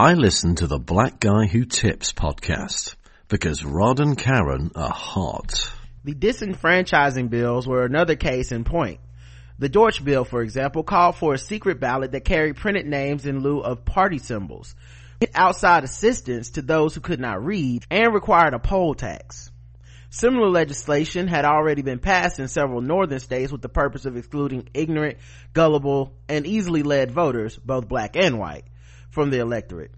I listen to the Black Guy Who Tips podcast because Rod and Karen are hot. The disenfranchising bills were another case in point. The Dortch bill, for example, called for a secret ballot that carried printed names in lieu of party symbols, outside assistance to those who could not read, and required a poll tax. Similar legislation had already been passed in several northern states with the purpose of excluding ignorant, gullible, and easily led voters, both black and white from the electorate.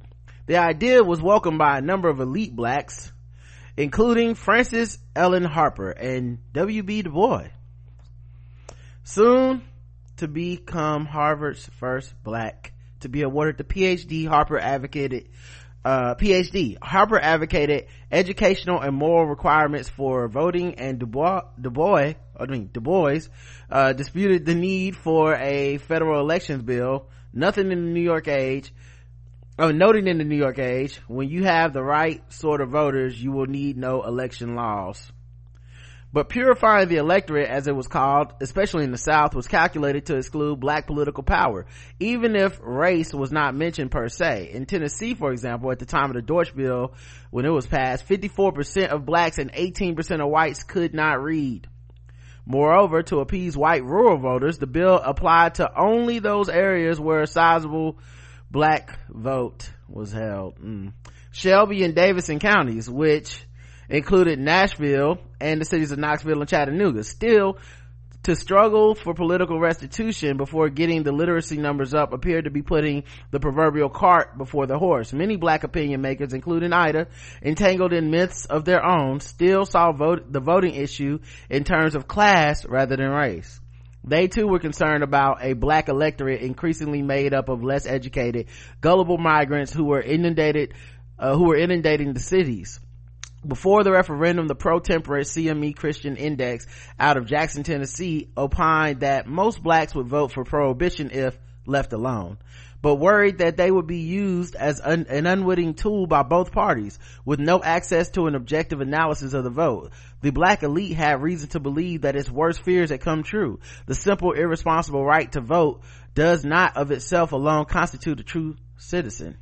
The idea was welcomed by a number of elite blacks, including Frances Ellen Harper and W.B. Du Bois. Soon to become Harvard's first black to be awarded the PhD, Harper advocated uh, PhD. Harper advocated educational and moral requirements for voting and Du Bois, Du Bois I mean Du Bois, uh, disputed the need for a federal elections bill. Nothing in the New York Age oh, noting in the New York Age, when you have the right sort of voters, you will need no election laws. But purifying the electorate, as it was called, especially in the South, was calculated to exclude black political power, even if race was not mentioned per se. In Tennessee, for example, at the time of the Dortch Bill, when it was passed, 54% of blacks and 18% of whites could not read. Moreover, to appease white rural voters, the bill applied to only those areas where a sizable black vote was held. Mm. Shelby and Davidson counties, which included Nashville and the cities of Knoxville and Chattanooga. Still, to struggle for political restitution before getting the literacy numbers up appeared to be putting the proverbial cart before the horse. Many black opinion makers, including Ida, entangled in myths of their own, still saw vote, the voting issue in terms of class rather than race. They too were concerned about a black electorate increasingly made up of less educated, gullible migrants who were inundated, uh, who were inundating the cities. Before the referendum, the pro-temperate CME Christian Index out of Jackson, Tennessee opined that most blacks would vote for prohibition if left alone but worried that they would be used as un- an unwitting tool by both parties with no access to an objective analysis of the vote. The black elite had reason to believe that its worst fears had come true. The simple, irresponsible right to vote does not of itself alone constitute a true citizen.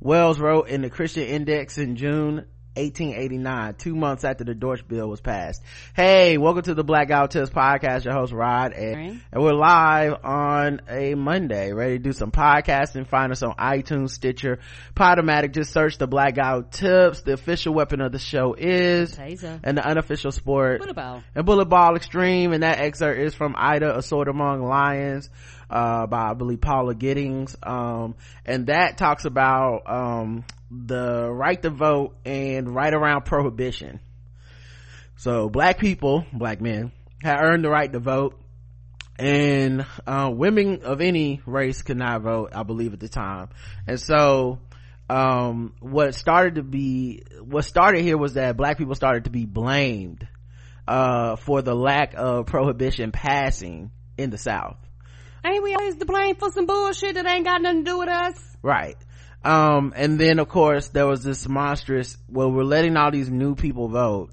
Wells wrote in the Christian Index in June 1889, two months after the Dortch bill was passed. Hey, welcome to the Black Guy Who Tips podcast. Your host Rod, and, and, we're live on a Monday, ready to do some podcasting. Find us on iTunes, Stitcher, Podomatic. Just search the Black Guy Tips. The official weapon of the show is, Taser. and the unofficial sport, bullet ball, and bullet ball extreme. And that excerpt is from Ida, A Sword Among Lions uh, by I believe Paula Giddings. Um, and that talks about, um, the right to vote and right around prohibition. So black people, black men, had earned the right to vote and uh, women of any race could not vote i believe at the time and so um, what started to be what started here was that black people started to be blamed uh, for the lack of prohibition passing in the south ain't we always to blame for some bullshit that ain't got nothing to do with us? Right. Um, and then of course there was this monstrous well we're letting all these new people vote.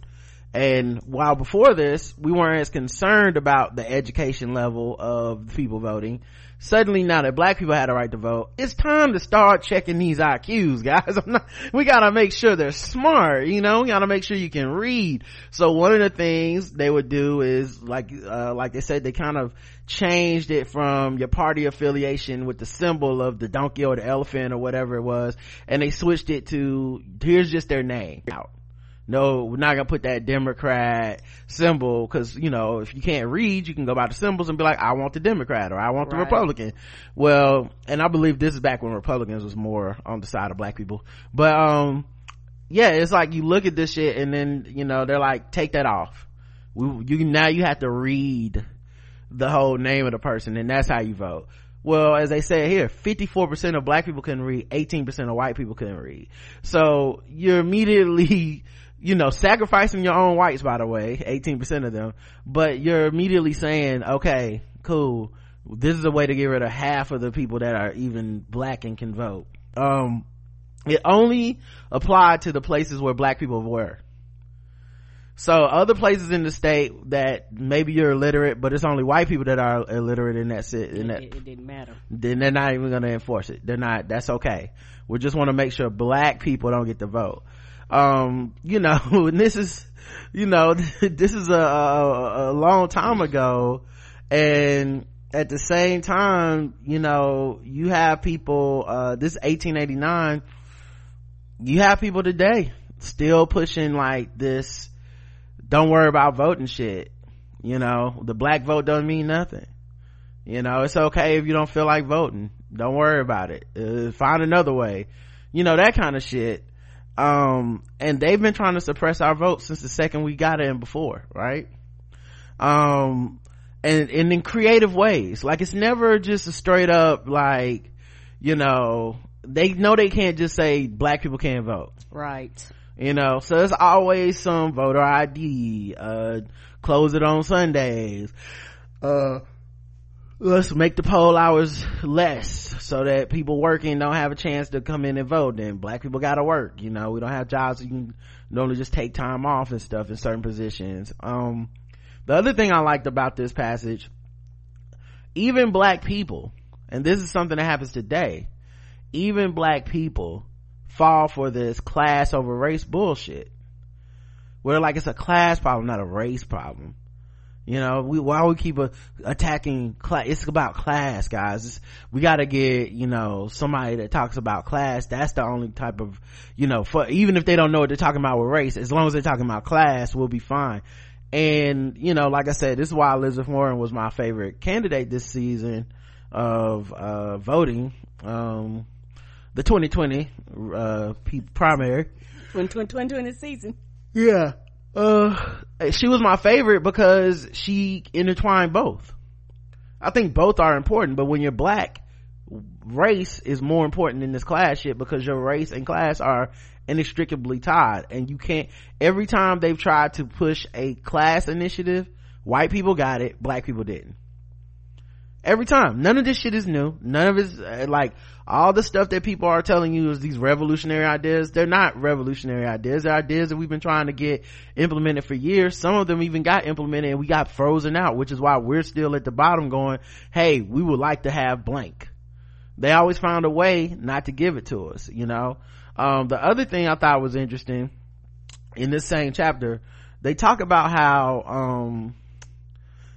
And while before this we weren't as concerned about the education level of the people voting suddenly now that black people had a right to vote it's time to start checking these iqs guys. Not, we gotta make sure they're smart you know? We gotta make sure you can read. So one of the things they would do is like uh, like they said they kind of changed it from your party affiliation with the symbol of the donkey or the elephant or whatever it was and they switched it to here's just their name. Out no we're not gonna put that democrat symbol because you know if you can't read you can go by the symbols and be like i want the democrat or i want the right. republican. Well and i believe this is back when republicans was more on the side of black people. But um yeah it's like you look at this shit and then you know they're like take that off. We, you now you have to read the whole name of the person and that's how you vote. Well as they say here 54% of black people couldn't read 18% of white people couldn't read. So you're immediately you know sacrificing your own whites by the way 18% of them but you're immediately saying okay cool. This is a way to get rid of half of the people that are even black and can vote. Um it only applied to the places where black people were. So other places in the state that maybe you're illiterate but it's only white people that are illiterate in that sit in that it, it didn't matter. then they're not even going to enforce it. They're not that's okay. We just want to make sure black people don't get the vote um you know and this is you know this is a, a, a long time ago. And at the same time you know you have people uh this is 1889 you have people today still pushing like this don't worry about voting shit. You know the black vote doesn't mean nothing. You know it's okay if you don't feel like voting. Don't worry about it. Uh, find another way. You know that kind of shit um and they've been trying to suppress our vote since the second we got in before right? Um and and in creative ways. Like it's never just a straight up like you know they know they can't just say black people can't vote. Right. You know so there's always some voter id uh close it on sundays. Uh let's make the poll hours less so that people working don't have a chance to come in and vote. Then black people gotta work you know. We don't have jobs you can normally just take time off and stuff in certain positions. Um the other thing i liked about this passage even black people and this is something that happens today even black people fall for this class over race bullshit where like it's a class problem not a race problem you know we why we keep a, attacking class it's about class guys. It's, we got to get you know somebody that talks about class. That's the only type of you know for even if they don't know what they're talking about with race as long as they're talking about class we'll be fine. And you know like i said this is why elizabeth warren was my favorite candidate this season of uh, voting. Um, the 2020 uh, primary. 2020 season. Yeah uh she was my favorite because she intertwined both. I think both are important but when you're black race is more important in this class shit because your race and class are inextricably tied and you can't every time they've tried to push a class initiative white people got it black people didn't every time. None of this shit is new. None of it's uh, like all the stuff that people are telling you is these revolutionary ideas. They're not revolutionary ideas. They're ideas that we've been trying to get implemented for years. Some of them even got implemented and we got frozen out which is why we're still at the bottom going hey we would like to have blank. They always found a way not to give it to us you know? Um, the other thing i thought was interesting in this same chapter they talk about how um,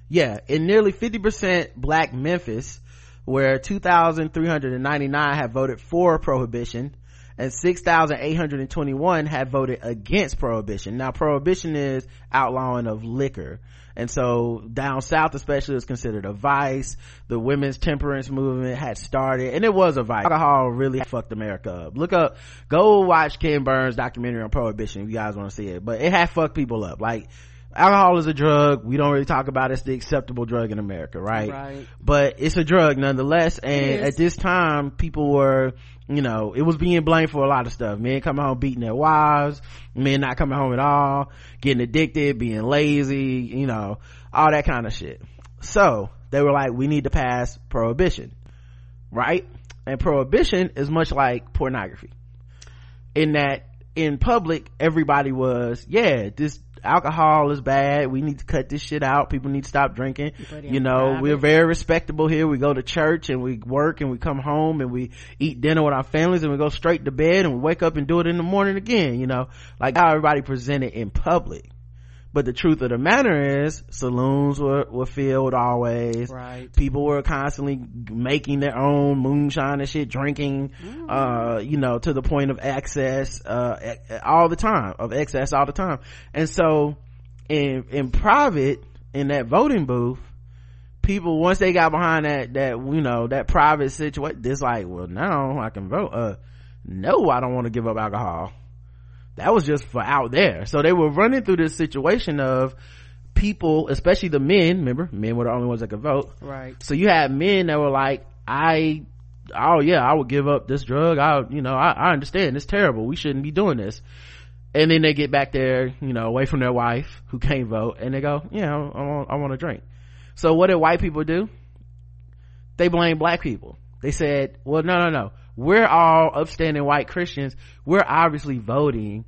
yeah in nearly 50% black memphis where 2,399 have voted for prohibition and 6,821 have voted against prohibition. Now prohibition is outlawing of liquor. And so down south especially is considered a vice. The women's temperance movement had started and it was a vice. Alcohol really fucked America up. Look up, go watch Ken Burns documentary on prohibition if you guys want to see it. But it had fucked people up. Like alcohol is a drug. We don't really talk about it's the acceptable drug in america right, right. but it's a drug nonetheless. And at this time people were you know it was being blamed for a lot of stuff. Men coming home beating their wives men not coming home at all getting addicted being lazy you know all that kind of shit. So they were like we need to pass prohibition right? And prohibition is much like pornography. In that in public everybody was yeah this alcohol is bad. We need to cut this shit out. People need to stop drinking. You know private. we're very respectable here. We go to church and we work and we come home and we eat dinner with our families and we go straight to bed and we wake up and do it in the morning again you know. Like how everybody presented in public but the truth of the matter is saloons were, were filled always. Right. People were constantly making their own moonshine and shit drinking Mm. uh you know to the point of excess uh all the time of excess all the time. And so in in private in that voting booth people once they got behind that that you know that private situation this like well now i can vote uh no i don't want to give up alcohol that was just for out there. So they were running through this situation of people especially the men remember? Men were the only ones that could vote. Right. So you had men that were like i oh yeah i would give up this drug. I you know I, I understand. It's terrible. We shouldn't be doing this. And then they get back there you know away from their wife who can't vote and they go yeah i want, I want to drink. So what did white people do? They blame black people. They said well no no no we're all upstanding white christians we're obviously voting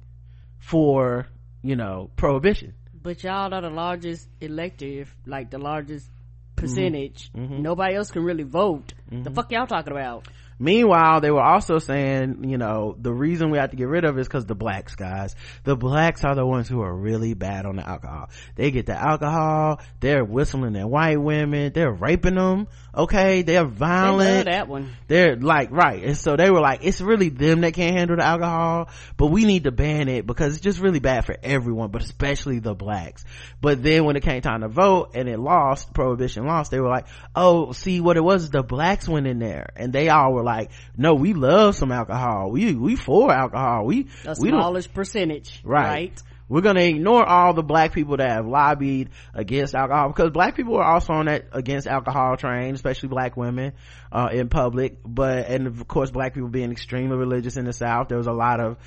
for you know prohibition But y'all are the largest elective, like the largest percentage. Mm-hmm. Nobody else can really vote. Mm-hmm. The fuck y'all talking about? Meanwhile, they were also saying, you know, the reason we have to get rid of it is because the blacks, guys. The blacks are the ones who are really bad on the alcohol. They get the alcohol, they're whistling at white women, they're raping them, okay? They're violent. They that one. They're like, right. And so they were like, it's really them that can't handle the alcohol, but we need to ban it because it's just really bad for everyone, but especially the blacks. But then when it came time to vote and it lost, prohibition lost, they were like, oh, see what it was, the blacks went in there and they all were like, no, we love some alcohol. We, we for alcohol. We, a we smallest percentage. Right. right? We're gonna ignore all the black people that have lobbied against alcohol because black people are also on that against alcohol train, especially black women, uh, in public. But, and of course, black people being extremely religious in the South, there was a lot of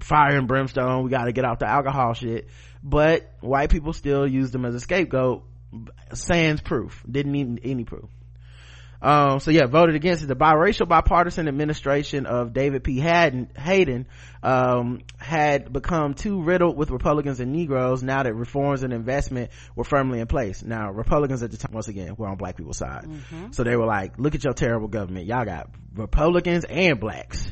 fire and brimstone. We gotta get off the alcohol shit. But white people still used them as a scapegoat. Sans proof. Didn't need any proof. Um, so yeah, voted against it. The biracial bipartisan administration of David P. Hayden, Hayden um, had become too riddled with Republicans and Negroes now that reforms and investment were firmly in place. Now, Republicans at the time, once again, were on black people's side. Mm-hmm. So they were like, look at your terrible government. Y'all got Republicans and blacks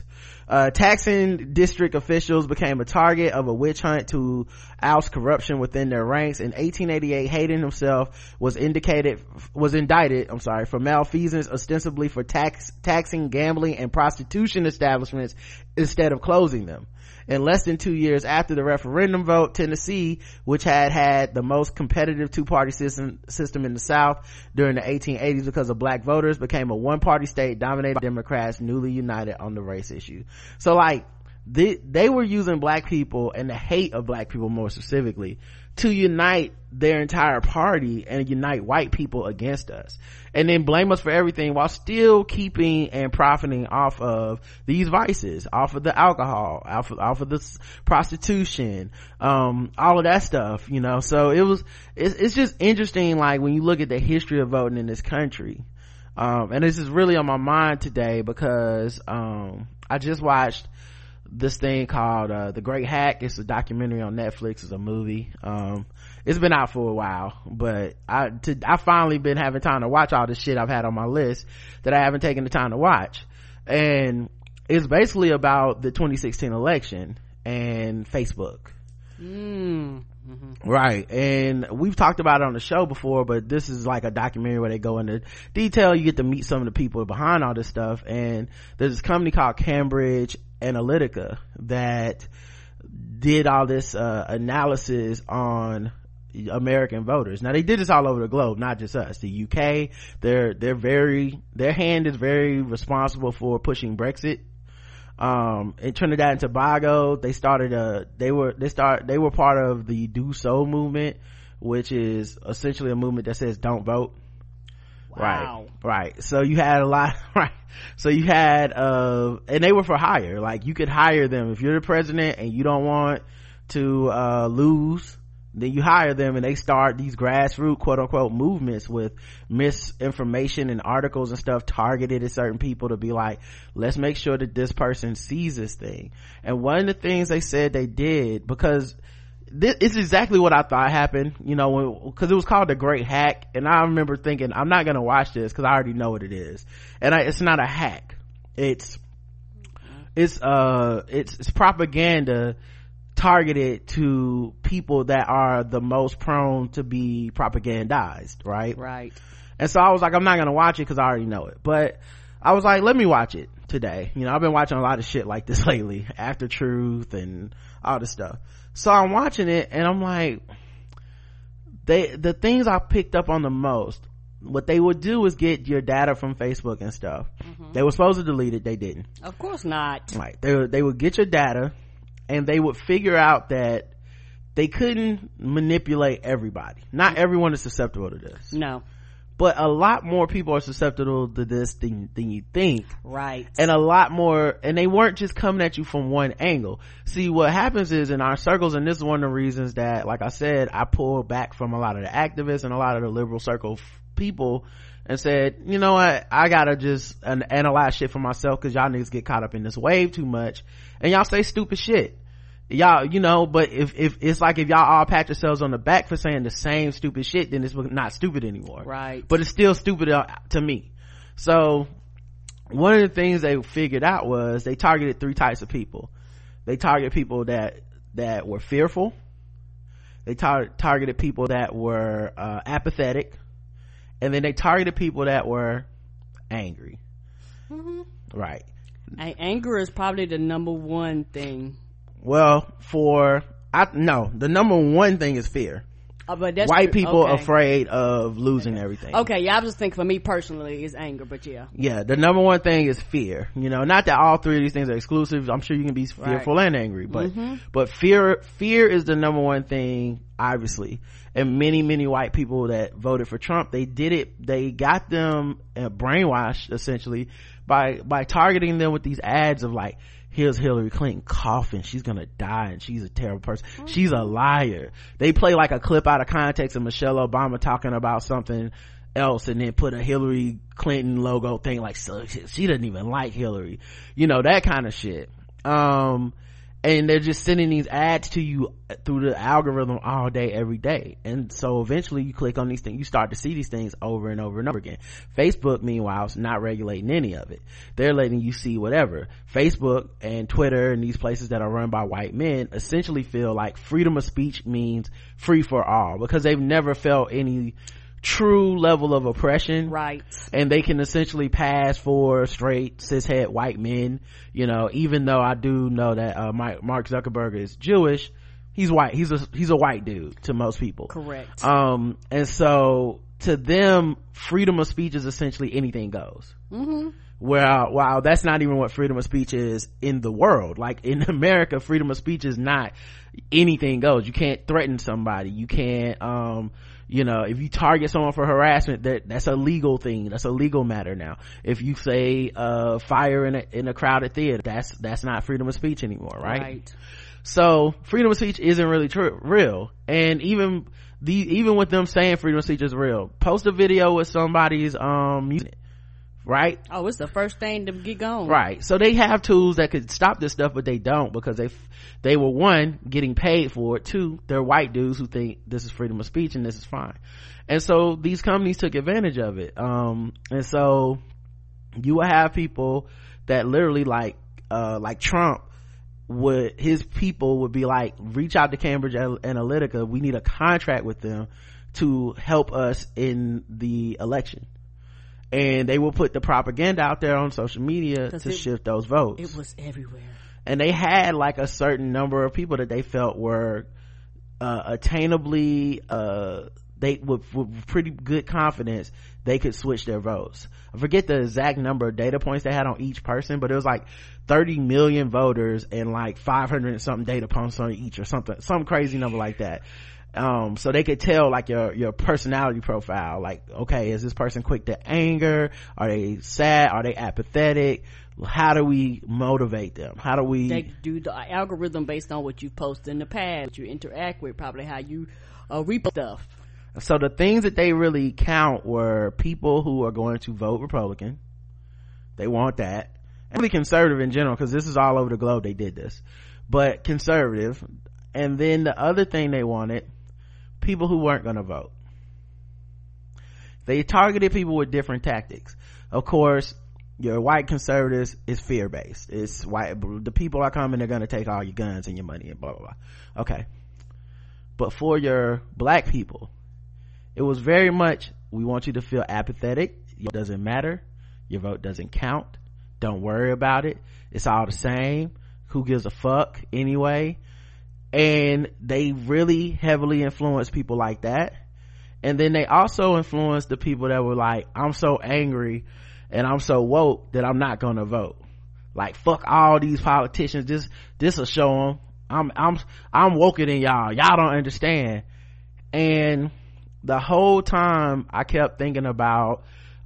uh, taxing district officials became a target of a witch hunt to oust corruption within their ranks. In 1888, Hayden himself was indicated, was indicted, I'm sorry, for malfeasance ostensibly for tax, taxing gambling and prostitution establishments instead of closing them in less than two years after the referendum vote tennessee which had had the most competitive two-party system system in the south during the 1880s because of black voters became a one-party state dominated by democrats newly united on the race issue. So like they, they were using black people and the hate of black people more specifically to unite their entire party and unite white people against us and then blame us for everything while still keeping and profiting off of these vices off of the alcohol off of, off of the prostitution um, all of that stuff you know? So it was it's, it's just interesting like when you look at the history of voting in this country. Um, and this is really on my mind today because um, i just watched this thing called uh, the great hack. It's a documentary on netflix. It's a movie. Um, it's been out for a while but i to, i finally been having time to watch all the shit i've had on my list that i haven't taken the time to watch and it's basically about the 2016 election and facebook mm. Mm-hmm. Right. And we've talked about it on the show before, but this is like a documentary where they go into detail. You get to meet some of the people behind all this stuff. And there's this company called Cambridge Analytica that did all this uh, analysis on American voters. Now they did this all over the globe, not just us. The UK, they're they're very their hand is very responsible for pushing Brexit. Um, in Trinidad and Tobago, they started a they were they start they were part of the Do So movement, which is essentially a movement that says don't vote. Wow. Right. Right. So you had a lot, right. So you had, uh, and they were for hire. Like you could hire them. If you're the president and you don't want to, uh, lose, then you hire them and they start these grassroots quote unquote movements with misinformation and articles and stuff targeted at certain people to be like, let's make sure that this person sees this thing. And one of the things they said they did because this is exactly what I thought happened, you know, cause it was called the great hack. And I remember thinking, I'm not to watch this cause I already know what it is. And I, it's not a hack. It's, it's, uh, it's, it's propaganda targeted to people that are the most prone to be propagandized, right? Right. And so I was like, I'm not going to watch it cause I already know it. But I was like, let me watch it today. You know, I've been watching a lot of shit like this lately, After Truth and all this stuff so i'm watching it and i'm like they the things i picked up on the most what they would do is get your data from facebook and stuff mm-hmm. they were supposed to delete it they didn't of course not right they, they would get your data and they would figure out that they couldn't manipulate everybody not everyone is susceptible to this no but a lot more people are susceptible to this than, than you think. Right. And a lot more, and they weren't just coming at you from one angle. See, what happens is in our circles, and this is one of the reasons that, like I said, I pull back from a lot of the activists and a lot of the liberal circle people and said, you know what, I gotta just analyze shit for myself cause y'all niggas get caught up in this wave too much and y'all say stupid shit. Y'all you know but if if it's like if y'all all pat yourselves on the back for saying the same stupid shit then it's not stupid anymore. Right. But it's still stupid uh, to me. So one of the things they figured out was they targeted three types of people. They targeted people that that were fearful. They tar- targeted people that were uh, apathetic and then they targeted people that were angry mm-hmm. right anger is probably the number one thing well for i no the number one thing is fear uh, but that's white people okay. afraid of losing everything. Okay, yeah, I was just thinking for me personally is anger, but yeah. Yeah, the number one thing is fear. You know, not that all three of these things are exclusive. I'm sure you can be fearful right. and angry, but mm-hmm. but fear fear is the number one thing, obviously. And many many white people that voted for Trump, they did it. They got them uh, brainwashed essentially by by targeting them with these ads of like here's Hillary Clinton coughing. She's gonna die and she's a terrible person. Mm-hmm. She's a liar. They play like a clip out of context of Michelle Obama talking about something else and then put a Hillary Clinton logo thing like so she doesn't even like Hillary. You know, that kind of shit. Um, and they're just sending these ads to you through the algorithm all day every day. And so eventually you click on these things you start to see these things over and over and over again. Facebook meanwhile is not regulating any of it. They're letting you see whatever. Facebook and twitter and these places that are run by white men essentially feel like freedom of speech means free for all because they've never felt any true level of oppression. Right. And they can essentially pass for straight cishet white men, you know, even though I do know that, uh, Mark Zuckerberg is Jewish, he's white. He's a, he's a white dude to most people. Correct. Um, and so to them, freedom of speech is essentially anything goes. Mm-hmm. Well, wow, that's not even what freedom of speech is in the world. Like in America, freedom of speech is not anything goes. You can't threaten somebody. You can't, um, you know if you target someone for harassment that that's a legal thing. That's a legal matter now. If you say uh, fire in a in a crowded theater that's that's not freedom of speech anymore right, right. so freedom of speech isn't really true real. And even the even with them saying freedom of speech is real post a video with somebody's um music right? Oh it's the first thing to get going right. So they have tools that could stop this stuff but they don't because they they were one getting paid for it. Two they're white dudes who think this is freedom of speech and this is fine. And so these companies took advantage of it. Um and so you will have people that literally like uh like trump would his people would be like reach out to cambridge analytica. We need a contract with them to help us in the election and they will put the propaganda out there on social media to it, shift those votes. it was everywhere. And they had like a certain number of people that they felt were uh, attainably uh, they with, with pretty good confidence they could switch their votes. I forget the exact number of data points they had on each person but it was like 30 million voters and like 500 and something data points on each or something some crazy number like that um, so they could tell like your your personality profile. Like okay is this person quick to anger? Are they sad? Are they apathetic? How do we motivate them? How do we they do the algorithm based on what you post in the past what you interact with probably how you uh, repost stuff. So the things that they really count were people who are going to vote republican. They want that. And really conservative in general because this is all over the globe they did this. But conservative. And then the other thing they wanted people who weren't going to vote. They targeted people with different tactics. Of course your white conservatives is fear based it's white the people are coming they're going to take all your guns and your money and blah blah blah. Okay. But for your black people it was very much we want you to feel apathetic. It doesn't matter. Your vote doesn't count. Don't worry about it. It's all the same. Who gives a fuck anyway and they really heavily influenced people like that. And then they also influenced the people that were like i'm so angry and i'm so woke that i'm not gonna vote. Like fuck all these politicians. This this will show them i'm i'm i'm woker than y'all. Y'all don't understand. And the whole time i kept thinking about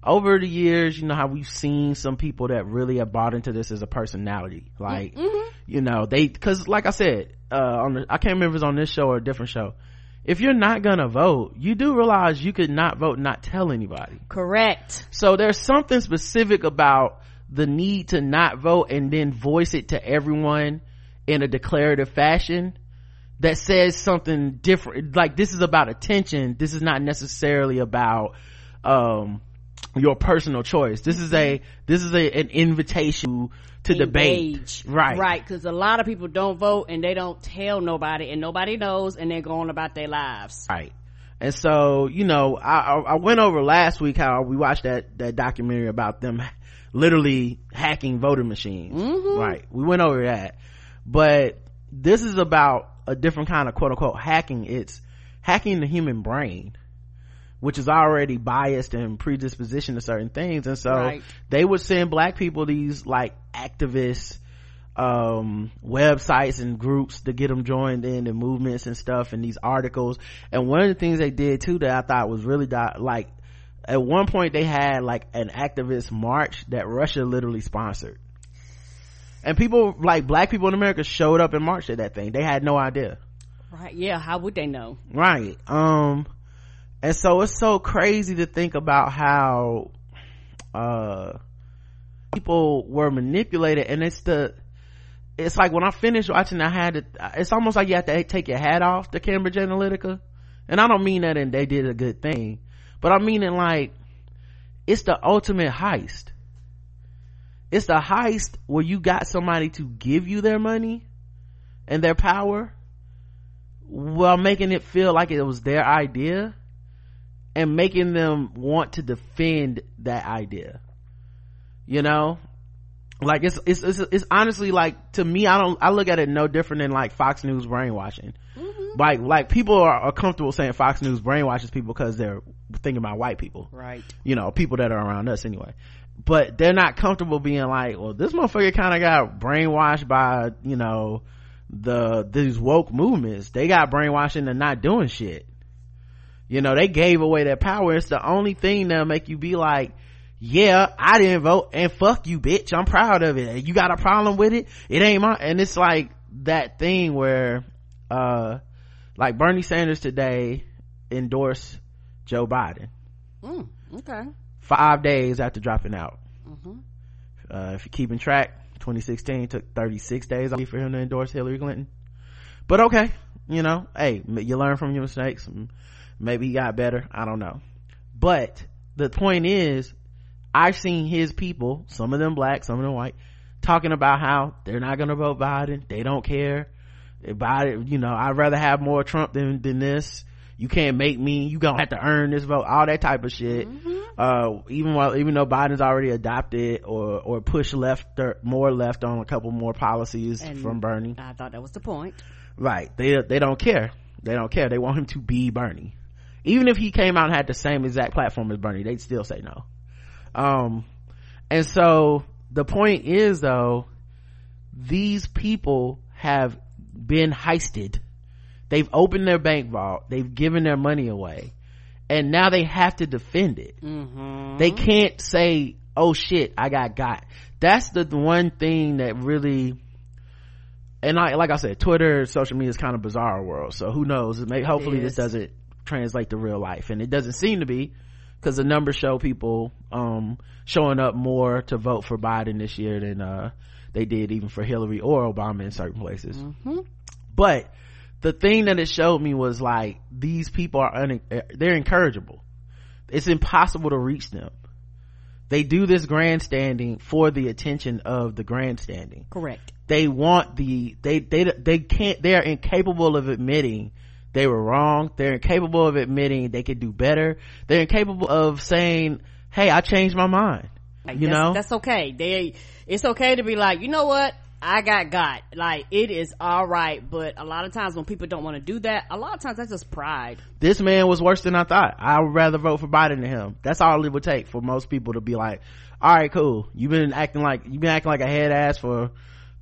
over the years you know how we've seen some people that really have bought into this as a personality like mm-hmm. you know they because like i said uh on the, i can't remember if it's on this show or a different show. If you're not gonna vote you do realize you could not vote not tell anybody. Correct. So there's something specific about the need to not vote and then voice it to everyone in a declarative fashion that says something different like this is about attention. This is not necessarily about um your personal choice. This is a mm-hmm. this is a an invitation to debate. Right. Right because a lot of people don't vote and they don't tell nobody and nobody knows and they're going about their lives. Right. And so you know I, I went over last week how we watched that that documentary about them literally hacking voting machines. Mm-hmm. Right. We went over that. But this is about a different kind of quote unquote hacking. It's hacking the human brain which is already biased and predisposition to certain things. And so Right. they would send black people these like activists um websites and groups to get them joined in and movements and stuff and these articles. And one of the things they did too that i thought was really di- like at one point they had like an activist march that russia literally sponsored. And people like black people in america showed up and marched at that thing. They had no idea. Right. Yeah how would they know? Right. Um and so it's so crazy to think about how uh people were manipulated and it's the it's like when i finished watching i had to it's almost like you have to take your hat off to cambridge analytica. And i don't mean that and they did a good thing but i mean it like it's the ultimate heist. It's the heist where you got somebody to give you their money and their power while making it feel like it was their idea and making them want to defend that idea. You know? Like it's it's it's, it's honestly like to me i don't i look at it no different than like fox news brainwashing. Mm-hmm. Like like people are, are comfortable saying fox news brainwashes people because they're thinking about white people. Right. You know people that are around us anyway. But they're not comfortable being like well this motherfucker kind of got brainwashed by you know the these woke movements. They got brainwashed into not doing shit you know they gave away their power. It's the only thing that'll make you be like yeah i didn't vote and fuck you bitch. I'm proud of it. You got a problem with it? It ain't my and it's like that thing where uh like bernie sanders today endorsed joe biden. Mm, okay. Five days after dropping out. Uh, if you're keeping track 2016 took 36 days for him to endorse hillary clinton. But okay you know hey you learn from your mistakes maybe he got better. I don't know. But the point is i've seen his people some of them black some of them white talking about how they're not gonna vote biden. They don't care. About it you know i'd rather have more trump than than this. You can't make me you gonna have to earn this vote all that type of shit. Uh even while even though biden's already adopted or or pushed left or more left on a couple more policies And- from bernie. I thought that was the point. Right. They they don't care. They don't care. They want him to be bernie even if he came out and had the same exact platform as bernie they'd still say no. Um and so the point is though these people have been heisted. They've opened their bank vault. They've given their money away. And now they have to defend it. They can't say oh shit i got got. That's the one thing that really and I, like I said, Twitter, social media is kind of bizarre world. So who knows? Maybe, hopefully this doesn't translate to real life. And it doesn't seem to be because the numbers show people, um, showing up more to vote for Biden this year than, uh, they did even for Hillary or Obama in certain places. But the thing that it showed me was like, these people are, un- they're incorrigible. It's impossible to reach them. They do this grandstanding for the attention of the grandstanding correct they want the they they they can't they're incapable of admitting they were wrong. They're incapable of admitting they could do better. They're incapable of saying hey i changed my mind. Like, you that's, know? that's okay. They it's okay to be like you know what? I got got. Like it is all right but a lot of times when people don't want to do that a lot of times that's just pride. This man was worse than i thought. I would rather vote for biden than him. That's all it would take for most people to be like all right cool. You've been acting like you've been acting like a head ass for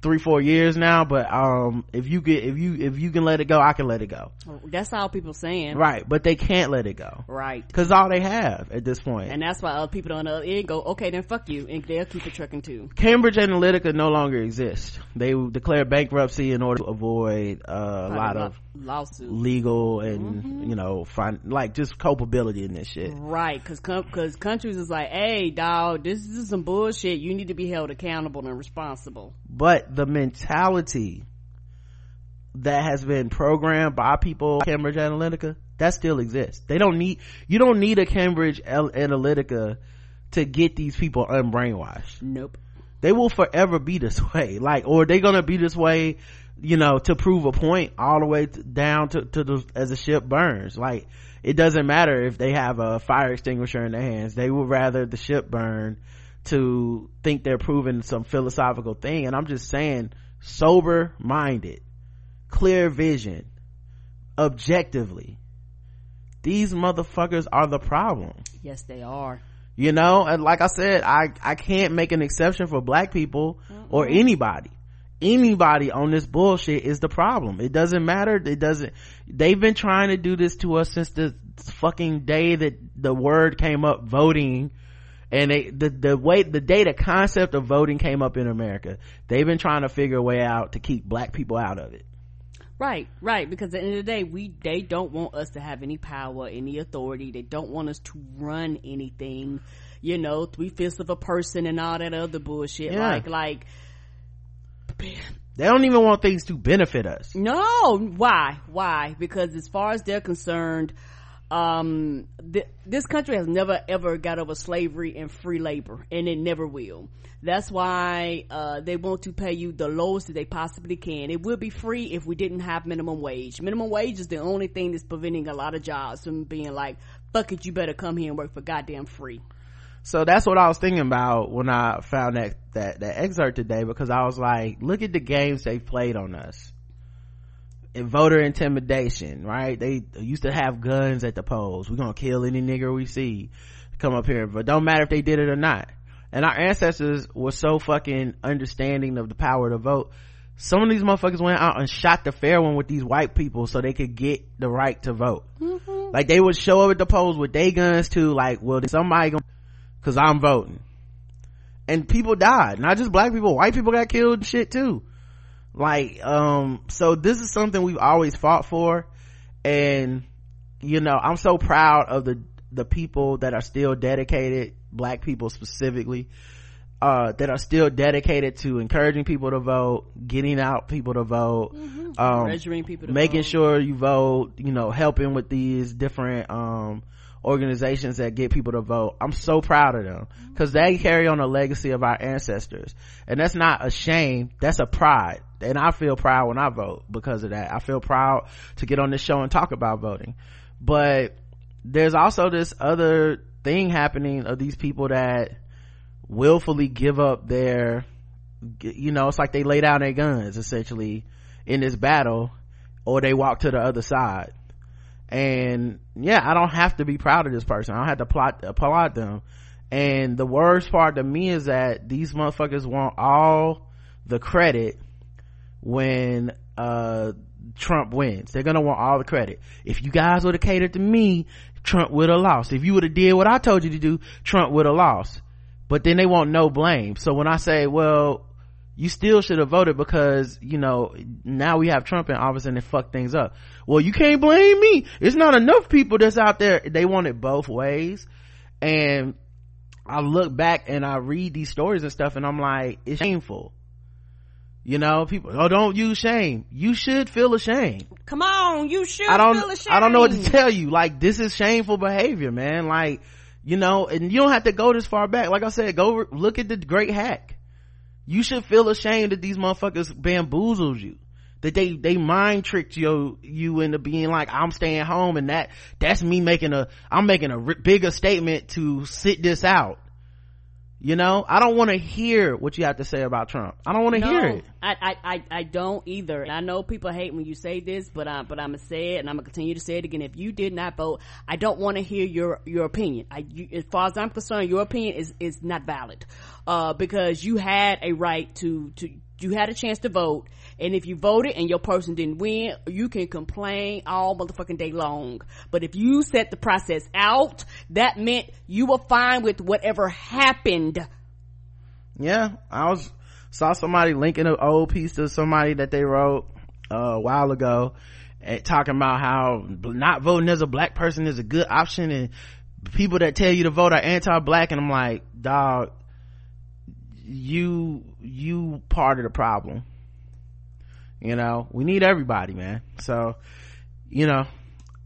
three four years now but um if you get if you if you can let it go i can let it go that's all people saying right but they can't let it go right because all they have at this point. and that's why other people on the other end go okay then fuck you and they'll keep it trucking too Cambridge Analytica no longer exists. They declared bankruptcy in order to avoid uh, a lot of lawsuits legal and you know fin- like just culpability in this shit. Right, cause cause countries is like, hey, dog, this is some bullshit. You need to be held accountable and responsible. But the mentality that has been programmed by people cambridge analytica that still exists. They don't need you don't need a cambridge analytica to get these people unbrainwashed. Nope. They will forever be this way. Like or they're gonna be this way you know to prove a point all the way to, down to, to the as the ship burns. Like it doesn't matter if they have a fire extinguisher in their hands. They would rather the ship burn to think they're proving some philosophical thing. And i'm just saying sober minded clear vision objectively these motherfuckers are the problem. Yes they are. You know and like i said i i can't make an exception for black people mm or anybody. Anybody on this bullshit is the problem. It doesn't matter. It doesn't they've been trying to do this to us since the fucking day that the word came up voting and they the the way the day the concept of voting came up in america they've been trying to figure a way out to keep black people out of it. Right right because at the end of the day we they don't want us to have any power any authority. They don't want us to run anything you know three fifths of a person and all that other bullshit. Yeah. like like they don't even want things to benefit us. No why why? Because as far as they're concerned um th- this country has never ever got over slavery and free labor and it never will. That's why uh, they want to pay you the lowest that they possibly can. It would be free if we didn't have minimum wage. Minimum wage is the only thing that's preventing a lot of jobs from being like fuck it you better come here and work for goddamn free. So that's what i was thinking about when i found that that that excerpt today because i was like look at the games they've played on us voter intimidation, right? They used to have guns at the polls. We're gonna kill any nigger we see come up here, but don't matter if they did it or not. And our ancestors were so fucking understanding of the power to vote. Some of these motherfuckers went out and shot the fair one with these white people so they could get the right to vote. Mm-hmm. Like they would show up at the polls with their guns too, like, well, somebody gonna, cause I'm voting. And people died. Not just black people, white people got killed and shit too like um so this is something we've always fought for. And you know i'm so proud of the the people that are still dedicated black people specifically uh, that are still dedicated to encouraging people to vote getting out people to vote mm-hmm. um, people making vote. sure you vote you know helping with these different um organizations that get people to vote. I'm so proud of them because they carry on the legacy of our ancestors. And that's not a shame. That's a pride and i feel proud when i vote because of that. I feel proud to get on this show and talk about voting. But there's also this other thing happening of these people that willfully give up their you know it's like they lay down their guns essentially in this battle or they walk to the other side. And yeah i don't have to be proud of this person. I don't have to plot applaud them. And the worst part to me is that these motherfuckers want all the credit when uh trump wins. They're gonna want all the credit. If you guys would have catered to me trump would have lost. If you would have did what i told you to do trump would have lost. But then they want no blame. So when i say well you still should have voted because you know now we have trump in office and it fucked things up. Well you can't blame me. It's not enough people that's out there. They want it both ways. And i look back and i read these stories and stuff and i'm like it's shameful you know people oh don't use shame. You should feel ashamed. Come on you should i don't i don't know what to tell you. Like this is shameful behavior man. Like you know and you don't have to go this far back. Like i said go look at the great hack. You should feel ashamed that these motherfuckers bamboozled you. That they they mind tricked you you into being like i'm staying home and that that's me making a i'm making a r- bigger statement to sit this out you know i don't want to hear what you have to say about trump. I don't want to no, hear it. I, I i don't either. And i know people hate when you say this but i but i'm gonna say it and i'm gonna continue to say it again. If you did not vote i don't want to hear your your opinion. I, you, as far as i'm concerned your opinion is is not valid uh, because you had a right to to you had a chance to vote and if you voted and your person didn't win you can complain all motherfucking day long. But if you set the process out that meant you were fine with whatever happened. Yeah i was saw somebody linking an old piece to somebody that they wrote uh, a while ago and talking about how not voting as a black person is a good option and people that tell you to vote are anti-black and i'm like dog you you part of the problem you know we need everybody man. So you know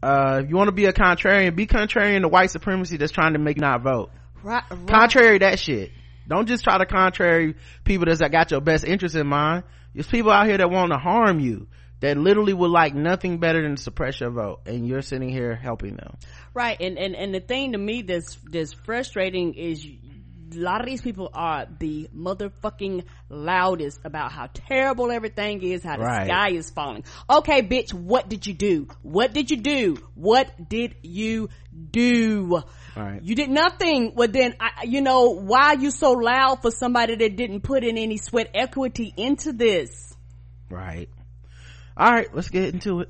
uh if you want to be a contrarian be contrarian to white supremacy that's trying to make you not vote. Right, right. contrary that shit. Don't just try to contrary people that's that got your best interest in mind. There's people out here that want to harm you that literally would like nothing better than to suppress your vote and you're sitting here helping them. Right, and, and, and the thing to me that's, that's frustrating is a lot of these people are the motherfucking loudest about how terrible everything is, how the Right. sky is falling. Okay, bitch, what did you do? What did you do? What did you do? Right. You did nothing. Well then, I, you know, why are you so loud for somebody that didn't put in any sweat equity into this? Right. All right, let's get into it.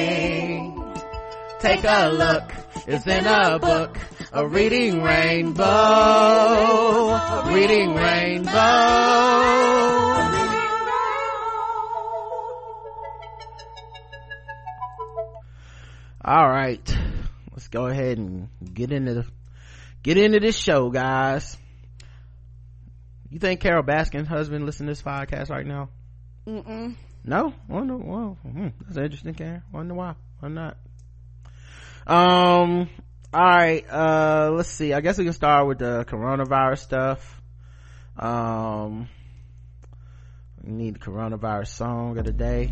Take a look. It's in a book. A reading rainbow. A reading rainbow. All right. Let's go ahead and get into the, get into this show, guys. You think Carole Baskin's husband listen to this podcast right now? Mm-mm. No, wonder. Well, hmm, that's interesting, Karen. Wonder why. Why not? Um. All right. Uh. Let's see. I guess we can start with the coronavirus stuff. Um. We need the coronavirus song of the day.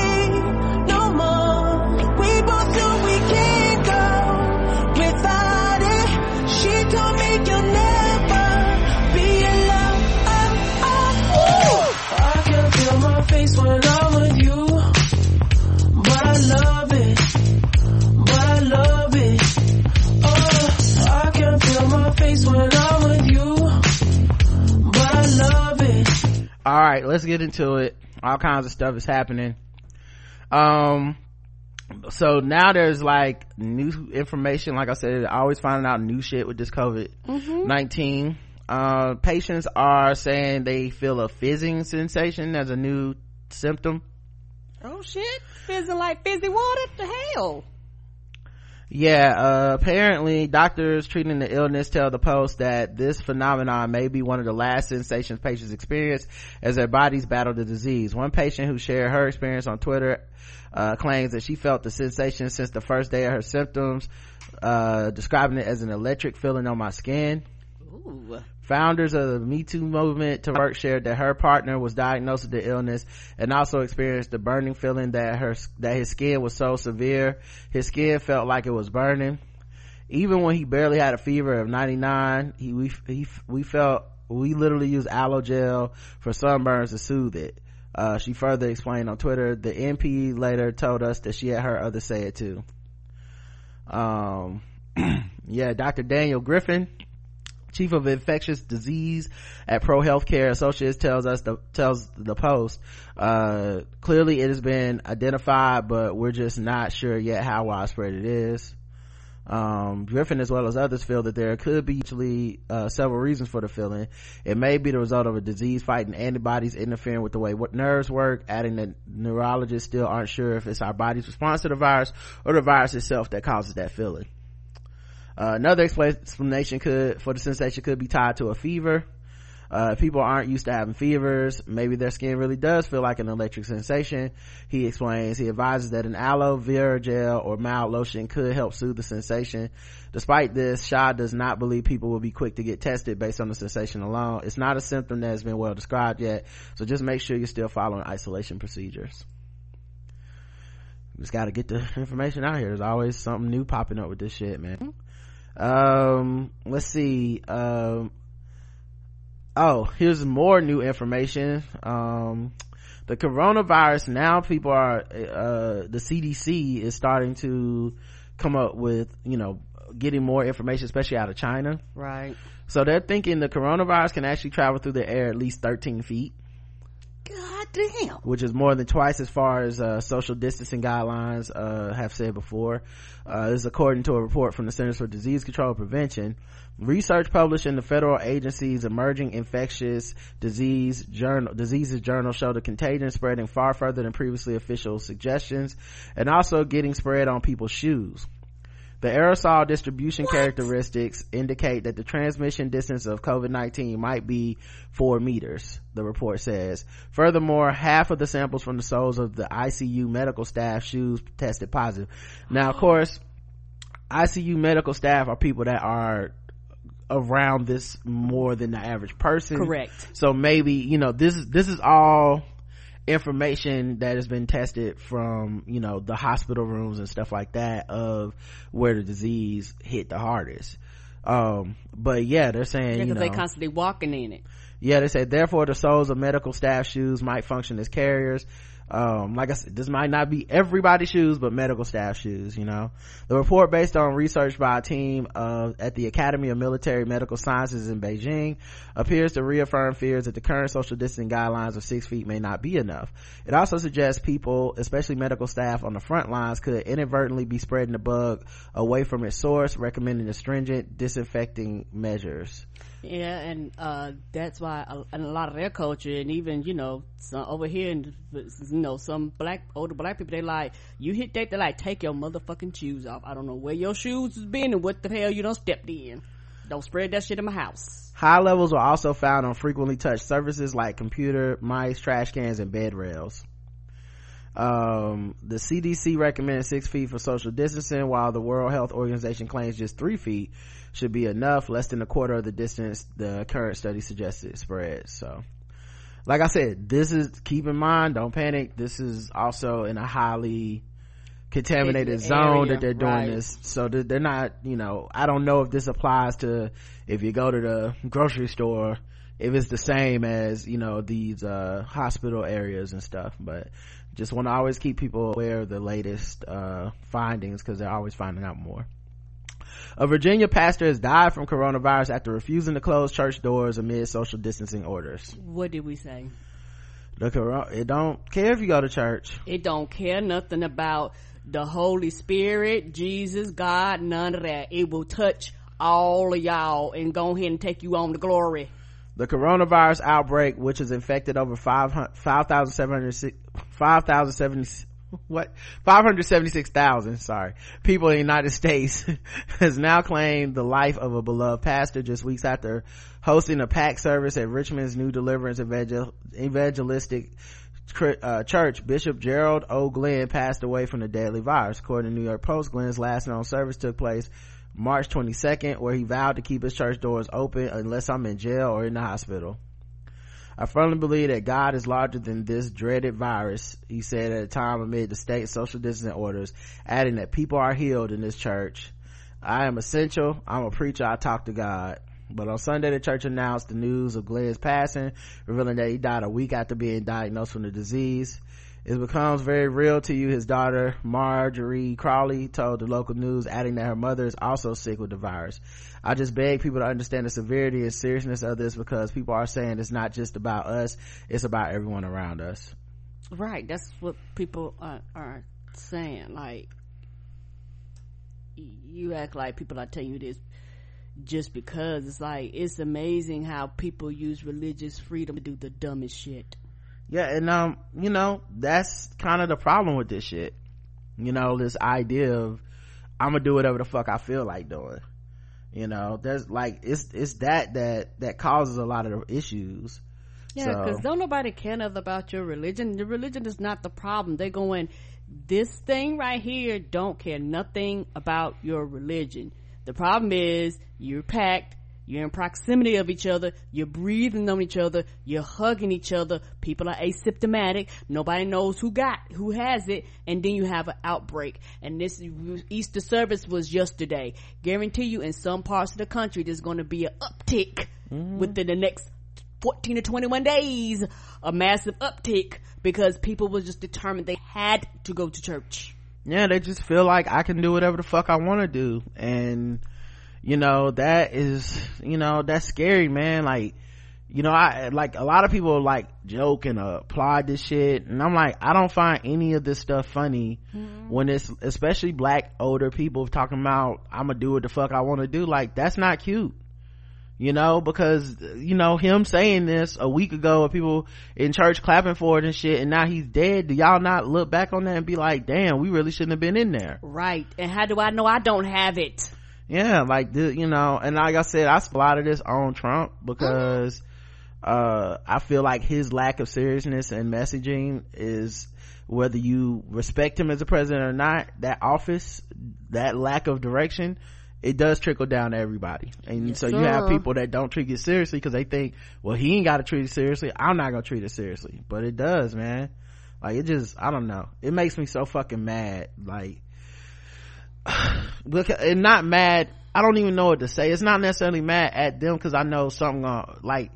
feel my face when I'm with you, but I love it. All right. Let's get into it. All kinds of stuff is happening. Um. So now there's like new information. Like I said, always finding out new shit with this COVID 19. Uh, patients are saying they feel a fizzing sensation as a new symptom. Oh shit, fizzing like fizzy water? The hell? Yeah, uh, apparently doctors treating the illness tell the post that this phenomenon may be one of the last sensations patients experience as their bodies battle the disease. One patient who shared her experience on Twitter, uh, claims that she felt the sensation since the first day of her symptoms, uh, describing it as an electric feeling on my skin. Ooh. Founders of the Me Too movement Burke shared that her partner was diagnosed with the illness and also experienced the burning feeling that her that his skin was so severe his skin felt like it was burning. Even when he barely had a fever of 99, he we he, we felt we literally used aloe gel for sunburns to soothe it. Uh, she further explained on Twitter. The MP later told us that she had heard others say it too. Um, yeah, Dr. Daniel Griffin, chief of infectious disease at pro healthcare associates tells us the tells the post uh clearly it has been identified but we're just not sure yet how widespread it is. Um griffin as well as others feel that there could be actually uh, several reasons for the feeling. It may be the result of a disease fighting antibodies interfering with the way what nerves work adding that neurologists still aren't sure if it's our body's response to the virus or the virus itself that causes that feeling uh, another explanation could for the sensation could be tied to a fever. Uh, people aren't used to having fevers. Maybe their skin really does feel like an electric sensation. He explains he advises that an aloe vera gel or mild lotion could help soothe the sensation. Despite this shah does not believe people will be quick to get tested based on the sensation alone. It's not a symptom that has been well described yet so just make sure you're still following isolation procedures. Just got to get the information out here. There's always something new popping up with this shit man um let's see um oh here's more new information. Um the coronavirus now people are uh the cdc is starting to come up with you know getting more information especially out of china. Right. So they're thinking the coronavirus can actually travel through the air at least 13 feet. God damn. Which is more than twice as far as uh, social distancing guidelines uh, have said before. Uh, this is according to a report from the Centers for Disease Control and Prevention. Research published in the federal agency's Emerging Infectious Disease Journal, Diseases Journal showed the contagion spreading far further than previously official suggestions and also getting spread on people's shoes. The aerosol distribution what? characteristics indicate that the transmission distance of COVID-19 might be four meters, the report says. Furthermore, half of the samples from the soles of the ICU medical staff shoes tested positive. Now, of oh. course, ICU medical staff are people that are around this more than the average person. Correct. So maybe, you know, this is, this is all information that has been tested from you know the hospital rooms and stuff like that of where the disease hit the hardest. Um but yeah they're saying yeah, you know, they constantly walking in it. yeah they said therefore the soles of medical staff shoes might function as carriers um, like I said, this might not be everybody's shoes, but medical staff shoes, you know. The report based on research by a team uh, at the Academy of Military Medical Sciences in Beijing appears to reaffirm fears that the current social distancing guidelines of six feet may not be enough. It also suggests people, especially medical staff on the front lines, could inadvertently be spreading the bug away from its source, recommending stringent disinfecting measures yeah and uh, that's why a, a lot of their culture and even you know some, over here and you know some black older black people they like you hit that they like take your motherfucking shoes off. I don't know where your shoes has been and what the hell you don't stepped in. Don't spread that shit in my house. High levels were also found on frequently touched surfaces like computer mice trash cans and bed rails um, the cdc recommends six feet for social distancing while the world health organization claims just three feet should be enough less than a quarter of the distance the current study suggested spreads so like i said this is keep in mind don't panic this is also in a highly contaminated zone that they're doing right. this so they're not you know i don't know if this applies to if you go to the grocery store if it's the same as you know these uh, hospital areas and stuff but just want to always keep people aware of the latest uh, findings because they're always finding out more a Virginia pastor has died from coronavirus after refusing to close church doors amid social distancing orders. What did we say? The it don't care if you go to church. It don't care nothing about the Holy Spirit, Jesus, God, none of that. It will touch all of y'all and go ahead and take you on to glory. The coronavirus outbreak, which has infected over 5,776 5,070 what 576,000 sorry people in the United States has now claimed the life of a beloved pastor just weeks after hosting a packed service at Richmond's New Deliverance Evangel- Evangelistic uh, Church. Bishop Gerald O. Glenn passed away from the deadly virus. According to the New York Post, Glenn's last known service took place March 22nd, where he vowed to keep his church doors open unless I'm in jail or in the hospital. I firmly believe that God is larger than this dreaded virus, he said at a time amid the state social distancing orders, adding that people are healed in this church. I am essential. I'm a preacher. I talk to God. But on Sunday, the church announced the news of Glenn's passing, revealing that he died a week after being diagnosed with the disease. It becomes very real to you, his daughter, Marjorie Crawley, told the local news, adding that her mother is also sick with the virus. I just beg people to understand the severity and seriousness of this because people are saying it's not just about us, it's about everyone around us. Right. That's what people are, are saying. Like, you act like people are telling you this just because it's like, it's amazing how people use religious freedom to do the dumbest shit yeah and um you know that's kind of the problem with this shit. You know this idea of i'm gonna do whatever the fuck i feel like doing. You know there's like it's it's that that that causes a lot of the issues. Yeah because so. don't nobody care enough about your religion. Your religion is not the problem. They're going this thing right here don't care nothing about your religion. The problem is you're packed you're in proximity of each other. You're breathing on each other. You're hugging each other. People are asymptomatic. Nobody knows who got who has it. And then you have an outbreak. And this easter service was yesterday. Guarantee you in some parts of the country there's going to be an uptick mm-hmm. within the next 14 to 21 days. A massive uptick because people were just determined they had to go to church. Yeah they just feel like i can do whatever the fuck i want to do. And you know that is you know that's scary man. Like you know i like a lot of people like joke and uh, applaud this shit. And i'm like i don't find any of this stuff funny mm-hmm. when it's especially black older people talking about i'm gonna do what the fuck i want to do. Like that's not cute. You know because you know him saying this a week ago and people in church clapping for it and shit and now he's dead. Do y'all not look back on that and be like damn we really shouldn't have been in there? Right. And how do i know i don't have it yeah like the, you know and like i said i spotted this on trump because uh i feel like his lack of seriousness and messaging is whether you respect him as a president or not that office that lack of direction it does trickle down to everybody. And yes, so you have people that don't treat it seriously because they think well he ain't got to treat it seriously i'm not gonna treat it seriously. But it does man. Like it just i don't know. It makes me so fucking mad like and not mad. I don't even know what to say. It's not necessarily mad at them because i know something gonna like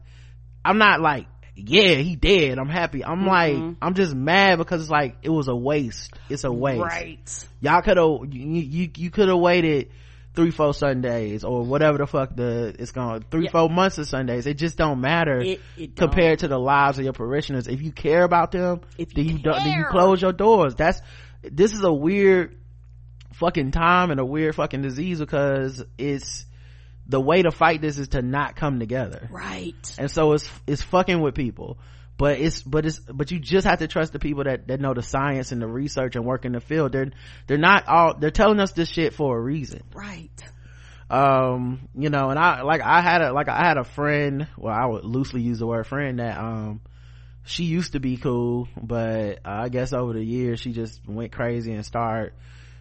i'm not like yeah he dead. I'm happy. I'm mm-hmm. like i'm just mad because it's like it was a waste. It's a waste. Right. Y'all could have you you, you could have waited three four sundays or whatever the fuck the it's going three yeah. four months of sundays. It just don't matter it, it compared don't. to the lives of your parishioners. If you care about them if you, you, then you close your doors. That's this is a weird fucking time and a weird fucking disease because it's the way to fight this is to not come together. Right. And so it's it's fucking with people. But it's but it's but you just have to trust the people that that know the science and the research and work in the field. They're they're not all they're telling us this shit for a reason. Right. Um you know and i like i had a like i had a friend well i would loosely use the word friend that um she used to be cool but i guess over the years she just went crazy and started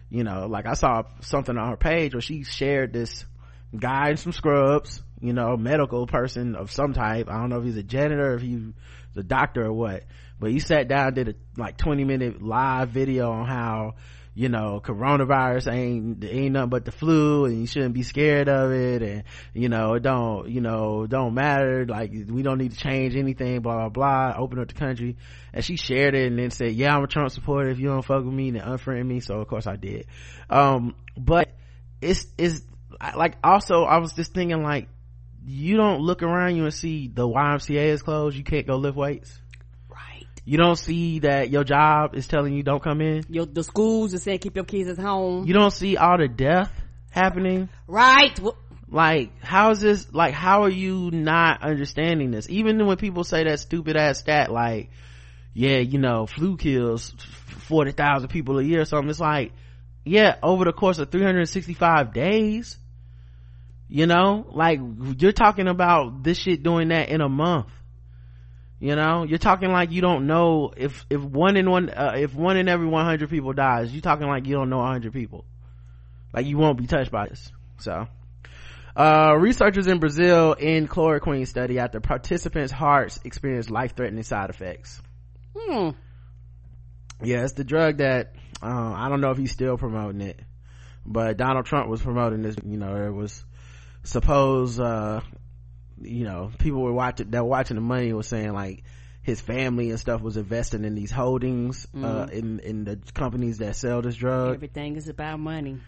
you know like i saw something on her page where she shared this guy in some scrubs you know medical person of some type. I don't know if he's a janitor if he's a doctor or what. But he sat down did a like 20 minute live video on how you know coronavirus ain't ain't nothing but the flu and you shouldn't be scared of it and you know it don't you know don't matter. Like we don't need to change anything blah blah blah. Open up the country. And she shared it and then said yeah i'm a trump supporter if you don't fuck with me then unfriend me. So of course i did. Um but it's it's like also i was just thinking like you don't look around you and see the YMCA is closed. You can't go lift weights. You don't see that your job is telling you don't come in. Your, the schools are saying keep your kids at home. You don't see all the death happening. Right. Like, how is this, like, how are you not understanding this? Even when people say that stupid ass stat, like, yeah, you know, flu kills 40,000 people a year or something. It's like, yeah, over the course of 365 days, you know like you're talking about this shit doing that in a month you know? You're talking like you don't know if if one in one uh, if one in every 100 people dies you're talking like you don't know 100 people. Like you won't be touched by this. So uh, researchers in brazil in chloroquine study after participants hearts experienced life-threatening side effects. Hmm. Yeah it's the drug that uh, i don't know if he's still promoting it but donald trump was promoting this you know it was suppose uh you know people were watching that were watching the money was saying like his family and stuff was investing in these holdings uh, mm-hmm. uh in in the companies that sell this drug. Everything is about money.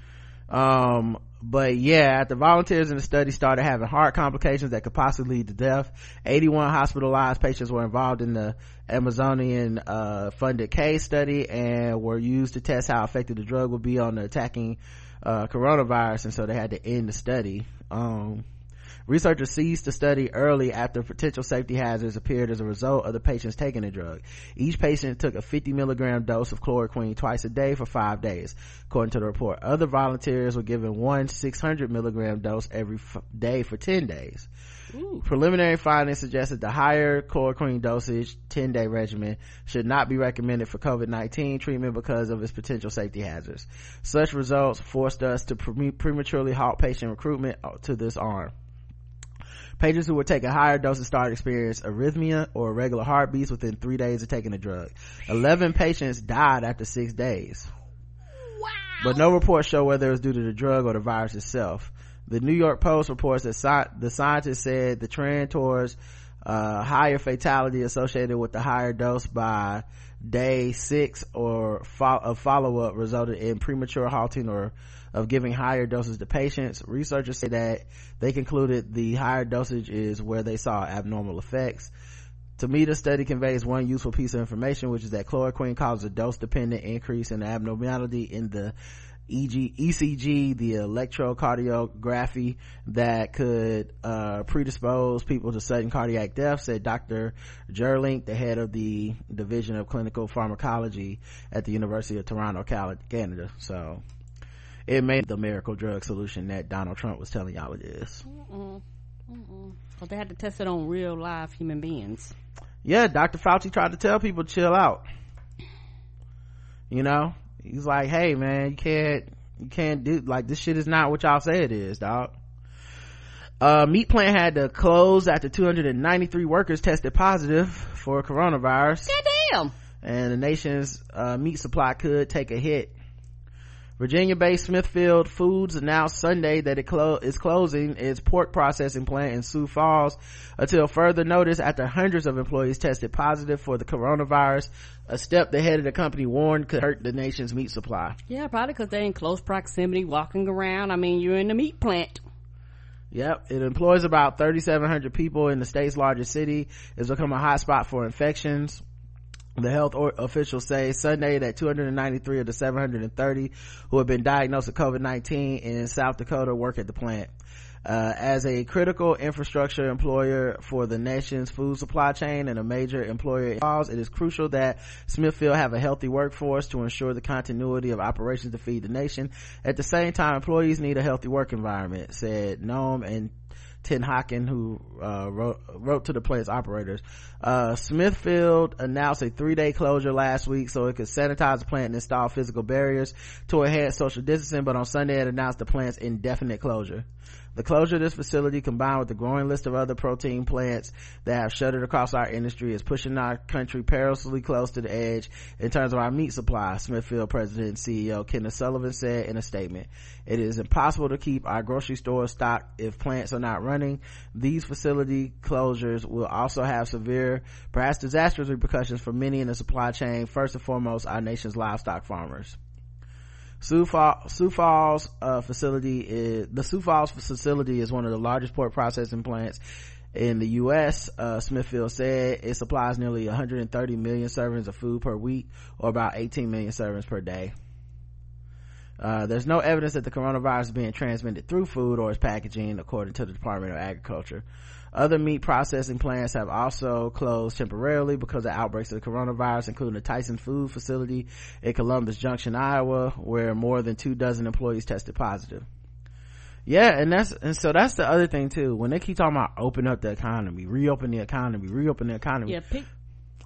Um but yeah the volunteers in the study started having heart complications that could possibly lead to death 81 hospitalized patients were involved in the amazonian uh, funded case study and were used to test how effective the drug would be on the attacking uh, coronavirus. And so they had to end the study. Um, Researchers ceased the study early after potential safety hazards appeared as a result of the patients taking the drug. Each patient took a 50 milligram dose of chloroquine twice a day for five days, according to the report. Other volunteers were given one 600 milligram dose every f- day for 10 days. Ooh. Preliminary findings suggested the higher chloroquine dosage 10 day regimen should not be recommended for COVID-19 treatment because of its potential safety hazards. Such results forced us to pre- prematurely halt patient recruitment uh, to this arm. Patients who were taking a higher doses started experiencing arrhythmia or irregular heartbeats within three days of taking the drug. 11 patients died after six days. Wow. But no reports show whether it was due to the drug or the virus itself. The New York Post reports that sci- the scientists said the trend towards uh, higher fatality associated with the higher dose by day six or fo- of follow-up resulted in premature halting or of giving higher doses to patients. Researchers say that they concluded the higher dosage is where they saw abnormal effects. To me, the study conveys one useful piece of information, which is that chloroquine causes a dose-dependent increase in abnormality in the EG, ECG, the electrocardiography that could uh, predispose people to sudden cardiac death, said Dr. Juurlink, the head of the Division of Clinical Pharmacology at the University of Toronto, Canada. So it made the miracle drug solution that Donald Trump was telling y'all it is. Mm-mm. Mm-mm. Well, they had to test it on real live human beings. Yeah, Dr. Fauci tried to tell people chill out. You know, he's like, hey man, you can't, you can't do, like this shit is not what y'all say it is, dog. Uh, meat plant had to close after 293 workers tested positive for coronavirus. Goddamn. And the nation's uh, meat supply could take a hit Virginia-based Smithfield Foods announced Sunday that it clo- is closing its pork processing plant in Sioux Falls until further notice after hundreds of employees tested positive for the coronavirus, a step the head of the company warned could hurt the nation's meat supply. Yeah, probably because they're in close proximity, walking around. I mean, you're in the meat plant. Yep, it employs about 3,700 people in the state's largest city. It's become a hotspot for infections the health officials say Sunday that 293 of the 730 who have been diagnosed with COVID-19 in South Dakota work at the plant. Uh, as a critical infrastructure employer for the nation's food supply chain and a major employer in laws, it is crucial that Smithfield have a healthy workforce to ensure the continuity of operations to feed the nation. At the same time, employees need a healthy work environment, said Noem and TenHaken, who uh, wrote, wrote to the plant's operators. Uh, Smithfield announced a three-day closure last week so it could sanitize the plant and install physical barriers to enhance social distancing, but on Sunday it announced the plant's indefinite closure. The closure of this facility combined with the growing list of other protein plants that have shuttered across our industry is pushing our country perilously close to the edge in terms of our meat supply, Smithfield President and CEO Kenneth Sullivan said in a statement. It is impossible to keep our grocery stores stocked if plants are not running. These facility closures will also have severe, perhaps disastrous repercussions for many in the supply chain, first and foremost our nation's livestock farmers. Sioux, Sioux Falls uh, facility is the Sioux Falls facility is one of the largest pork processing plants in the U.S. Uh, Smithfield said it supplies nearly 130 million servings of food per week, or about 18 million servings per day. Uh, there's no evidence that the coronavirus is being transmitted through food or its packaging, according to the Department of Agriculture. Other meat processing plants have also closed temporarily because of outbreaks of the coronavirus, including the Tyson Food Facility in Columbus Junction, Iowa, where more than two dozen employees tested positive. Yeah, and that's and so that's the other thing too. When they keep talking about open up the economy, reopen the economy, reopen the economy. Yeah,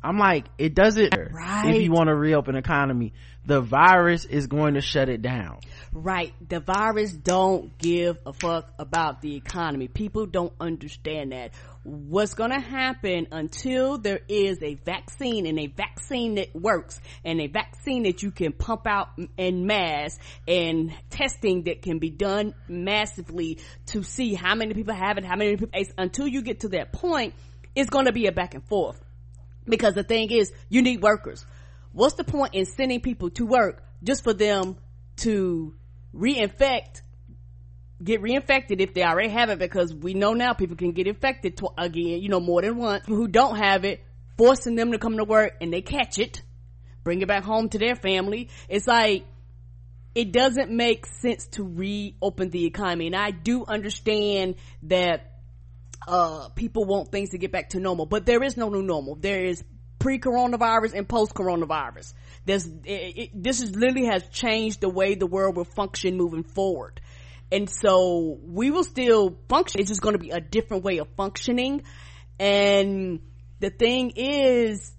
I'm like, it doesn't right. if you want to reopen economy. The virus is going to shut it down. Right. The virus don't give a fuck about the economy. People don't understand that. What's gonna happen until there is a vaccine and a vaccine that works and a vaccine that you can pump out en mass and testing that can be done massively to see how many people have it, how many people, until you get to that point, it's gonna be a back and forth because the thing is, you need workers. What's the point in sending people to work just for them to reinfect, get reinfected if they already have it? Because we know now people can get infected to, again, you know, more than once. Who don't have it, forcing them to come to work and they catch it, bring it back home to their family. It's like, it doesn't make sense to reopen the economy. And I do understand that uh, people want things to get back to normal, but there is no new normal. There is pre-coronavirus and post-coronavirus. It, this is literally has changed the way the world will function moving forward. And so we will still function. It's just going to be a different way of functioning. And the thing is,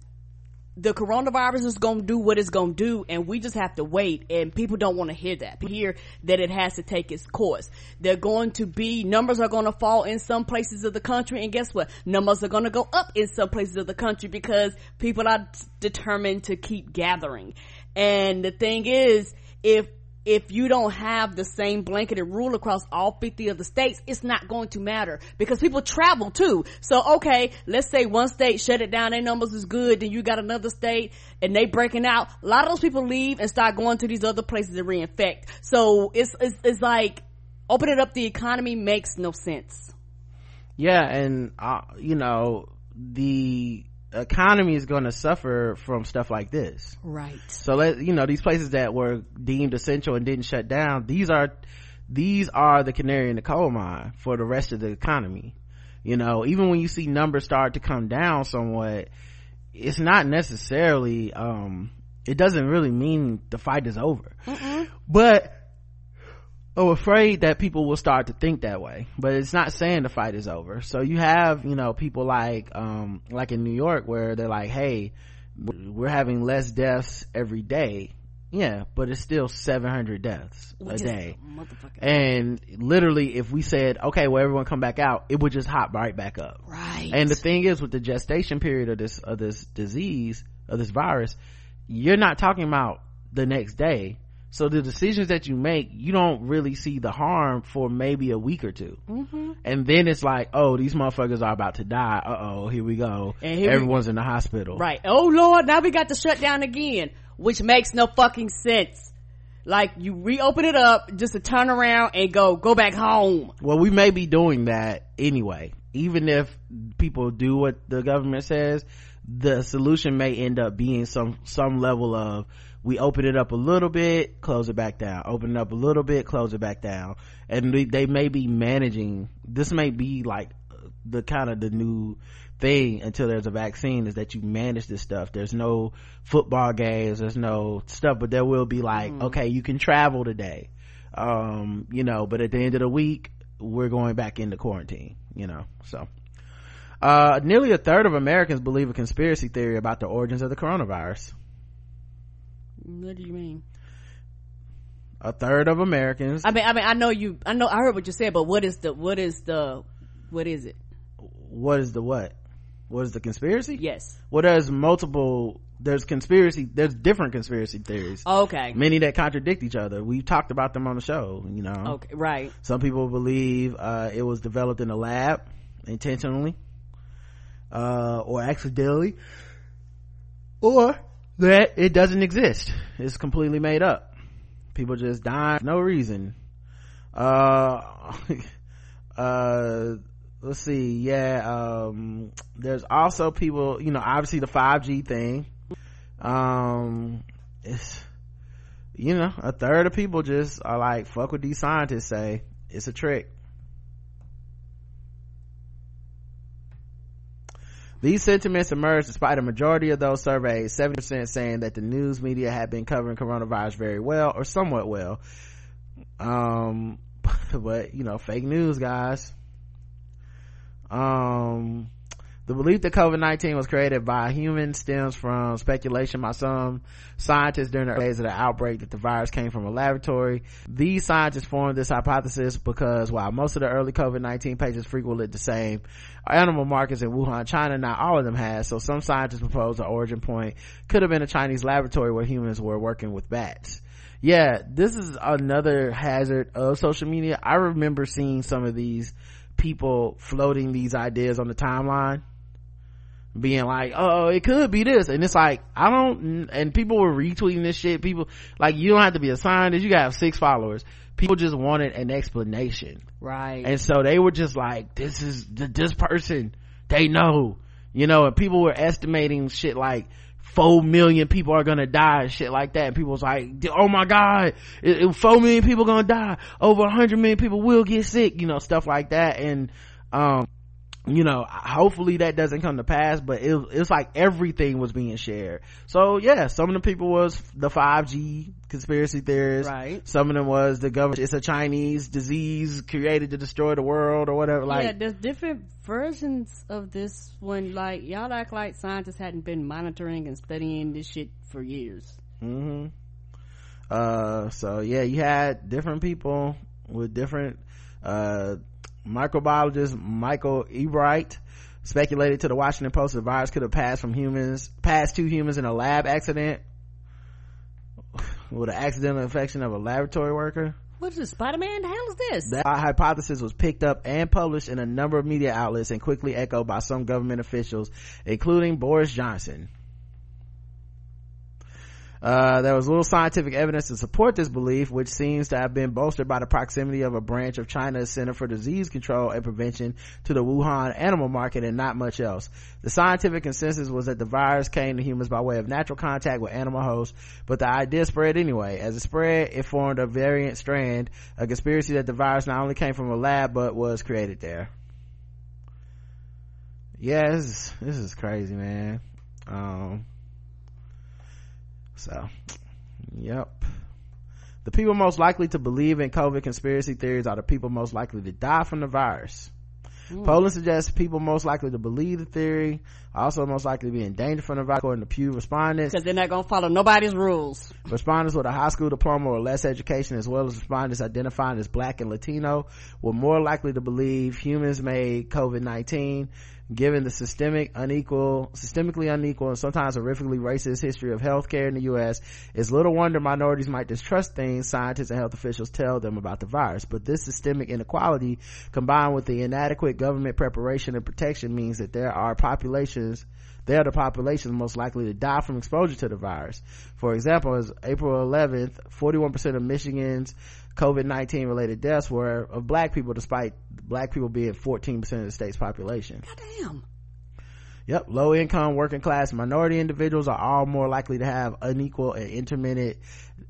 the coronavirus is going to do what it's going to do and we just have to wait and people don't want to hear that. People hear that it has to take its course. They're going to be numbers are going to fall in some places of the country and guess what? Numbers are going to go up in some places of the country because people are determined to keep gathering. And the thing is if if you don't have the same blanketed rule across all 50 of the states, it's not going to matter because people travel too. So, okay, let's say one state shut it down, their numbers is good, then you got another state and they breaking out. A lot of those people leave and start going to these other places to reinfect. So it's, it's, it's like opening up the economy makes no sense. Yeah. And, uh, you know, the, economy is going to suffer from stuff like this. Right. So let, you know, these places that were deemed essential and didn't shut down, these are, these are the canary in the coal mine for the rest of the economy. You know, even when you see numbers start to come down somewhat, it's not necessarily, um, it doesn't really mean the fight is over. Mm-mm. But I'm afraid that people will start to think that way, but it's not saying the fight is over. So you have, you know, people like, um, like in New York where they're like, hey, we're having less deaths every day. Yeah, but it's still 700 deaths Which a day. And literally, if we said, okay, well, everyone come back out, it would just hop right back up. Right. And the thing is with the gestation period of this, of this disease, of this virus, you're not talking about the next day so the decisions that you make, you don't really see the harm for maybe a week or 2 mm-hmm. And then it's like, oh, these motherfuckers are about to die. Uh oh, here we go. And Everyone's we, in the hospital. Right. Oh Lord, now we got to shut down again, which makes no fucking sense. Like you reopen it up just to turn around and go, go back home. Well, we may be doing that anyway. Even if people do what the government says, the solution may end up being some, some level of, we open it up a little bit close it back down. Open it up a little bit close it back down. And they, they may be managing this may be like the kind of the new thing until there's a vaccine is that you manage this stuff. There's no football games there's no stuff but there will be like mm. okay you can travel today. Um you know but at the end of the week we're going back into quarantine you know so. Uh nearly a third of americans believe a conspiracy theory about the origins of the coronavirus what do you mean? A third of Americans. I mean, I mean, I know you. I know. I heard what you said, but what is the? What is the? What is it? What is the what? What is the conspiracy? Yes. Well, there's multiple. There's conspiracy. There's different conspiracy theories. Okay. Many that contradict each other. We talked about them on the show. You know. Okay. Right. Some people believe uh, it was developed in a lab intentionally, uh, or accidentally, or that it doesn't exist. It's completely made up. People just die for no reason. Uh uh let's see. Yeah um there's also people you know obviously the 5g thing. Um it's you know a third of people just are like fuck what these scientists say. It's a trick These sentiments emerged despite a majority of those surveyed, 70% saying that the news media had been covering coronavirus very well or somewhat well. Um, but you know, fake news, guys. Um, the belief that COVID-19 was created by humans stems from speculation by some scientists during the days of the outbreak that the virus came from a laboratory. These scientists formed this hypothesis because while most of the early COVID-19 patients frequented the same animal markets in Wuhan, China, not all of them had. So some scientists proposed the origin point could have been a Chinese laboratory where humans were working with bats yeah this is another hazard of social media i remember seeing some of these people floating these ideas on the timeline being like, oh, it could be this. And it's like, I don't, and people were retweeting this shit. People, like, you don't have to be a scientist. You got to have six followers. People just wanted an explanation. Right. And so they were just like, this is, this person, they know, you know, and people were estimating shit like, four million people are gonna die and shit like that. And people was like, oh my god, four million people gonna die. Over a hundred million people will get sick, you know, stuff like that. And, um, you know hopefully that doesn't come to pass but it, it's like everything was being shared so yeah some of the people was the 5g conspiracy theorists Right. some of them was the government it's a chinese disease created to destroy the world or whatever like yeah, there's different versions of this one like y'all act like scientists hadn't been monitoring and studying this shit for years. mm-hmm Uh, so yeah, you had different people with different, uh, microbiologist Michael Ebright speculated to the Washington Post the virus could have passed from humans, passed to humans in a lab accident with an accidental infection of a laboratory worker. What is Spider-Man? The hell is this? That hypothesis was picked up and published in a number of media outlets and quickly echoed by some government officials, including Boris Johnson. Uh, there was little scientific evidence to support this belief, which seems to have been bolstered by the proximity of a branch of China's Center for Disease Control and Prevention to the Wuhan animal market and not much else. The scientific consensus was that the virus came to humans by way of natural contact with animal hosts, but the idea spread anyway. As it spread, it formed a variant strand, a conspiracy that the virus not only came from a lab, but was created there. Yeah, this is, this is crazy, man. Um, so, yep. The people most likely to believe in COVID conspiracy theories are the people most likely to die from the virus. Hmm. Polling suggests people most likely to believe the theory, also most likely to be in danger from the virus, according to Pew respondents. Because they're not gonna follow nobody's rules. Respondents with a high school diploma or less education, as well as respondents identifying as black and Latino, were more likely to believe humans made COVID-19. Given the systemic unequal, systemically unequal and sometimes horrifically racist history of healthcare in the U.S., it's little wonder minorities might distrust things scientists and health officials tell them about the virus. But this systemic inequality, combined with the inadequate government preparation and protection, means that there are populations they are the populations most likely to die from exposure to the virus. For example, as April 11th, 41% of Michigan's COVID-19 related deaths were of black people, despite black people being 14% of the state's population. Damn. Yep. Low income, working class, minority individuals are all more likely to have unequal and intermittent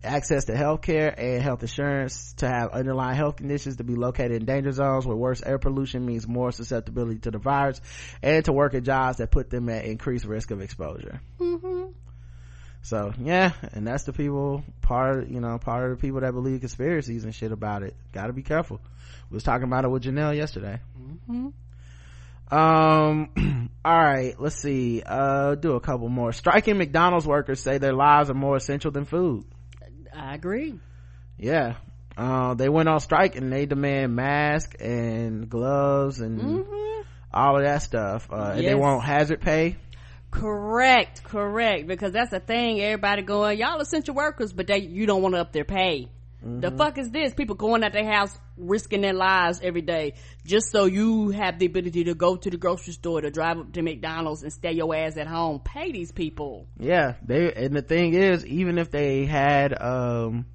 access to health care and health insurance, to have underlying health conditions, to be located in danger zones where worse air pollution means more susceptibility to the virus, and to work at jobs that put them at increased risk of exposure. Mm-hmm. So yeah, and that's the people part, you know, part of the people that believe conspiracies and shit about it. Gotta be careful. We was talking about it with Janelle yesterday. Um, all right, let's see. Uh, do a couple more. Striking McDonald's workers say their lives are more essential than food. I agree. Yeah. Uh, they went on strike and they demand masks and gloves and all of that stuff. Uh, and they want hazard pay. Correct, correct. Because that's the thing. Everybody going, y'all essential workers, but they you don't want to up their pay. The fuck is this? People going at their house, risking their lives every day, just so you have the ability to go to the grocery store, to drive up to McDonald's, and stay your ass at home. Pay these people. Yeah. They, and the thing is, even if they had, um,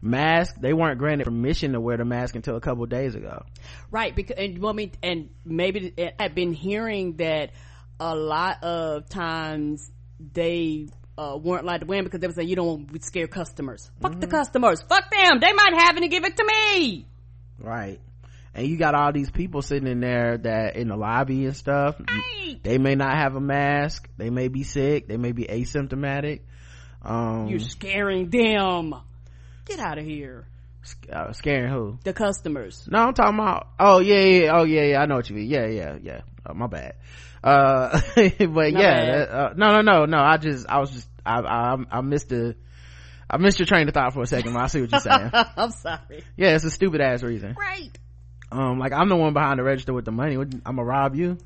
masks, they weren't granted permission to wear the mask until a couple days ago. Right, because and well, I mean, and maybe I've been hearing that a lot of times they uh, weren't allowed to win because they would say you don't want to scare customers. Fuck the customers. Fuck them. They might have it and give it to me. Right. And you got all these people sitting in there that in the lobby and stuff. Right. They may not have a mask. They may be sick. They may be asymptomatic. Um, You're scaring them. Get out of here. uh, scaring who? The customers. No, I'm talking about. Oh yeah, yeah. Oh yeah, yeah. I know what you mean. Yeah, yeah, yeah. Oh, my bad. Uh, but yeah, that, uh, no, no, no, no. I just, I was just, I, I, I missed the, I missed your train of thought for a second. But I see what you're saying. I'm sorry. yeah, it's a stupid ass reason. Right. um like i'm the one behind the register with the money i'm gonna rob you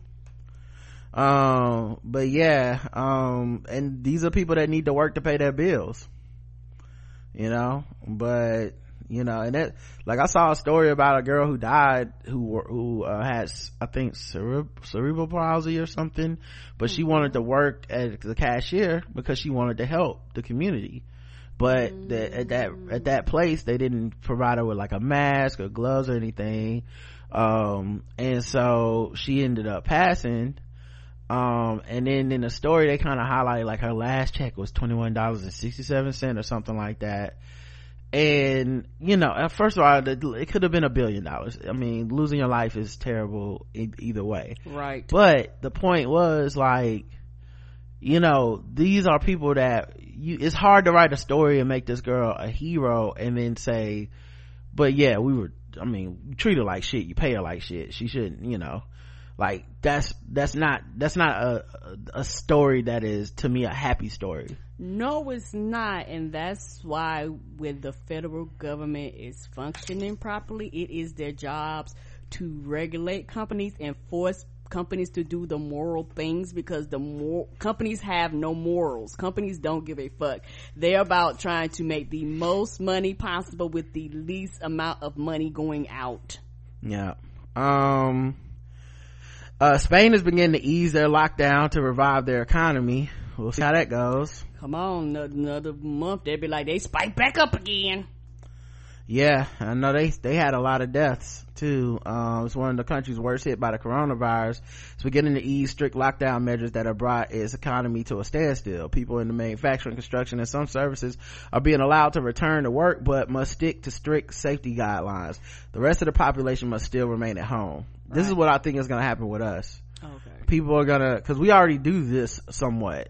um but yeah um and these are people that need to work to pay their bills you know but you know and that like i saw a story about a girl who died who who uh, had i think cere- cerebral palsy or something but she wanted to work as the cashier because she wanted to help the community. But the, at that at that place they didn't provide her with like a mask or gloves or anything. Um and so she ended up passing. Um and then in the story they kind of highlighted like her last check was $21.67 or something like that and you know first of all it could have been a billion dollars. I mean losing your life is terrible either way. Right. But the point was like you know these are people that you it's hard to write a story and make this girl a hero and then say but yeah we were i mean treat her like shit. You pay her like shit. She shouldn't you know like that's that's not that's not a a story that is to me a happy story. No it's not and that's why when the federal government is functioning properly it is their jobs to regulate companies and force companies to do the moral things because the more companies have no morals. Companies don't give a fuck. They're about trying to make the most money possible with the least amount of money going out. Yeah. Um uh, Spain is beginning to ease their lockdown to revive their economy. We'll see how that goes. Come on, another month they'll be like they spike back up again. Yeah, I know they they had a lot of deaths too. Uh, it's one of the countries worst hit by the coronavirus. It's beginning to ease strict lockdown measures that have brought its economy to a standstill. People in the manufacturing, construction, and some services are being allowed to return to work, but must stick to strict safety guidelines. The rest of the population must still remain at home. Right. This is what I think is going to happen with us. Okay. People are gonna, cause we already do this somewhat.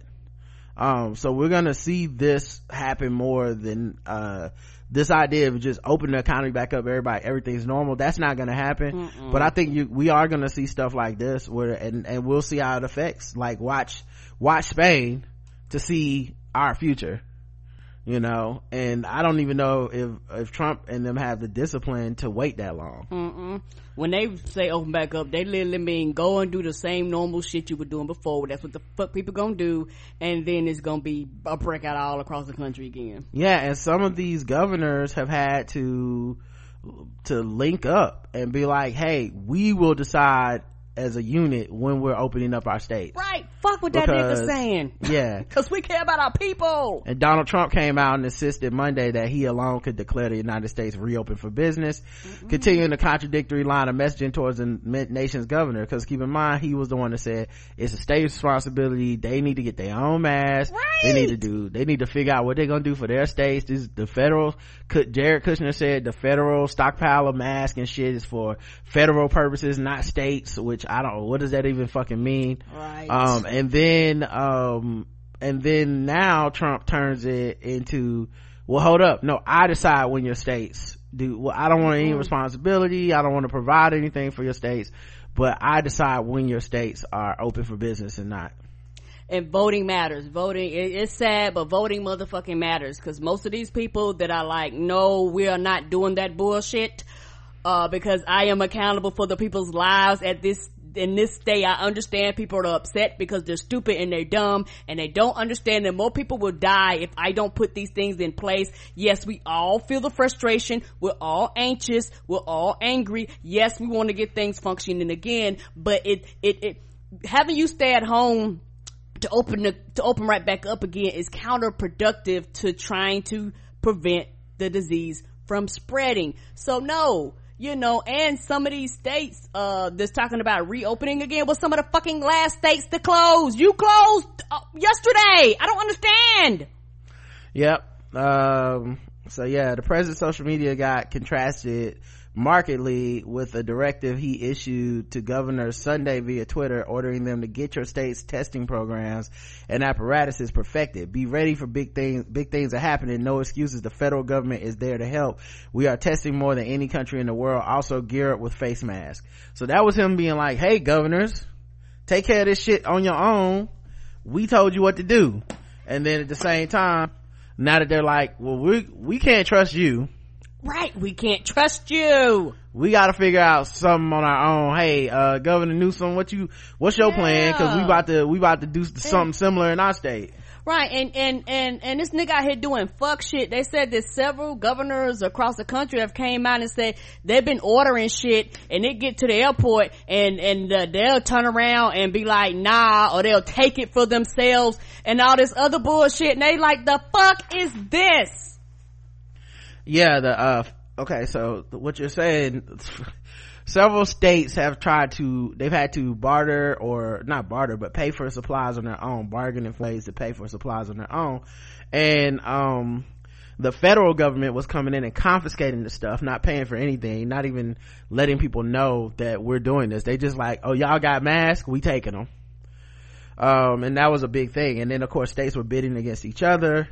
Um, so we're gonna see this happen more than, uh, this idea of just opening the economy back up, everybody, everything's normal. That's not going to happen. Mm-mm. But I think you, we are going to see stuff like this where, and, and we'll see how it affects. Like watch, watch Spain to see our future you know? And i don't even know if if trump and them have the discipline to wait that long. Mm-mm. when they say open back up they literally mean go and do the same normal shit you were doing before. That's what the fuck people gonna do. And then it's gonna be a breakout all across the country again. Yeah and some of these governors have had to to link up and be like hey we will decide as a unit when we're opening up our states. Right. Fuck what that nigga saying. Yeah. Cause we care about our people. And Donald Trump came out and insisted Monday that he alone could declare the United States reopen for business, mm-hmm. continuing the contradictory line of messaging towards the nation's governor. Cause keep in mind, he was the one that said it's a state responsibility. They need to get their own mask. Right. They need to do, they need to figure out what they're gonna do for their states. This, the federal, Jared Kushner said the federal stockpile of masks and shit is for federal purposes, not states, which I don't know what does that even fucking mean. Right. Um, and then, um, and then now Trump turns it into, well, hold up. No, I decide when your states do, well, I don't want any mm-hmm. responsibility. I don't want to provide anything for your states, but I decide when your states are open for business and not and voting matters. Voting, it's sad, but voting motherfucking matters because most of these people that are like, no, we are not doing that bullshit, uh, because I am accountable for the people's lives at this in this day, I understand people are upset because they're stupid and they're dumb and they don't understand that more people will die if I don't put these things in place. Yes, we all feel the frustration. We're all anxious. We're all angry. Yes, we want to get things functioning again, but it, it, it, having you stay at home to open the, to open right back up again is counterproductive to trying to prevent the disease from spreading. So no, you know, and some of these states, uh, that's talking about reopening again was some of the fucking last states to close. You closed uh, yesterday. I don't understand. Yep. Um, so yeah, the president's social media got contrasted markedly with a directive he issued to governors Sunday via Twitter ordering them to get your state's testing programs and apparatuses perfected. Be ready for big things. Big things are happening. No excuses. The federal government is there to help. We are testing more than any country in the world. Also gear up with face masks. So that was him being like, Hey governors, take care of this shit on your own. We told you what to do. And then at the same time, now that they're like, well, we, we can't trust you Right, we can't trust you. We gotta figure out something on our own. Hey, uh, Governor Newsom, what you, what's your yeah. plan? Cause we about to, we about to do something similar in our state. Right, and, and, and, and this nigga out here doing fuck shit. They said that several governors across the country have came out and said they've been ordering shit and they get to the airport and, and uh, they'll turn around and be like, nah, or they'll take it for themselves and all this other bullshit. And they like, the fuck is this? Yeah the uh okay so what you're saying several states have tried to they've had to barter or not barter but pay for supplies on their own bargaining ways to pay for supplies on their own and um the federal government was coming in and confiscating the stuff, not paying for anything, not even letting people know that we're doing this. They just like, oh, y'all got masks, we taking them. Um, and that was a big thing. And then of course states were bidding against each other.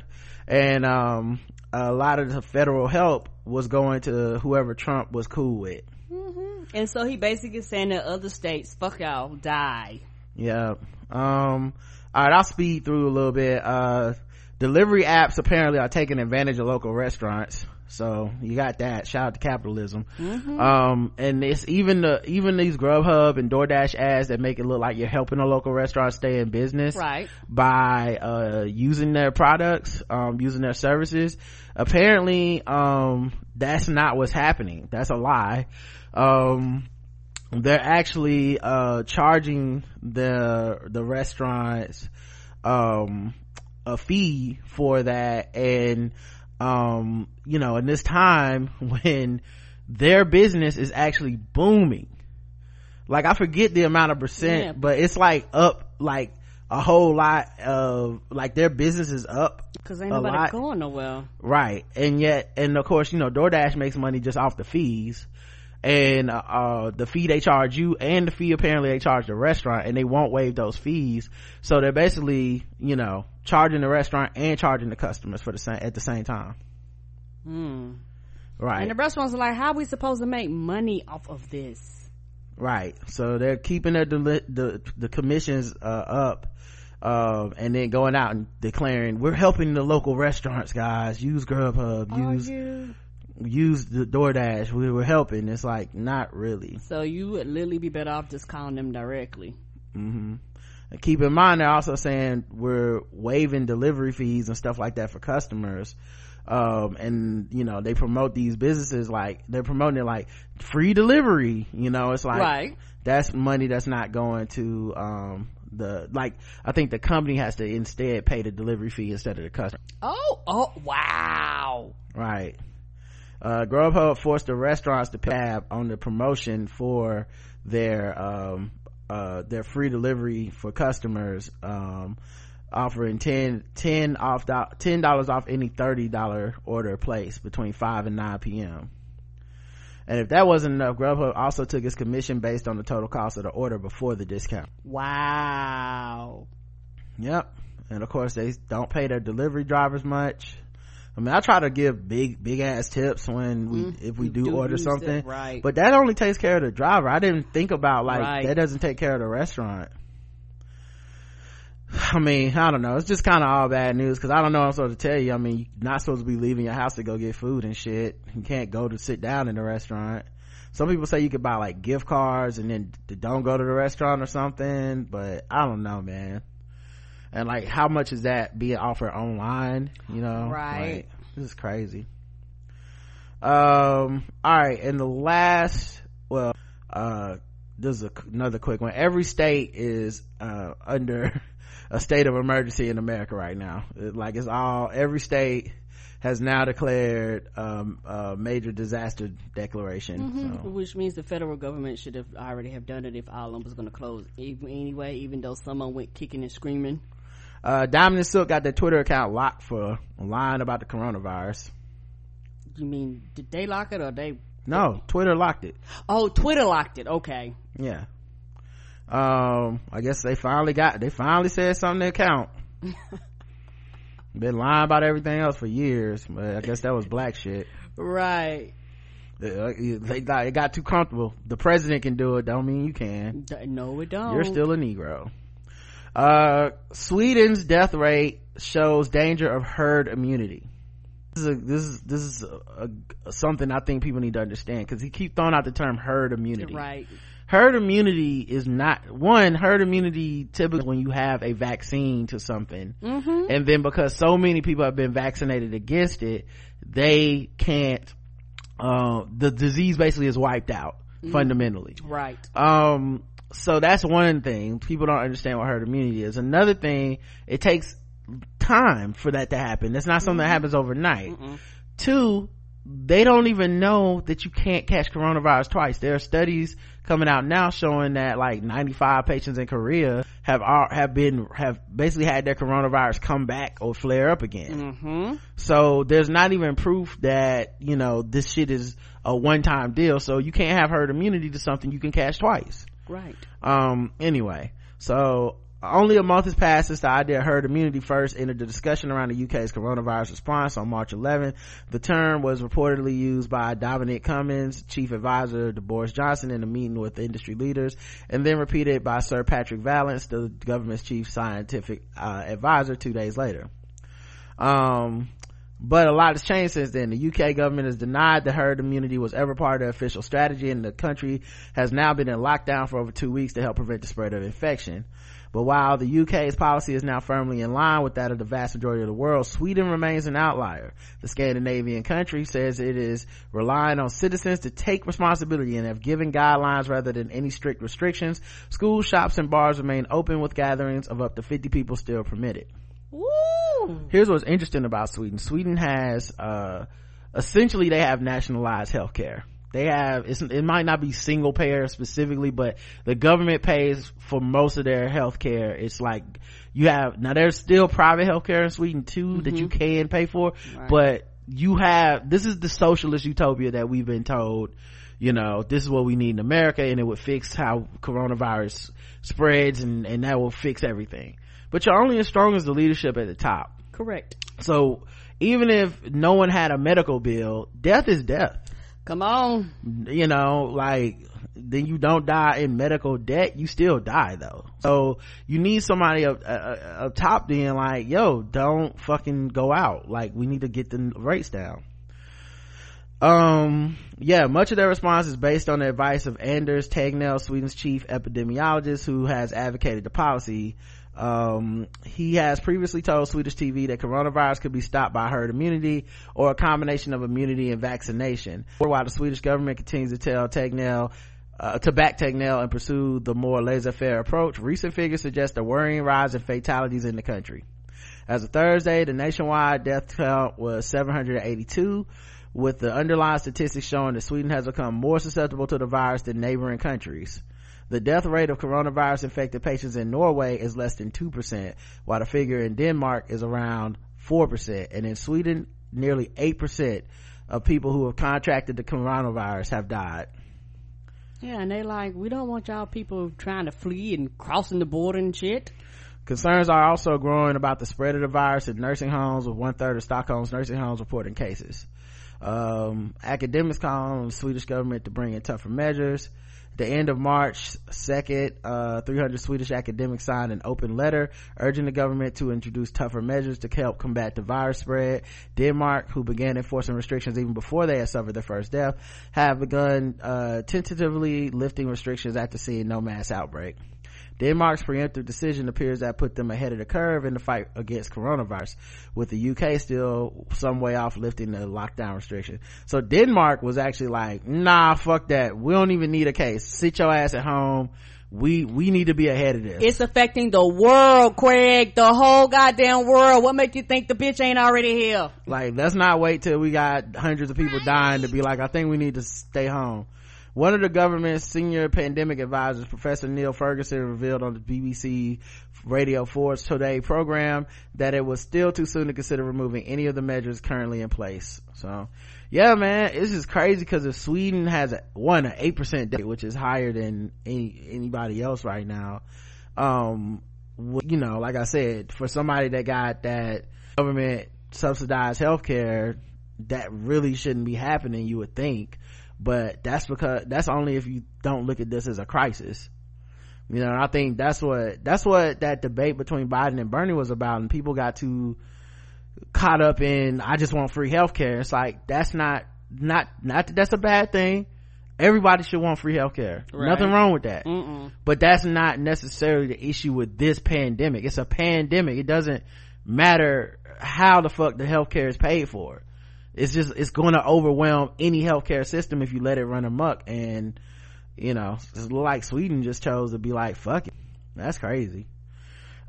And, um, a lot of the federal help was going to whoever Trump was cool with. Mm-hmm. And so he basically saying that other states, fuck y'all, die. Yeah. Um, all right, I'll speed through a little bit. Uh, delivery apps apparently are taking advantage of local restaurants so you got that. Shout out to capitalism. Mm-hmm. um and it's even the even these grubhub and doordash ads that make it look like you're helping a local restaurant stay in business right. by uh using their products um using their services. Apparently um that's not what's happening. That's a lie. Um they're actually uh charging the the restaurants um a fee for that. And um you know in this time when their business is actually booming like i forget the amount of percent yeah. but it's like up like a whole lot of like their business is up because ain't nobody lot. going nowhere right and yet and of course you know doordash makes money just off the fees and uh, uh, the fee they charge you and the fee apparently they charge the restaurant and they won't waive those fees. So they're basically you know charging the restaurant and charging the customers for the same at the same time. Hmm. right. And the restaurants are like how are we supposed to make money off of this? Right. So they're keeping their deli- the the commissions uh, up uh, and then going out and declaring we're helping the local restaurants guys. Use grubhub. Use use the DoorDash. We were helping. It's like not really. So you would literally be better off just calling them directly. Mm-hmm. And keep in mind, they're also saying we're waiving delivery fees and stuff like that for customers. Um, and you know, they promote these businesses like they're promoting it like free delivery. You know, it's like right. that's money that's not going to um the like i think the company has to instead pay the delivery fee instead of the customer oh oh wow right uh, Grubhub forced the restaurants to pay on the promotion for their um, uh, their free delivery for customers um, offering 10 10 off ten dollars off any thirty dollar order placed between 5 and 9 p.m and if that wasn't enough grubhub also took its commission based on the total cost of the order before the discount. Wow. Yep. And of course they don't pay their delivery drivers much I mean, I try to give big, big ass tips when we, mm, if we do, do order something, it, right? But that only takes care of the driver. I didn't think about like right. that doesn't take care of the restaurant. I mean, I don't know. It's just kind of all bad news because I don't know what I'm supposed to tell you. I mean, you're not supposed to be leaving your house to go get food and shit. You can't go to sit down in the restaurant. Some people say you could buy like gift cards and then don't go to the restaurant or something, but I don't know, man and like how much is that being offered online you know? Right. like, this is crazy. Um all right and the last well uh this is a, another quick one. Every state is uh under a state of emergency in america right now. It, like it's all every state has now declared um, a major disaster declaration mm-hmm. so. which means the federal government should have already have done it if Ireland was going to close even, anyway even though someone went kicking and screaming uh, Diamond and Silk got their Twitter account locked for lying about the coronavirus. You mean, did they lock it or they? No, Twitter locked it. Oh, Twitter locked it. Okay. Yeah. Um, I guess they finally got, they finally said something to account. Been lying about everything else for years, but I guess that was black shit. Right. They got, it got too comfortable. The president can do it, don't mean you can. No, it don't. You're still a Negro. Uh, Sweden's death rate shows danger of herd immunity. This is a, this is this is a, a, something I think people need to understand because he keep throwing out the term herd immunity. Right. Herd immunity is not one herd immunity typically when you have a vaccine to something, mm-hmm. and then because so many people have been vaccinated against it, they can't. Uh, the disease basically is wiped out mm. fundamentally. Right. Um so that's one thing people don't understand what herd immunity is another thing it takes time for that to happen that's not something mm-hmm. that happens overnight Mm-mm. two they don't even know that you can't catch coronavirus twice. There are studies coming out now showing that like 95 patients in Korea have have been have basically had their coronavirus come back or flare up again. Mm-hmm. So there's not even proof that you know this shit is a one time deal. So you can't have herd immunity to something you can catch twice. Right. Um. Anyway, so only a month has passed since the idea of herd immunity first entered the discussion around the UK's coronavirus response on March 11th. The term was reportedly used by Dominic Cummings, chief advisor to Boris Johnson in a meeting with industry leaders, and then repeated by Sir Patrick Vallance, the government's chief scientific uh, advisor two days later. Um, but a lot has changed since then. The UK government has denied that herd immunity was ever part of their official strategy and the country has now been in lockdown for over two weeks to help prevent the spread of infection. But while the UK's policy is now firmly in line with that of the vast majority of the world, Sweden remains an outlier. The Scandinavian country says it is relying on citizens to take responsibility and have given guidelines rather than any strict restrictions. Schools, shops, and bars remain open with gatherings of up to 50 people still permitted. Woo! Here's what's interesting about Sweden. Sweden has, uh, essentially they have nationalized healthcare they have it might not be single payer specifically but the government pays for most of their health care it's like you have now there's still private health care in sweden too mm-hmm. that you mm-hmm. can pay for right. but you have this is the socialist utopia that we've been told you know this is what we need in america and it would fix how coronavirus spreads and and that will fix everything but you're only as strong as the leadership at the top correct so even if no one had a medical bill death is death Come on. You know, like, then you don't die in medical debt, you still die though. So you need somebody up, up, up top being like, yo, don't fucking go out. Like, we need to get the rates down. Um, yeah, much of their response is based on the advice of Anders Tegnell, Sweden's chief epidemiologist, who has advocated the policy um, he has previously told Swedish TV that coronavirus could be stopped by herd immunity or a combination of immunity and vaccination. While the Swedish government continues to tell Tegnell uh, to back Tegnell and pursue the more laissez-faire approach, recent figures suggest a worrying rise in fatalities in the country. As of Thursday, the nationwide death count was 782, with the underlying statistics showing that Sweden has become more susceptible to the virus than neighboring countries. The death rate of coronavirus infected patients in Norway is less than 2%, while the figure in Denmark is around 4%. And in Sweden, nearly 8% of people who have contracted the coronavirus have died. Yeah, and they like, we don't want y'all people trying to flee and crossing the border and shit. Concerns are also growing about the spread of the virus in nursing homes, with one third of Stockholm's nursing homes reporting cases. Um, academics call on the Swedish government to bring in tougher measures the end of March 2nd, uh, 300 Swedish academics signed an open letter urging the government to introduce tougher measures to help combat the virus spread. Denmark, who began enforcing restrictions even before they had suffered their first death, have begun, uh, tentatively lifting restrictions after seeing no mass outbreak. Denmark's preemptive decision appears to have put them ahead of the curve in the fight against coronavirus, with the UK still some way off lifting the lockdown restriction. So Denmark was actually like, nah, fuck that. We don't even need a case. Sit your ass at home. We, we need to be ahead of this. It's affecting the world, Craig. The whole goddamn world. What make you think the bitch ain't already here? Like, let's not wait till we got hundreds of people dying to be like, I think we need to stay home. One of the government's senior pandemic advisors, Professor Neil Ferguson, revealed on the BBC Radio 4's Today program that it was still too soon to consider removing any of the measures currently in place. So, yeah, man, this is crazy because if Sweden has a, one, an 8% debt, which is higher than any, anybody else right now, um, you know, like I said, for somebody that got that government subsidized healthcare, that really shouldn't be happening, you would think but that's because that's only if you don't look at this as a crisis. You know i think that's what that's what that debate between biden and bernie was about and people got too caught up in i just want free healthcare. It's like that's not not not that that's a bad thing. Everybody should want free healthcare. Right. nothing wrong with that. Mm-mm. but that's not necessarily the issue with this pandemic. It's a pandemic. It doesn't matter how the fuck the healthcare is paid for it's just it's going to overwhelm any healthcare system if you let it run amok and you know it's like sweden just chose to be like fuck it that's crazy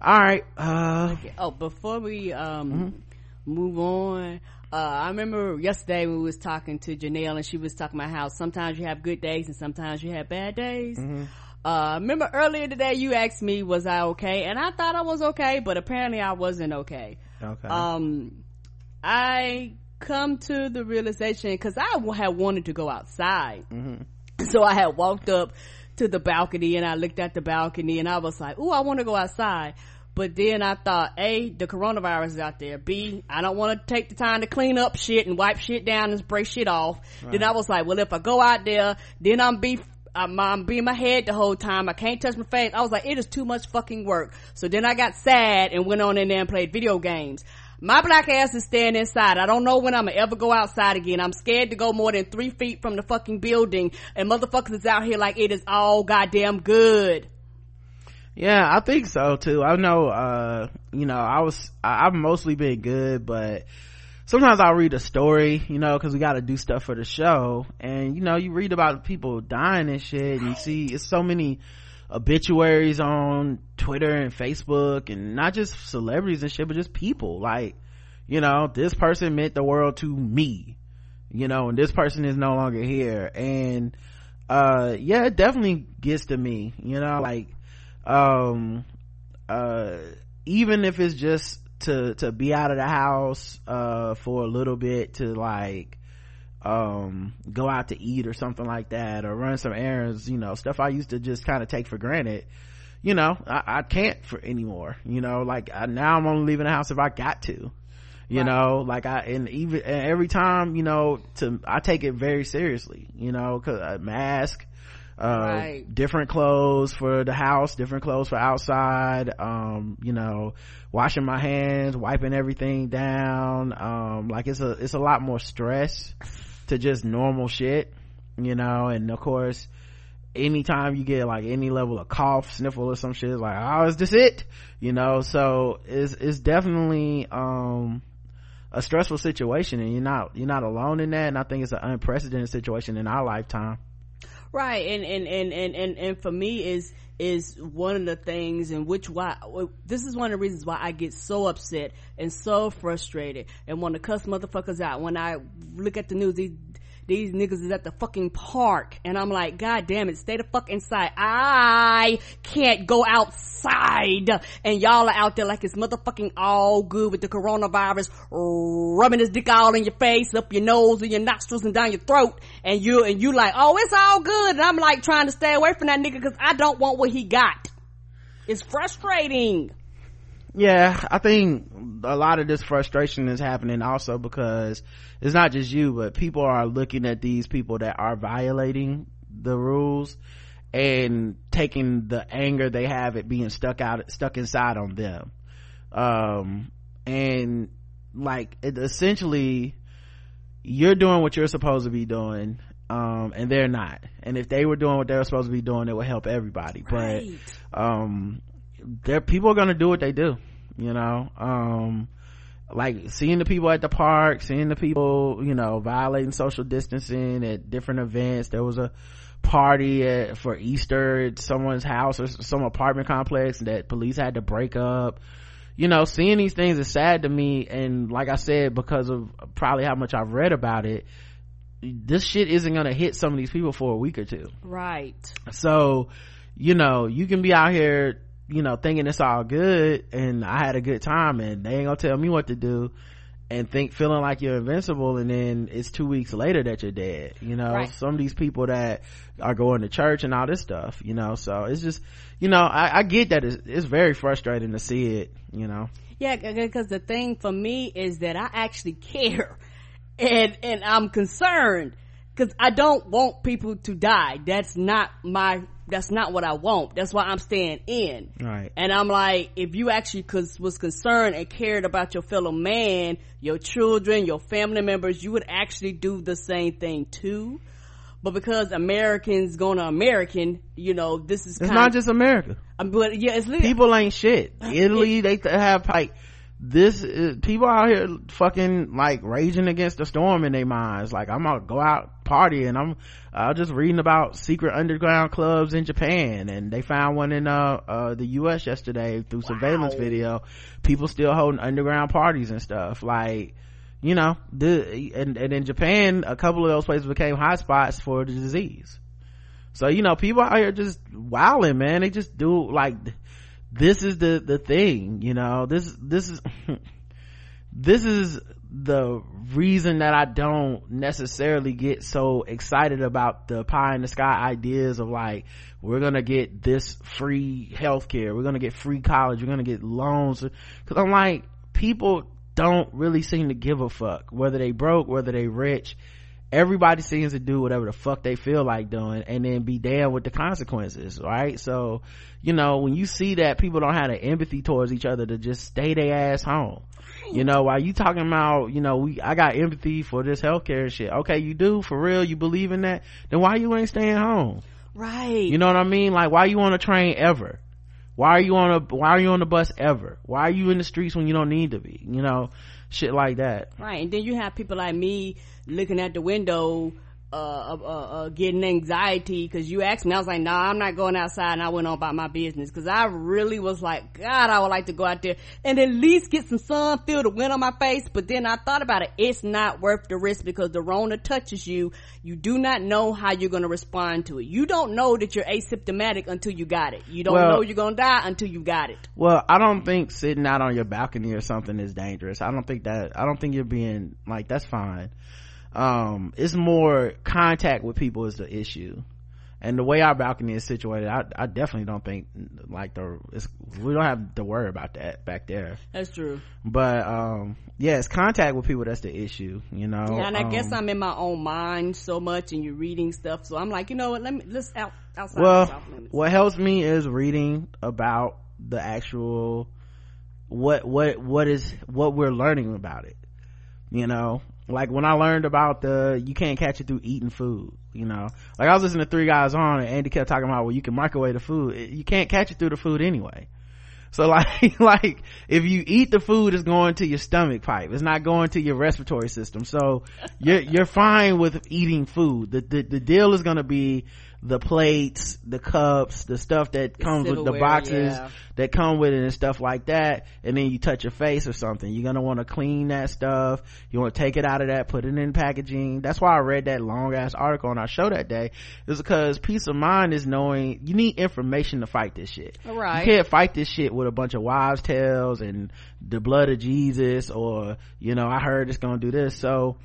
all right uh oh before we um mm-hmm. move on uh, I remember yesterday we was talking to Janelle and she was talking about how sometimes you have good days and sometimes you have bad days. Mm-hmm. Uh, remember earlier today you asked me was I okay and I thought I was okay, but apparently I wasn't okay. Okay. Um, I come to the realization because I had wanted to go outside. Mm-hmm. So I had walked up to the balcony and I looked at the balcony and I was like, "Ooh, I want to go outside." But then I thought, A, the coronavirus is out there. B, I don't want to take the time to clean up shit and wipe shit down and spray shit off. Then I was like, well, if I go out there, then I'm be, I'm, I'm being my head the whole time. I can't touch my face. I was like, it is too much fucking work. So then I got sad and went on in there and played video games. My black ass is staying inside. I don't know when I'm gonna ever go outside again. I'm scared to go more than three feet from the fucking building and motherfuckers is out here like it is all goddamn good. Yeah, I think so too. I know, uh, you know, I was, I, I've mostly been good, but sometimes I'll read a story, you know, cause we gotta do stuff for the show. And, you know, you read about people dying and shit and you see it's so many obituaries on Twitter and Facebook and not just celebrities and shit, but just people. Like, you know, this person meant the world to me, you know, and this person is no longer here. And, uh, yeah, it definitely gets to me, you know, like, um uh even if it's just to to be out of the house uh for a little bit to like um go out to eat or something like that or run some errands you know stuff i used to just kind of take for granted you know I, I can't for anymore you know like I, now i'm only leaving the house if i got to you Right. know like i and even and every time you know to i take it very seriously you know cause a mask uh Right. different clothes for the house different clothes for outside um you know washing my hands wiping everything down um like it's a it's a lot more stress to just normal shit you know and of course anytime you get like any level of cough sniffle or some shit like oh is this it? You know so it's it's definitely um a stressful situation and you're not you're not alone in that and i think it's an unprecedented situation in our lifetime right and and and and and, and for me is is one of the things in which why this is one of the reasons why I get so upset and so frustrated and want to cuss motherfuckers out. When I look at the news these these niggas is at the fucking park. And I'm like god damn it stay the fuck inside. I can't go outside. And y'all are out there like it's motherfucking all good with the coronavirus rubbing his dick all in your face up your nose and your nostrils and down your throat. And you and you like oh it's all good. And I'm like trying to stay away from that nigga because I don't want what he got. It's frustrating yeah i think a lot of this frustration is happening also because it's not just you but people are looking at these people that are violating the rules and taking the anger they have at being stuck out stuck inside on them. Um and like it essentially you're doing what you're supposed to be doing um and they're not. And if they were doing what they were supposed to be doing it would help everybody. Right. but um there people are gonna do what they do you know um like seeing the people at the park seeing the people you know violating social distancing at different events. There was a party at, for easter at someone's house or some apartment complex that police had to break up. You know seeing these things is sad to me. And like i said because of probably how much i've read about it this shit isn't gonna hit some of these people for a week or two. Right. So you know you can be out here you know thinking it's all good and i had a good time and they ain't gonna tell me what to do and think feeling like you're invincible and then it's two weeks later that you're dead you know Right. some of these people that are going to church and all this stuff you know so it's just you know i, I get that it's, it's very frustrating to see it you know Yeah, because the thing for me is that I actually care, and and I'm concerned because I don't want people to die. That's not my. That's not what I want. That's why I'm staying in. Right. And I'm like, if you actually cause, was concerned and cared about your fellow man, your children, your family members, you would actually do the same thing too. But because Americans going to American, you know, this is it's not just america um, but yeah, it's literally- people ain't shit italy they th- have like this is, people out here fucking like raging against the storm in their minds. Like i'm gonna go out party and i'm i uh, just reading about secret underground clubs in japan and they found one in uh, uh the us yesterday through surveillance video. People still holding underground parties and stuff. Like you know the and, and in japan a couple of those places became hotspots for the disease. So you know people out here just wilding man. They just do like this is the the thing you know this this is this is the reason that I don't necessarily get so excited about the pie in the sky ideas of like, we're gonna get this free healthcare, we're gonna get free college, we're gonna get loans. Cause I'm like, people don't really seem to give a fuck whether they broke, whether they rich. Everybody seems to do whatever the fuck they feel like doing and then be damned with the consequences, right? So, you know, when you see that people don't have the empathy towards each other to just stay their ass home. You know while you talking about you know we i got empathy for this healthcare shit. Okay you do for real you believe in that then why you ain't staying home? Right. You know what i mean? Like why you on a train ever? Why are you on a why are you on the bus ever? Why are you in the streets when you don't need to be? You know shit like that. Right and then you have people like me looking at the window uh, uh, uh, getting anxiety because you asked me. I was like, nah, I'm not going outside. And I went on about my business because I really was like, God, I would like to go out there and at least get some sun, feel the wind on my face. But then I thought about it. It's not worth the risk because the Rona touches you. You do not know how you're going to respond to it. You don't know that you're asymptomatic until you got it. You don't well, know you're going to die until you got it. Well, I don't think sitting out on your balcony or something is dangerous. I don't think that, I don't think you're being like, that's fine um it's more contact with people is the issue. And the way our balcony is situated i, I definitely don't think like the we don't have to worry about that back there. That's true. But um yeah it's contact with people that's the issue you know? Yeah, and i um, guess i'm in my own mind so much and you're reading stuff so i'm like you know what let me let's out outside well what helps me is reading about the actual what what what is what we're learning about it you know like when I learned about the you can't catch it through eating food, you know. Like I was listening to three guys on and Andy kept talking about well you can microwave the food. You can't catch it through the food anyway. So like like if you eat the food it's going to your stomach pipe. It's not going to your respiratory system. So you're you're fine with eating food. The the, the deal is gonna be the plates, the cups, the stuff that comes with the boxes yeah. that come with it and stuff like that. And then you touch your face or something. You're going to want to clean that stuff. You want to take it out of that, put it in packaging. That's why I read that long ass article on our show that day. Is because peace of mind is knowing you need information to fight this shit. Right. You can't fight this shit with a bunch of wives tales and the blood of Jesus or, you know, I heard it's going to do this. So,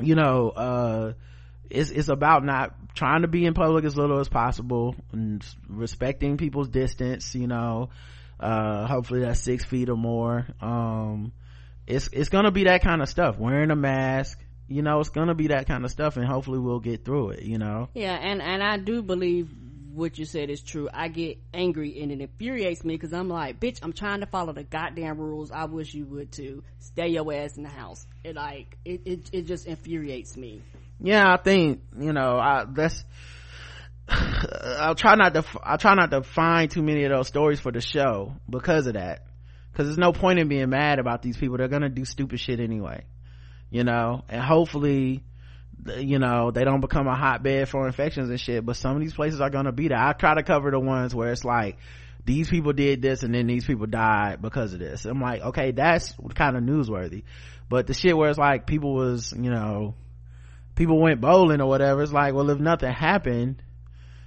you know, uh, it's it's about not trying to be in public as little as possible and respecting people's distance you know uh hopefully that's six feet or more. Um it's it's gonna be that kind of stuff. Wearing a mask you know it's gonna be that kind of stuff and hopefully we'll get through it you know? Yeah and and i do believe what you said is true. I get angry and it infuriates me because i'm like bitch i'm trying to follow the goddamn rules. I wish you would too. Stay your ass in the house. It like it, it, it just infuriates me yeah i think you know i that's i'll try not to i'll try not to find too many of those stories for the show because of that. Because there's no point in being mad about these people. They're gonna do stupid shit anyway you know? And hopefully you know they don't become a hotbed for infections and shit but some of these places are gonna be there. I try to cover the ones where it's like these people did this and then these people died because of this. I'm like okay that's kind of newsworthy. But the shit where it's like people was you know people went bowling or whatever it's like well if nothing happened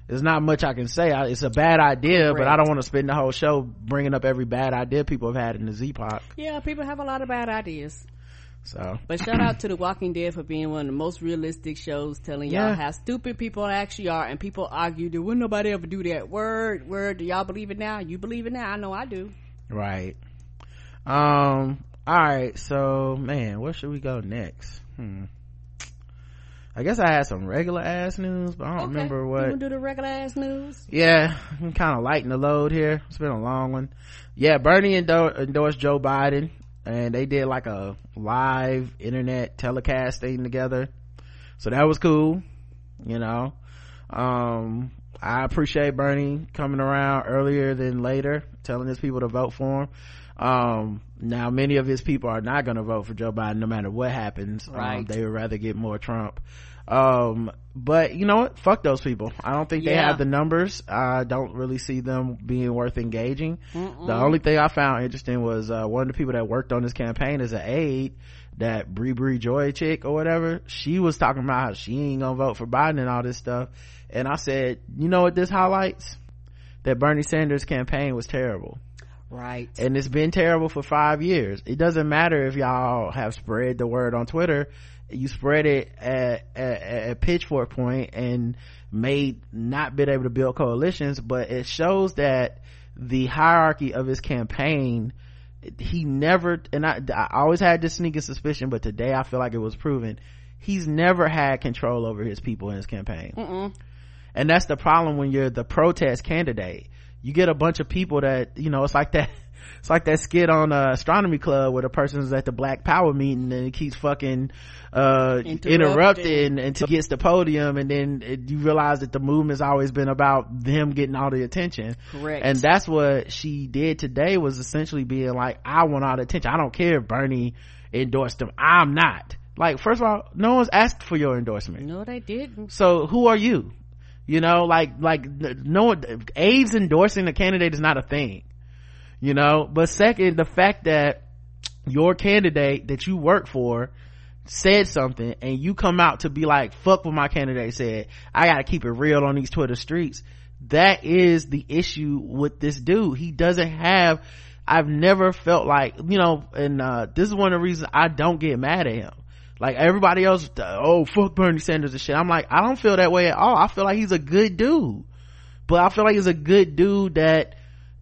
there's not much i can say. It's a bad idea but i don't want to spend the whole show bringing up every bad idea people have had in the z-poc. Yeah people have a lot of bad ideas. So. But shout out to the walking dead for being one of the most realistic shows telling y'all how stupid people actually are and people argue that would nobody ever do that word? Word do y'all believe it now? You believe it now? I know i do. Right. Um all right so man where should we go next? Hmm I guess I had some regular ass news, but I don't okay. remember what. You do the regular ass news? Yeah, I'm kind of lighting the load here. It's been a long one. Yeah, Bernie endo- endorsed Joe Biden, and they did like a live internet telecast thing together. So that was cool, you know. Um, I appreciate Bernie coming around earlier than later, telling his people to vote for him. Um, now many of his people are not going to vote for Joe Biden no matter what happens. Um, right. Um, they would rather get more Trump um but you know what fuck those people i don't think they have the numbers i don't really see them being worth engaging Mm-mm. the only thing i found interesting was uh, one of the people that worked on this campaign as an aide that Brie Brie Joy chick or whatever, she was talking about how she ain't gonna vote for Biden and all this stuff. And I said, you know what this highlights? That Bernie Sanders campaign was terrible. Right. And it's been terrible for five years. It doesn't matter if y'all have spread the word on Twitter. You spread it at, at, at pitchfork point and made not been able to build coalitions, but it shows that the hierarchy of his campaign he never and I, I always had this sneaking suspicion but today i feel like it was proven he's never had control over his people in his campaign Mm-mm. and that's the problem when you're the protest candidate you get a bunch of people that you know it's like that it's like that skit on uh, astronomy club where the person's at the black power meeting and it keeps fucking uh Interrupting. interrupting until gets the podium and then it, you realize that the movement's always been about them getting all the attention Correct. and that's what she did today was essentially being like i want all the attention i don't care if bernie endorsed him i'm not like first of all no one's asked for your endorsement no, they didn't. so who are you you know like like no one aides endorsing a candidate is not a thing. You know but second the fact that your candidate that you work for said something and you come out to be like fuck what my candidate said. I gotta keep it real on these twitter streets. That is the issue with this dude. He doesn't have i've never felt like you know and uh this is one of the reasons i don't get mad at him like everybody else oh fuck bernie sanders and shit. I'm like i don't feel that way at all. I feel like he's a good dude. But i feel like he's a good dude that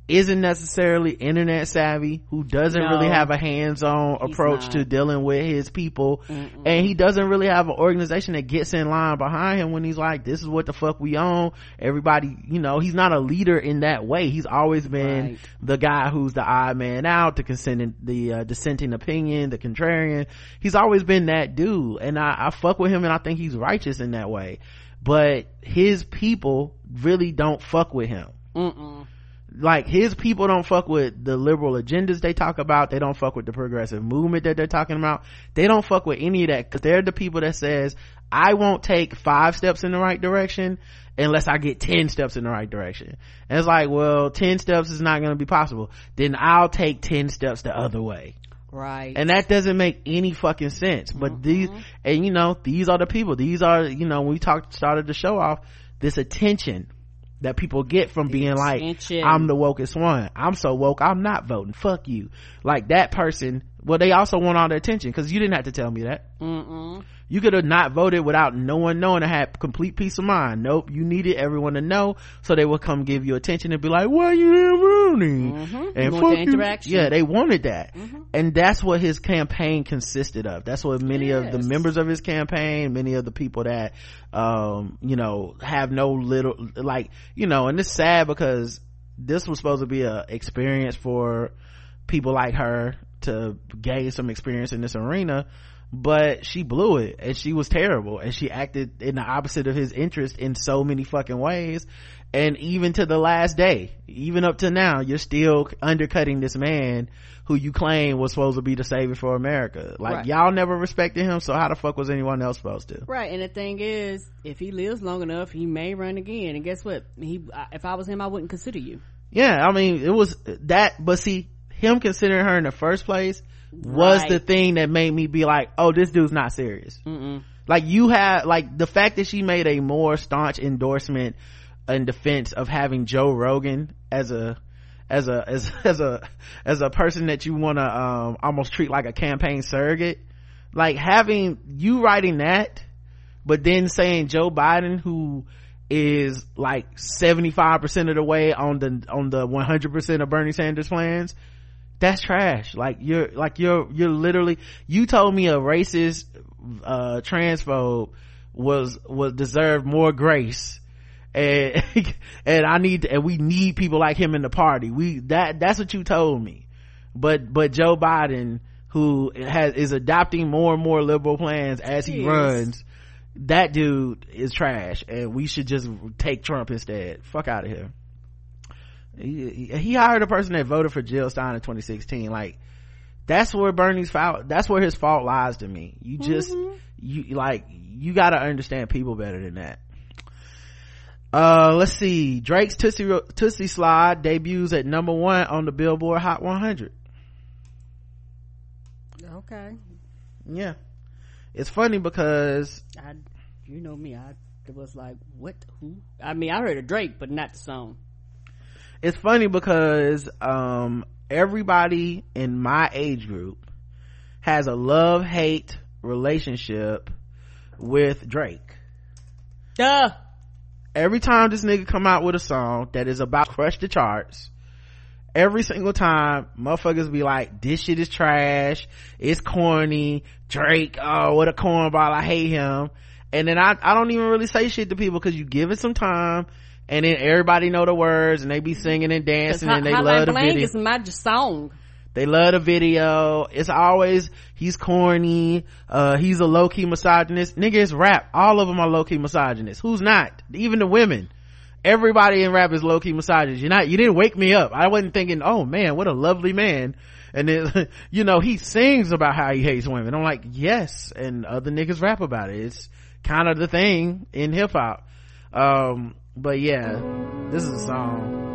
isn't necessarily internet savvy who doesn't No. really have a hands-on approach not. to dealing with his people and he doesn't really have an organization that gets in line behind him when he's like this is what the fuck we own everybody you know he's not a leader in that way he's always been Right. the guy who's the odd man out the consenting the uh, dissenting opinion the contrarian he's always been that dude and I, I fuck with him and i think he's righteous in that way but his people really don't fuck with him Mm-mm. Like his people don't fuck with the liberal agendas they talk about. They don't fuck with the progressive movement that they're talking about. They don't fuck with any of that because they're the people that says i won't take five steps in the right direction unless i get 10 steps in the right direction. And it's like well 10 steps is not going to be possible. Then i'll take 10 steps the other way. Right. and that doesn't make any fucking sense. But mm-hmm. these and you know these are the people. These are you know when we talked started the show off this attention that people get from being like i'm the wokest one. I'm so woke i'm not voting. Fuck you. Like that person well they also want all the attention because you didn't have to tell me that. Mm-mm. you could have not voted without no one knowing to have complete peace of mind. Nope, you needed everyone to know so they would come give you attention and be like, "Why you here, Rooney?" Mhm. And You fuck you. interaction. Mm-hmm. Yeah, they wanted that, and that's what his campaign consisted of. That's what many of the members of his campaign, many of the people that, um, you know, have no little like, you know, and it's sad because this was supposed to be a experience for people like her to gain some experience in this arena but she blew it and she was terrible and she acted in the opposite of his interest in so many fucking ways and even to the last day even up to now you're still undercutting this man who you claim was supposed to be the savior for america like Right. y'all never respected him so how the fuck was anyone else supposed to Right, and the thing is, if he lives long enough, he may run again. And guess what? He, if I was him, I wouldn't consider you. yeah i mean it was that but see him considering her in the first place was Right. the thing that made me be like oh this dude's not serious Mm-mm. like you have like the fact that she made a more staunch endorsement in defense of having joe rogan as a as a as, as a as a person that you want to um almost treat like a campaign surrogate. Like having you writing that but then saying joe biden who is like 75% of the way on the on the 100% of bernie sanders plans that's trash. Like you're like you're you're literally you told me a racist uh transphobe was was deserved more grace and and i need to, and we need people like him in the party. We that that's what you told me. But but joe biden who has is adopting more and more liberal plans as he runs that dude is trash and we should just take trump instead. Fuck out of here. He, he- hired a person that voted for jill stein in 2016 like that's where bernie's fault that's where his fault lies to me. You just mm-hmm. you like you gotta understand people better than that uh let's see drake's Toosie Toosie slide debuts at number one on the billboard hot 100 Okay. yeah it's funny because I, you know me, I was like, what? Who? I mean, I heard of Drake, but not the song. It's funny because um, everybody in my age group has a love hate relationship with Drake. Duh. Every time this nigga come out with a song that is about crush the charts, every single time motherfuckers be like this shit is trash. It's corny. Drake oh what a cornball. I hate him. And then i i don't even really say shit to people because you give it some time and then everybody know the words and they be singing and dancing and they love the video. is my song they love the video. It's always he's corny. Uh he's a low-key misogynist. Nigga it's rap. All of them are low-key misogynists who's not? Even the women. Everybody in rap is low-key misogynist. You're not you didn't wake me up. I wasn't thinking oh man what a lovely man. And then you know he sings about how he hates women. I'm like yes. And other niggas rap about it. It's kind of the thing in hip-hop. Um but yeah this is a song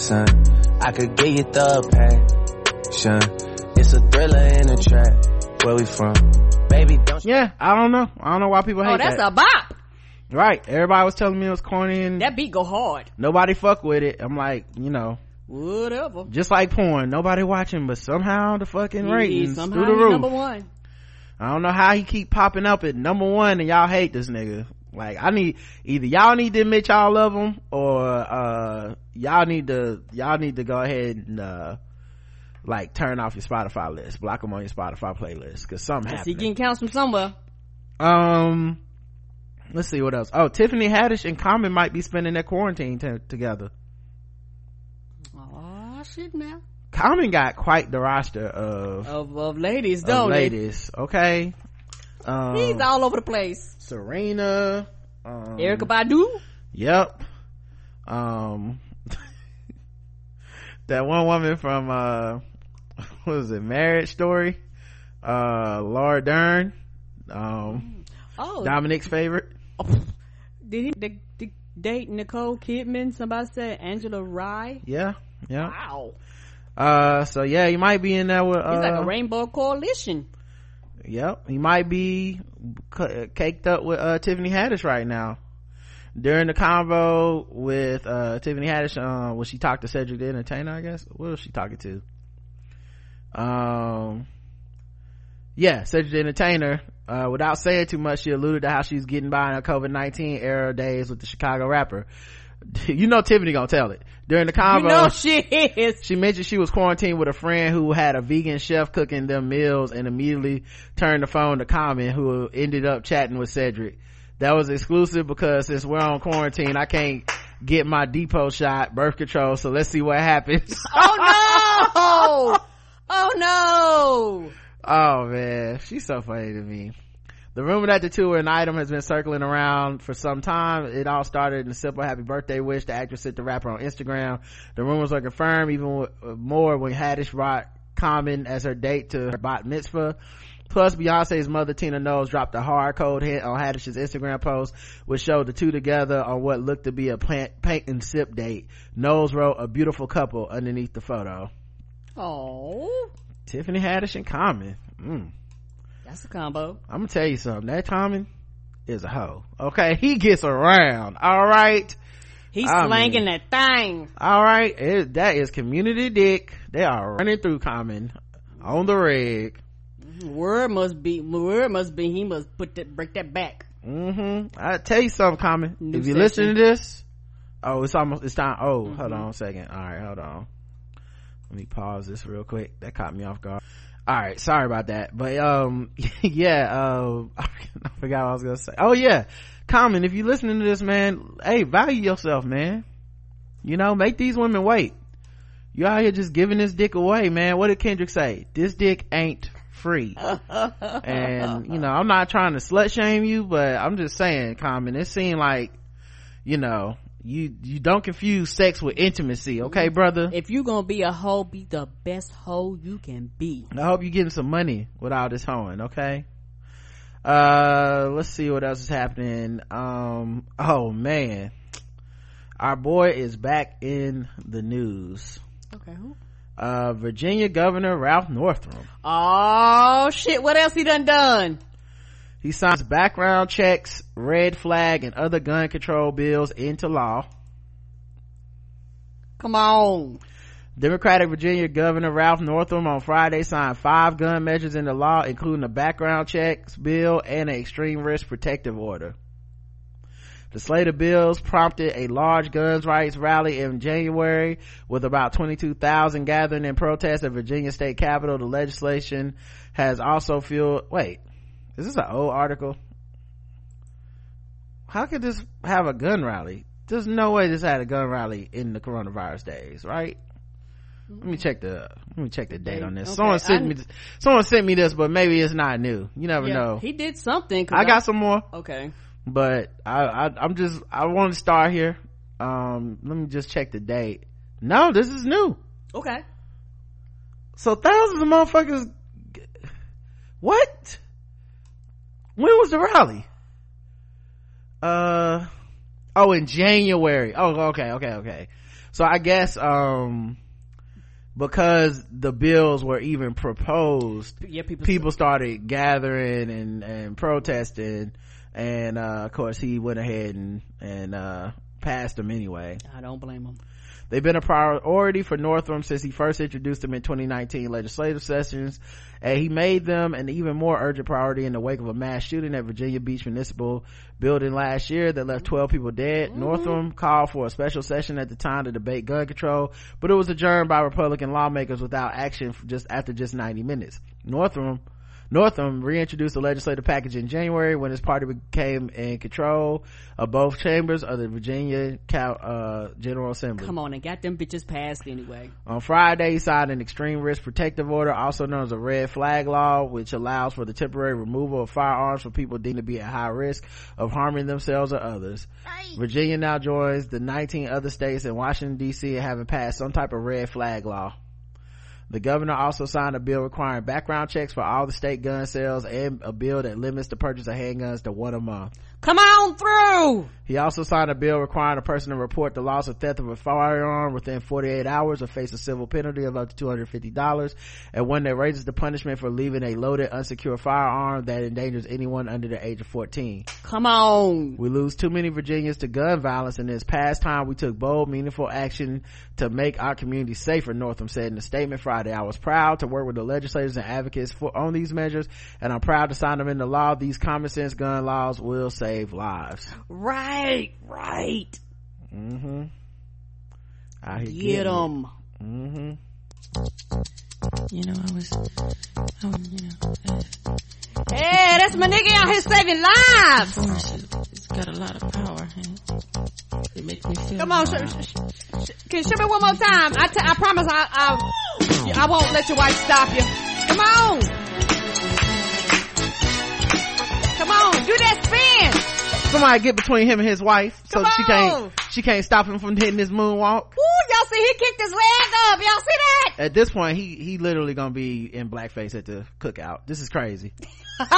I could get you the passion. It's a thriller in a track. Where we from? Baby, don't yeah i don't know. I don't know why people oh, hate oh that's that. a bop. Right. Everybody was telling me it was corny and that beat go hard. nobody fuck with it. I'm like you know. Whatever. Just like porn. Nobody watching but somehow the fucking He- ratings somehow through the he roof. number one. I don't know how he keep popping up at number one and y'all hate this nigga like i need either y'all need to admit y'all love him or uh y'all need to y'all need to go ahead and uh like turn off your spotify list. Block him on your spotify playlist because something he happened getting counts from somewhere. Um let's see what else. Oh tiffany haddish and common might be spending their quarantine t- together. Oh shit now common got quite the roster of, of, of ladies of don't ladies. Okay. Um he's all over the place serena um erykah badu? Yep. Um that one woman from uh what was it marriage story? Uh laura dern um oh. Dominic's favorite. Did he did, did date nicole kidman? Somebody said angela rye? Yeah yeah. Wow. Uh so yeah you might be in there with uh he's like a rainbow coalition Yep, he might be caked up with uh, Tiffany Haddish right now. During the convo with uh, Tiffany Haddish, uh, when she talked to Cedric the Entertainer, I guess. What was she talking to? Um, yeah, Cedric the Entertainer. Uh, without saying too much, she alluded to how she's getting by in her COVID nineteen era days with the Chicago rapper. You know Tiffany gonna tell it during the convo. you know she is She mentioned she was quarantined with a friend who had a vegan chef cooking them meals and immediately turned the phone to Common who ended up chatting with Cedric. That was exclusive because since we're on quarantine, I can't get my depot shot, birth control, so let's see what happens. oh no oh no oh man, she's so funny to me. The rumor that the two were an item has been circling around for some time. It all started in a simple happy birthday wish the actress sent the rapper on Instagram. The rumors were confirmed even more when Haddish brought Common as her date to her bat mitzvah. Plus, Beyonce's mother Tina Knowles dropped a hard code hint on Haddish's Instagram post, which showed the two together on what looked to be a plant, paint and sip date. Knowles wrote a beautiful couple underneath the photo. oh Tiffany Haddish and Common. Mm. That's a combo I'm gonna tell you something. That Common is a hoe. Okay, he gets around. All right, he's I slanging mean- that thing all right. It, that is community dick. They are running through Common on the rig. word must be word must be he must put that break that back Mm-hmm. I tell you something, Common. New if you listen to this, oh, it's almost it's time. Oh, Mm-hmm. hold on a second. All right, hold on. Let me pause this real quick. That caught me off guard. All right, sorry about that. But um, yeah, um, I forgot what I was gonna say. Oh yeah, Common. If you're listening to this, man, hey, value yourself, man. You know, make these women wait. You out here just giving this dick away, man. What did Kendrick say? This dick ain't free. and, you know, I'm not trying to slut shame you, but I'm just saying, Common, it seemed like, you know, you, you don't confuse sex with intimacy, okay, brother? If you're gonna be a hoe, be the best hoe you can be. I hope you're getting some money with all this hoeing, okay? Uh, let's see what else is happening. Um, oh man. Our boy is back in the news. Okay, who? Uh, Virginia Governor Ralph Northam. Oh shit, what else he done done? He signs background checks, red flag, and other gun control bills into law. Come on. Democratic Virginia Governor Ralph Northam on Friday signed five gun measures into law, including a background checks bill and an extreme risk protective order. The slate of bills prompted a large guns rights rally in January with about 22,000 gathering in protest at Virginia state capitol. The legislation has also fueled, wait, is this an old article? How could this have a gun rally? There's no way this had a gun rally in the coronavirus days, right? Let me check the let me check the date on this. Okay, Someone sent I- me someone sent me this, but maybe it's not new. You never Yeah, know. He did something. 'cause I got some more, Okay. but I, I I'm just I want to start here. Um, let me just check the date. No, this is new. Okay. So thousands of motherfuckers. What? When was the rally? Uh, oh, in January. Oh, okay, okay, okay. So I guess, um, because the bills were even proposed, Yeah, people. people started gathering and, and protesting. And, uh, of course he went ahead and, and, uh, passed them anyway. I don't blame him. They've been a priority for Northam since he first introduced them in 2019 legislative sessions, and he made them an even more urgent priority in the wake of a mass shooting at Virginia Beach Municipal Building last year that left 12 people dead. Mm-hmm. Northam called for a special session at the time to debate gun control, but it was adjourned by Republican lawmakers without action just after just 90 minutes. Northam Northam reintroduced the legislative package in January when his party became in control of both chambers of the Virginia Cal- uh, General Assembly. Come on and got them bitches passed anyway. On Friday, he signed an extreme risk protective order, also known as a red flag law, which allows for the temporary removal of firearms for people deemed to be at high risk of harming themselves or others. Virginia now joins the 19 other states and Washington DC having passed some type of red flag law. The governor also signed a bill requiring background checks for all the state gun sales and a bill that limits the purchase of handguns to one a month. Come on through! He also signed a bill requiring a person to report the loss or theft of a firearm within 48 hours or face a civil penalty of up to $250 and one that raises the punishment for leaving a loaded unsecured firearm that endangers anyone under the age of 14. Come on. We lose too many Virginians to gun violence and this past time we took bold, meaningful action to make our community safer, Northam said in a statement Friday. I was proud to work with the legislators and advocates for, on these measures and I'm proud to sign them into law. These common sense gun laws will save lives. Right, right. Mm-hmm. Here Get them. Mm-hmm. You know, I was, I was, you know, uh, Hey, that's my nigga out here saving lives. ownership, it's got a lot of power, and it makes me feel. Come on, sh- sh- sh- sh- can you show me one more time? I, t- I promise I, I, I won't let your wife stop you. Come on. Come on, do that spin. Somebody get between him and his wife so she can't she can't stop him from hitting his moonwalk. Ooh, y'all see he kicked his leg up. Y'all see that? At this point, he he literally gonna be in blackface at the cookout. This is crazy.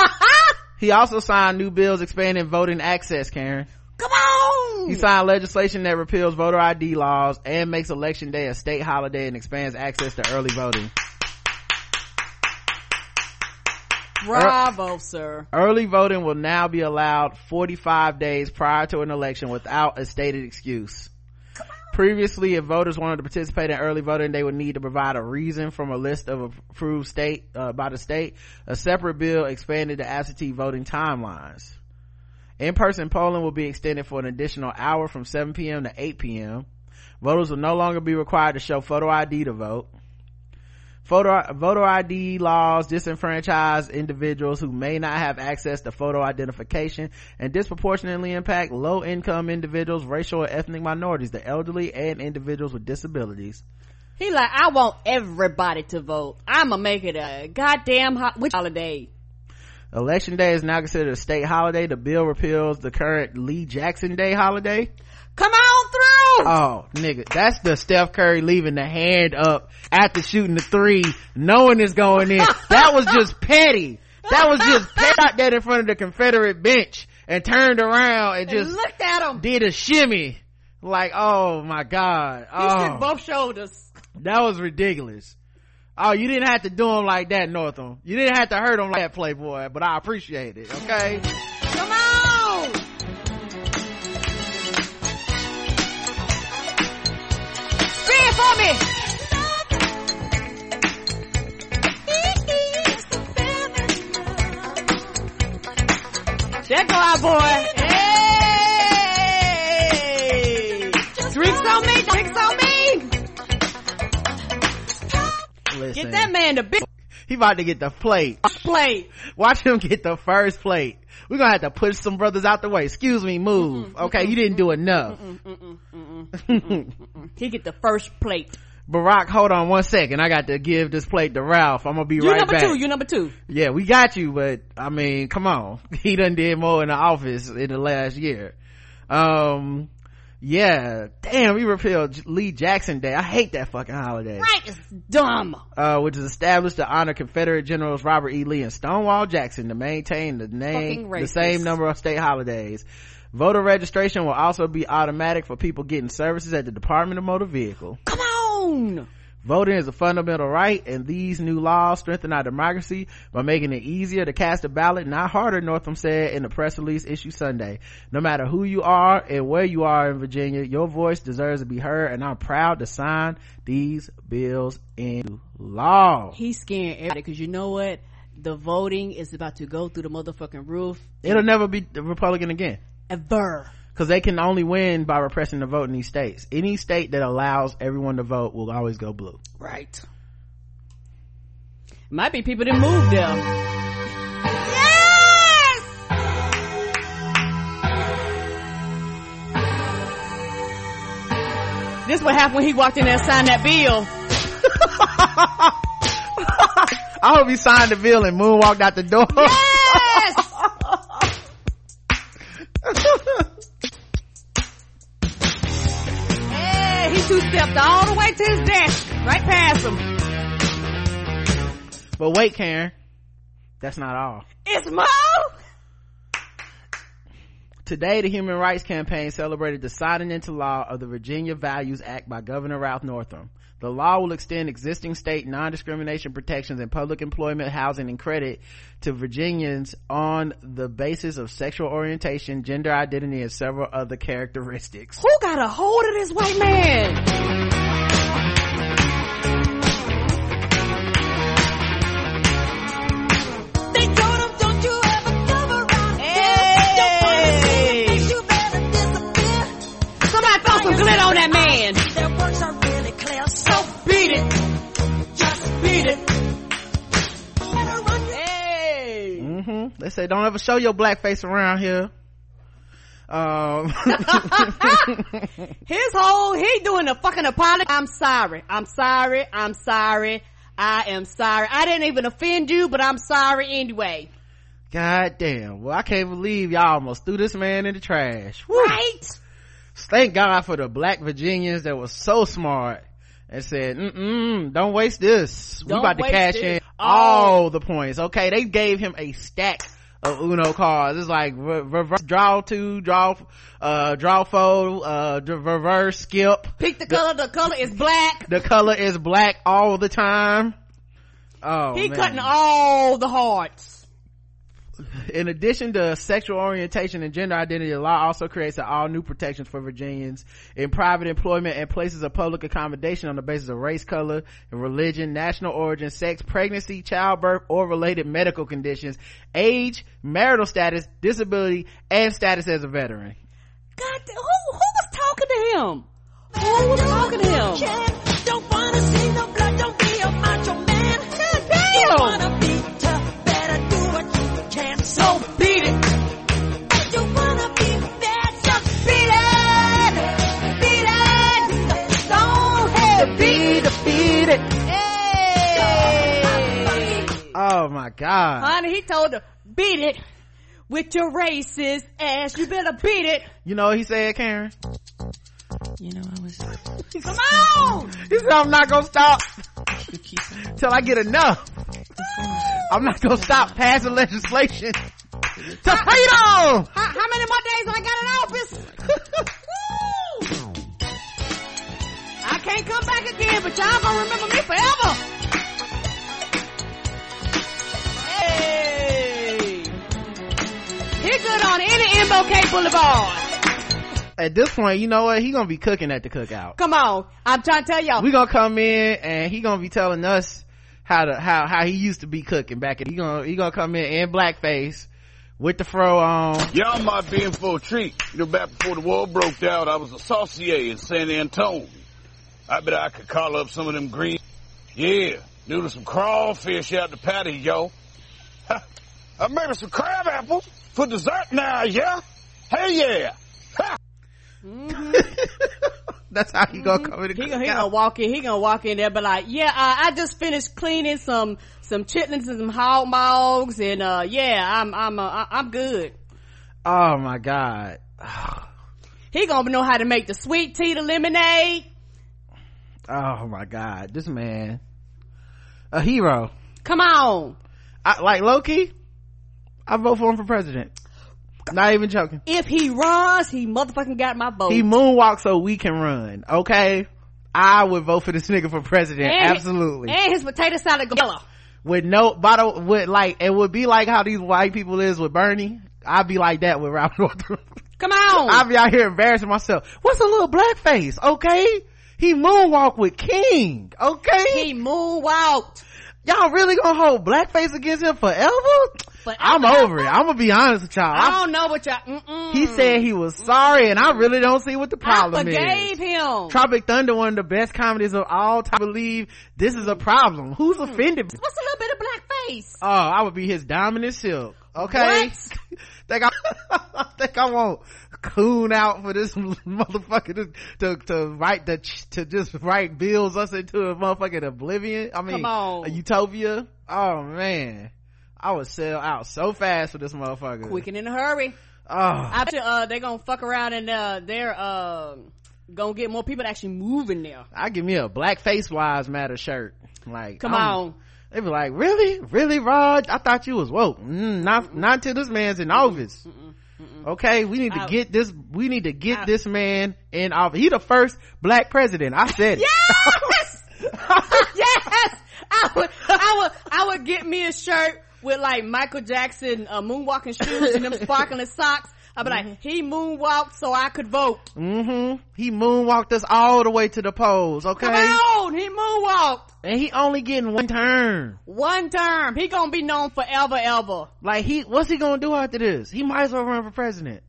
He also signed new bills expanding voting access, Karen. Come on. He signed legislation that repeals voter ID laws and makes election day a state holiday and expands access to early voting. Bravo, sir. Early voting will now be allowed 45 days prior to an election without a stated excuse. Previously, if voters wanted to participate in early voting, they would need to provide a reason from a list of approved state, uh, by the state. A separate bill expanded the absentee voting timelines. In-person polling will be extended for an additional hour from 7 p.m. to 8 p.m. Voters will no longer be required to show photo ID to vote. Photo, voter ID laws disenfranchise individuals who may not have access to photo identification and disproportionately impact low income individuals, racial or ethnic minorities, the elderly, and individuals with disabilities. He like, I want everybody to vote. I'ma make it a goddamn ho- which holiday? Election day is now considered a state holiday. The bill repeals the current Lee Jackson Day holiday. Come on! Oh, nigga, that's the Steph Curry leaving the hand up after shooting the three, knowing it's going in. that was just petty. That was just petty out there in front of the Confederate bench and turned around and just looked at him. did a shimmy. Like, oh my god. He Oh, shook both shoulders. that was ridiculous. Oh, you didn't have to do him like that, Northam. You didn't have to hurt him like that, Playboy, but I appreciate it, okay? Come on! Spin for me! There boy. Hey! Drinks on me, drinks on me! Listen, Get that man the big he about to get the plate. plate. Watch him get the first plate. We're gonna have to push some brothers out the way. Excuse me, move. Okay, you didn't do enough. He get the first plate. Barack, hold on one second. I got to give this plate to Ralph. I'm gonna be You right number back. two, you number two. yeah, we got you, but I mean, come on. He done did more in the office in the last year. Um, yeah, damn, we repealed Lee Jackson Day. I hate that fucking holiday. Right, it's dumb. Uh, which is established to honor Confederate Generals Robert E. Lee and Stonewall Jackson to maintain the name, the same number of state holidays. Voter registration will also be automatic for people getting services at the Department of Motor Vehicle. Come on. Voting is a fundamental right, and these new laws strengthen our democracy by making it easier to cast a ballot, not harder, Northam said in the press release issued Sunday. No matter who you are and where you are in Virginia, your voice deserves to be heard, and I'm proud to sign these bills into law. He's scaring everybody because you know what? The voting is about to go through the motherfucking roof. It'll never be the Republican again. Ever. Because they can only win by repressing the vote in these states. Any state that allows everyone to vote will always go blue. Right. Might be people that moved there. Yes! This what happened when he walked in there and signed that bill. I hope he signed the bill and moonwalked out the door. Yes! He two-stepped all the way to his desk. Right past him. but wait, Karen. That's not all. It's Mo! Today, the Human Rights Campaign celebrated the signing into law of the Virginia Values Act by Governor Ralph Northam. The law will extend existing state non-discrimination protections in public employment, housing, and credit to Virginians on the basis of sexual orientation, gender identity, and several other characteristics. Who got a hold of this white man? They told him, They say don't ever show your black face around here. Um, His whole, he doing a fucking apology. I'm sorry. I'm sorry. I'm sorry. I am sorry. I didn't even offend you, but I'm sorry anyway. God damn. Well, I can't believe y'all almost threw this man in the trash. Woo. Right? Thank God for the black Virginians that was so smart and said, mm-mm, don't waste this. we Don't about to cash it. in Oh. all the points. Okay. They gave him a stack of Uno cards. It's like re- reverse draw two, draw, uh, draw four, uh, reverse skip. Pick the color. The color is black. The color is black all the time. Oh, He man. cutting all the hearts. In addition to sexual orientation and gender identity, the law also creates all new protections for Virginians in private employment and places of public accommodation on the basis of race, color, religion, national origin, sex, pregnancy, childbirth, or related medical conditions, age, marital status, disability, and status as a veteran. God, who, who was talking to him? Who was talking to him? My god. Honey he told her beat it with your racist ass. You better beat it. You know what he said karen? You know, I was. come on! He said i'm not gonna stop till i get enough. I'm not gonna stop passing legislation to freedom. how, how many more days do I got in office? Woo! I can't come back again but y'all gonna remember me forever he good on any MLK Boulevard at this point you know what he gonna be cooking at the cookout come on I'm trying to tell y'all we gonna come in and he gonna be telling us how to how how he used to be cooking back in he gonna he gonna come in in blackface with the fro on Y'all might be in for a treat. You know, back before the war broke out, I was a saucier in San Antone. I bet I could call up some of them green. Yeah, noodle some crawfish out the patty, yo. Ha, I made some crab apples for dessert now, yeah? Hey, yeah. Ha. that's how he gonna come in the He gonna, he gonna walk in. He gonna walk in there, but like, yeah, uh, I just finished cleaning some some chitlins and some hog maws, and uh, yeah, I'm I'm uh, I- I'm good. oh my god He gonna know how to make the sweet tea, the lemonade. oh my god this man a hero Come on, I, like loki i vote for him for president not even joking if he runs, he motherfucking got my vote. he moonwalks so we can run okay i would vote for this nigga for president And- absolutely and his potato salad yellow. with no bottle with like it would be like how these white people is with bernie i'd be like that with Northam. Come on, I'll be out here embarrassing myself. What's a little blackface? Okay. He moonwalk with King. Okay. he moonwalked. Y'all really gonna hold blackface against him forever? Forever. I'm over it. I'm gonna be honest with y'all. I I- don't know what y'all. Mm-mm. he said he was sorry and I really don't see what the problem I forgave is. him. Tropic Thunder, one of the best comedies of all time. I believe this is a problem. Who's Hmm. offended? What's a little bit of blackface? Oh, I would be his Diamond and Silk. Okay. Think I think I won't coon out for this motherfucker to, to, to write the, to just write bills us into a motherfucking oblivion. I mean, a utopia. Oh man. I would sell out so fast for this motherfucker. Quick and in a hurry. Oh, After uh, they're gonna fuck around and uh, they're uh, gonna get more people to actually move in there. I give me a black face wise matter shirt. Like, Come I'm- on. They be like, really? Really, Rod? I thought you was woke. Mm, not, not until this man's in office. Okay, we need to I- get this, we need to get I- this man in office. He the first black president. I said it. Yes! yes! I would, I would, I would get me a shirt with like Michael Jackson, uh, moonwalking shoes and them sparkling socks. I'd be like, he moonwalked so I could vote. Mm-hmm. He moonwalked us all the way to the polls, okay? Come on! He moonwalked. And he only getting one term. One term. He gonna be known forever, ever. Like he, what's he gonna do after this? He might as well run for president.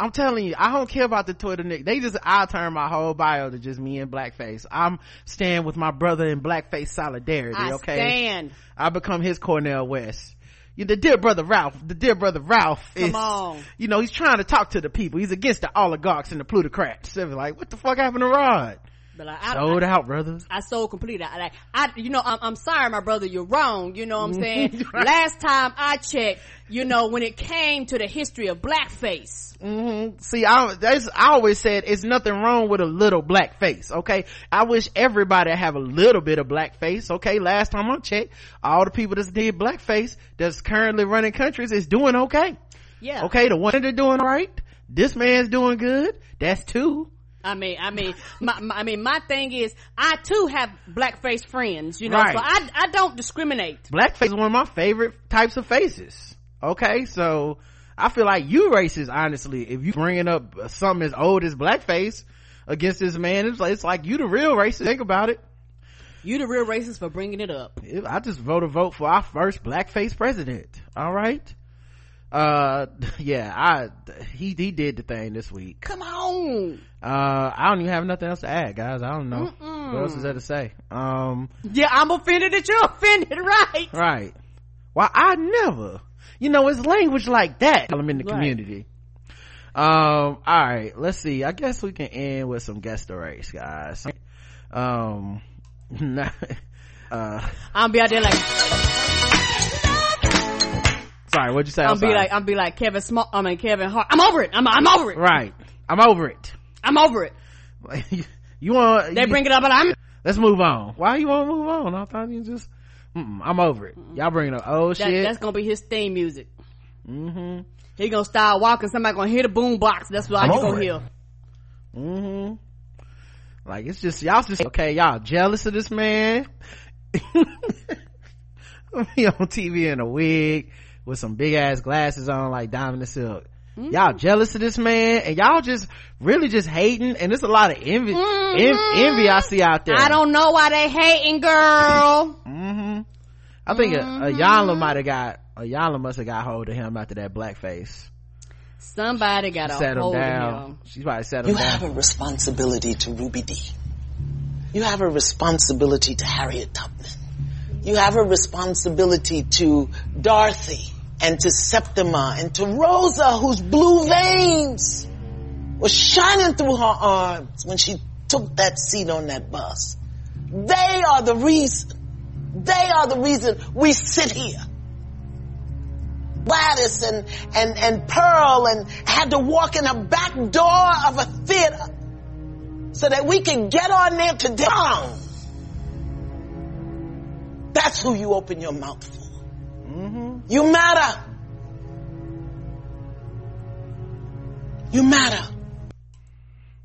I'm telling you, I don't care about the Twitter nick. They just, I'll turn my whole bio to just me in blackface. I'm staying with my brother in blackface solidarity, I okay? stand. I become his Cornel West. You, the dear brother Ralph, the dear brother Ralph Come is, on. you know, he's trying to talk to the people. He's against the oligarchs and the plutocrats. They're like, what the fuck happened to Rod? But like, I, Sold I, out, brothers. I sold completely. I, like, I, you know, I'm, I'm sorry, my brother, you're wrong. You know what I'm saying? Right. Last time I checked, you know, when it came to the history of blackface, hmm See, I, that's, I always said it's nothing wrong with a little black face, okay? I wish everybody have a little bit of black face, okay? Last time I checked, all the people that did blackface that's currently running countries is doing okay. yeah. Okay, the one that they're doing right, this man's doing good, that's two. I mean, I mean, my, my, I mean, my thing is, I too have blackface friends, you know, Right. so I, I don't discriminate. Blackface is one of my favorite types of faces. Okay, so I feel like you racist, honestly, if you bringing up something as old as blackface against this man, it's like, it's like you the real racist. Think about it. You the real racist for bringing it up. I just vote a vote for our first blackface president. All right. Uh, yeah, I, he, he did the thing this week. Come on. Uh, I don't even have nothing else to add, guys. I don't know. What else is there to say? Um, Yeah, I'm offended that you're offended, right? right. Well, I never, you know, it's language like that. I'm in the Right. community. Um, all right, let's see. I guess we can end with some guest race, guys. Um, uh, I'll be out there like, sorry. What'd you say? I'm, I'm be like, I'm be like Kevin Small. I mean Kevin Hart. I'm over it. I'm, I'm over it. right. I'm over it. I'm over it. you, you want? They you- bring it up, and I'm. Let's move on. Why you want to move on? I thought you just. Mm-mm, I'm over it. Y'all bringing up old That, shit. that's gonna be his theme music. mm-hmm. He gonna start walking. Somebody gonna hear the boom box. That's what I'm you over gonna it. hear. Mm-hmm. Like it's just y'all just okay. Y'all jealous of this man. he on TV in a wig with some big ass glasses on, like Diamond and Silk. Mm-hmm. Y'all jealous of this man, and y'all just really just hating, and there's a lot of envy, en- envy I see out there. Mm-hmm. I don't know why they hating, girl. Mm-hmm. I think a, Iyanla might have got Iyanla must have got hold of him after that blackface. Somebody got a Sat him hold of down. him. She's probably sat him You down. have a responsibility to Ruby Dee. You have a responsibility to Harriet Tubman. You have a responsibility to Dorothy and to Septima and to Rosa whose blue veins were shining through her arms when she took that seat on that bus. They are the reason. They are the reason we sit here. Gladys and, and, and Pearl and had to walk in a back door of a theater so that we can get on there to down. That's who you open your mouth for. Mm-hmm. You matter. You matter.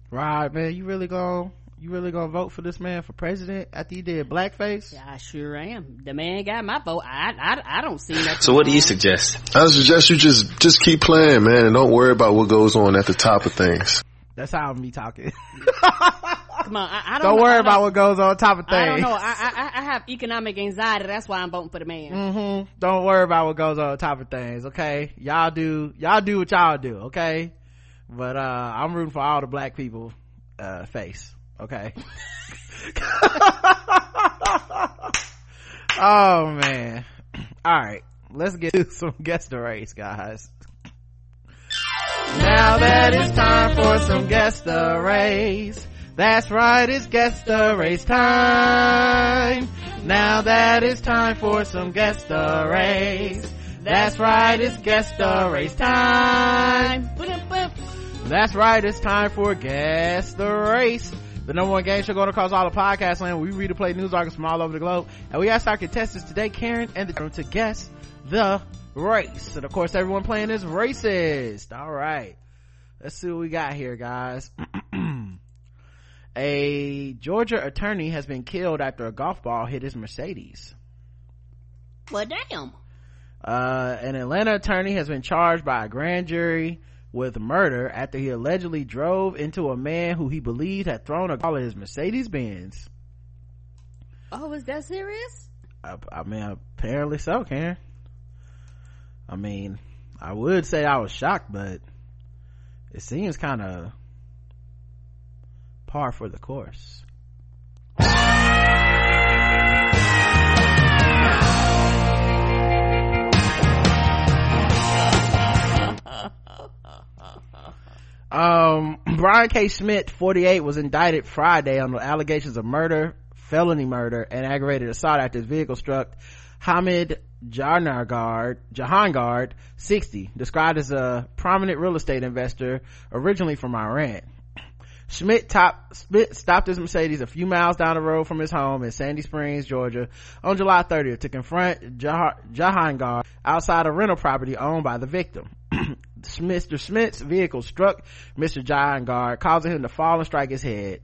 Right, man. You really gonna you really gonna vote for this man for president after you did blackface? I sure am. The man got my vote. I I, I don't see nothing. So what do you wrong. suggest? I suggest you just just keep playing, man, and don't worry about what goes on at the top of things. That's how I'm be talking. Come on, I, I don't, don't know- worry I about what goes on top of things. I don't know. I, I I have economic anxiety. That's why I'm voting for the man. Mm-hmm. Don't worry about what goes on top of things, okay? Y'all do y'all do what y'all do, okay? But uh I'm rooting for all the black people uh face, okay? oh man. Alright, let's get to some guest the race, guys. Now that it's time for some guest the race. That's right, it's guest the race time. Now that it's time for some guest the race. That's right, it's guest the race time. That's right, it's time for Guess the Race. The number one game show going across all the podcast land. We read and play news articles from all over the globe. And we asked our contestants today, Karen and the to guess the race. And of course, everyone playing is racist. All right. Let's see what we got here, guys. a Georgia attorney has been killed after a golf ball hit his Mercedes. Well, damn. Uh, an Atlanta attorney has been charged by a grand jury with murder after he allegedly drove into a man who he believed had thrown a ball at his Mercedes Benz. Oh, is that serious? I, I mean, apparently so, Karen. I mean, I would say I was shocked, but it seems kind of par for the course. Um, Brian K. Schmidt, 48, was indicted Friday on the allegations of murder, felony murder, and aggravated assault after his vehicle struck Hamid Jahangarh, Jahangard, 60, described as a prominent real estate investor originally from Iran. Schmidt, top, Schmidt stopped his Mercedes a few miles down the road from his home in Sandy Springs, Georgia on July 30th to confront Jah- Jahangard outside a rental property owned by the victim. Mr. Smith's vehicle struck Mr. Jahangar, causing him to fall and strike his head.